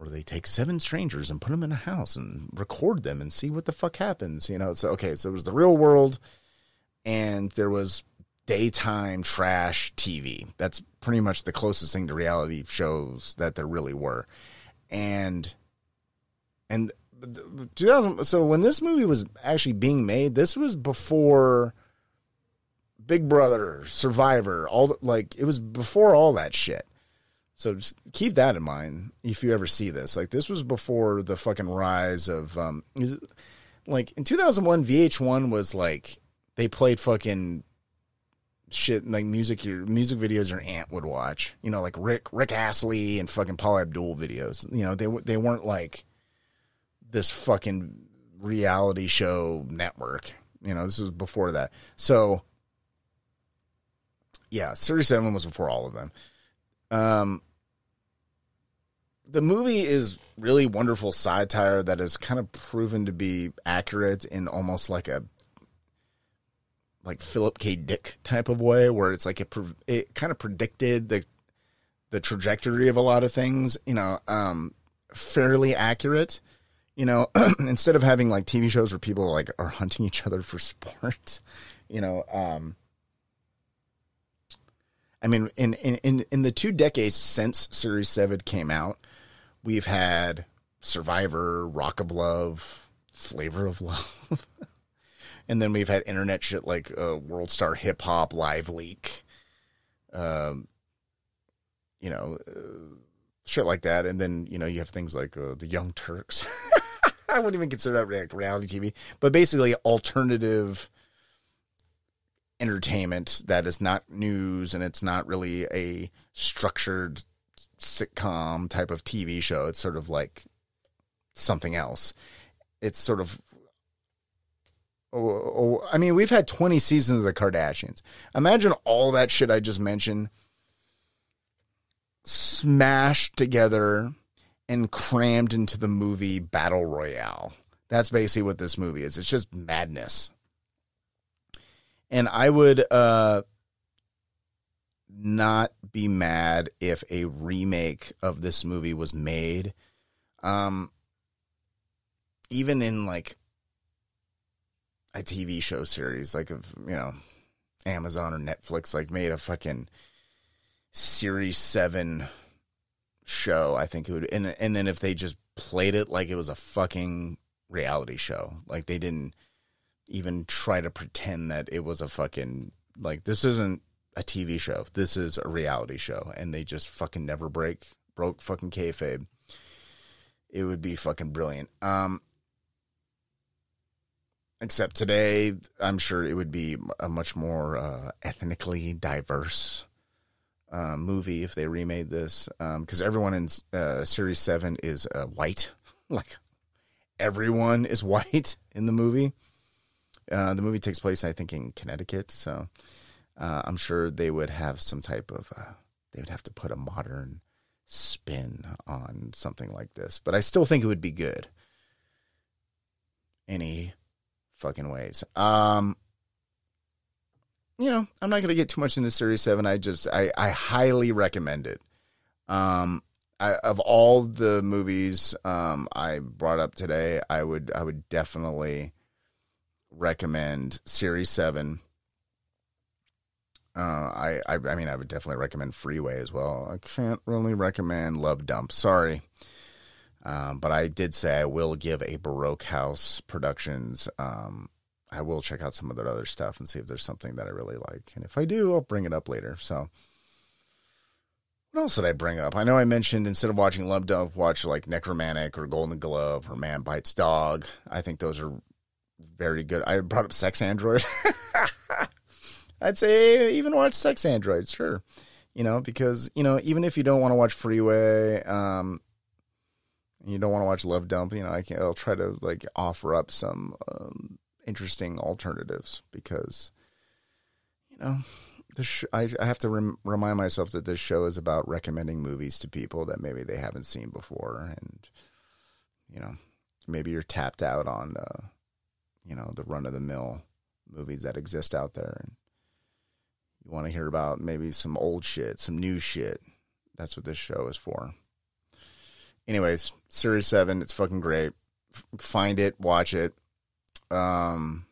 where they take seven strangers and put them in a house and record them and see what the fuck happens. You know, so okay, so it was The Real World, and there was daytime trash TV. That's pretty much the closest thing to reality shows that there really were. And and 2000 so when this movie was actually being made, this was before Big Brother, Survivor, all the, like it was before all that shit. So just keep that in mind if you ever see this. Like this was before the fucking rise of um like in 2001 VH1 was like they played fucking shit like music your music videos your aunt would watch. You know, like Rick Rick Astley and fucking Paula Abdul videos. You know, they they weren't like this fucking reality show network. You know, this was before that. So yeah, Series 7 was before all of them. Um, the movie is really wonderful satire that has kind of proven to be accurate in almost like a like Philip K. Dick type of way, where it's like it it kind of predicted the the trajectory of a lot of things, you know, um, fairly accurate. You know, [CLEARS THROAT] instead of having like TV shows where people are like are hunting each other for [LAUGHS] sport, you know, um, I mean, in, in, in the two decades since Series 7 came out, we've had Survivor, Rock of Love, Flavor of Love. [LAUGHS] And then we've had internet shit like uh, World Star Hip Hop Live Leak, um, you know, uh, shit like that. And then you know you have things like uh, the Young Turks. [LAUGHS] I wouldn't even consider that like reality TV, but basically alternative entertainment that is not news and it's not really a structured sitcom type of TV show. It's sort of like something else. It's sort of. Oh, oh, I mean, we've had 20 seasons of the Kardashians. Imagine all that shit I just mentioned smashed together and crammed into the movie Battle Royale. That's basically what this movie is. It's just madness. And I would uh not be mad if a remake of this movie was made. Um even in like a TV show series, like of you know, Amazon or Netflix, like made a fucking series seven show, I think it would and and then if they just played it like it was a fucking reality show. Like they didn't even try to pretend that it was a fucking like this isn't a TV show. This is a reality show, and they just fucking never break broke fucking kayfabe. It would be fucking brilliant. Um, except today, I'm sure it would be a much more uh, ethnically diverse uh, movie if they remade this, Um because um, everyone in uh, Series Seven is uh, white, [LAUGHS] like everyone is [LAUGHS] white in the movie. Uh, the movie takes place, I think, in Connecticut, so uh, I'm sure they would have some type of. Uh, they would have to put a modern spin on something like this, but I still think it would be good. Any fucking ways. Um, you know, I'm not going to get too much into Series Seven. I just, I, I highly recommend it. Um, I, of all the movies um, I brought up today, I would, I would definitely recommend Series Seven. Uh, I, I, I mean, I would definitely recommend Freeway as well. I can't really recommend Love Dump. Sorry, um, but I did say I will give a Baroque House Productions. Um, I will check out some of their other stuff and see if there's something that I really like, and if I do, I'll bring it up later. So. What else did I bring up? I know I mentioned instead of watching Love Dump, watch like Nekromantik or Golden Glove or Man Bites Dog. I think those are very good. I brought up Sex Android. [LAUGHS] I'd say even watch Sex Android, sure. You know, because you know, even if you don't want to watch Freeway, um, you don't want to watch Love Dump, you know, I can I'll try to like offer up some um, interesting alternatives because you know, the sh- I, I have to rem- remind myself that this show is about recommending movies to people that maybe they haven't seen before, and you know, maybe you're tapped out on. Uh, you know the run of the mill movies that exist out there and you want to hear about maybe some old shit some new shit. That's what this show is for. Anyways series 7 it's fucking great. F- find it watch it. Um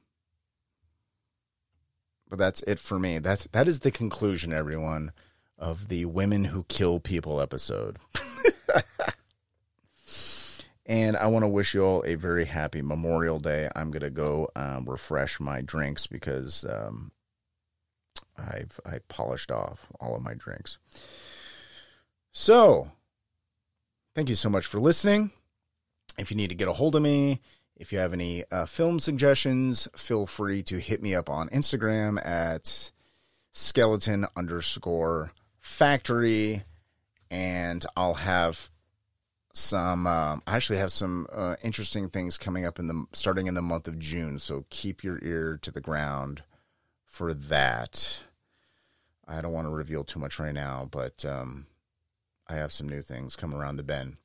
but that's it for me. That's that is the conclusion everyone of the women who kill people episode. [LAUGHS] And I want to wish you all a very happy Memorial Day. I'm gonna go um, refresh my drinks because um, I've I polished off all of my drinks. So, thank you so much for listening. If you need to get a hold of me, if you have any uh, film suggestions, feel free to hit me up on Instagram at skeleton underscore factory, and I'll have some uh, I actually have some uh, interesting things coming up in the starting in the month of June, so keep your ear to the ground for that. I don't want to reveal too much right now, but um, I have some new things coming around the bend.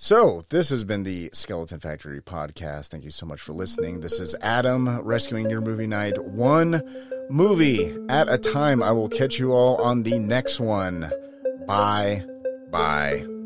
So, this has been the Skeleton Factory podcast. Thank you so much for listening. This is Adam rescuing your movie night one movie at a time. I will catch you all on the next one. Bye. Bye.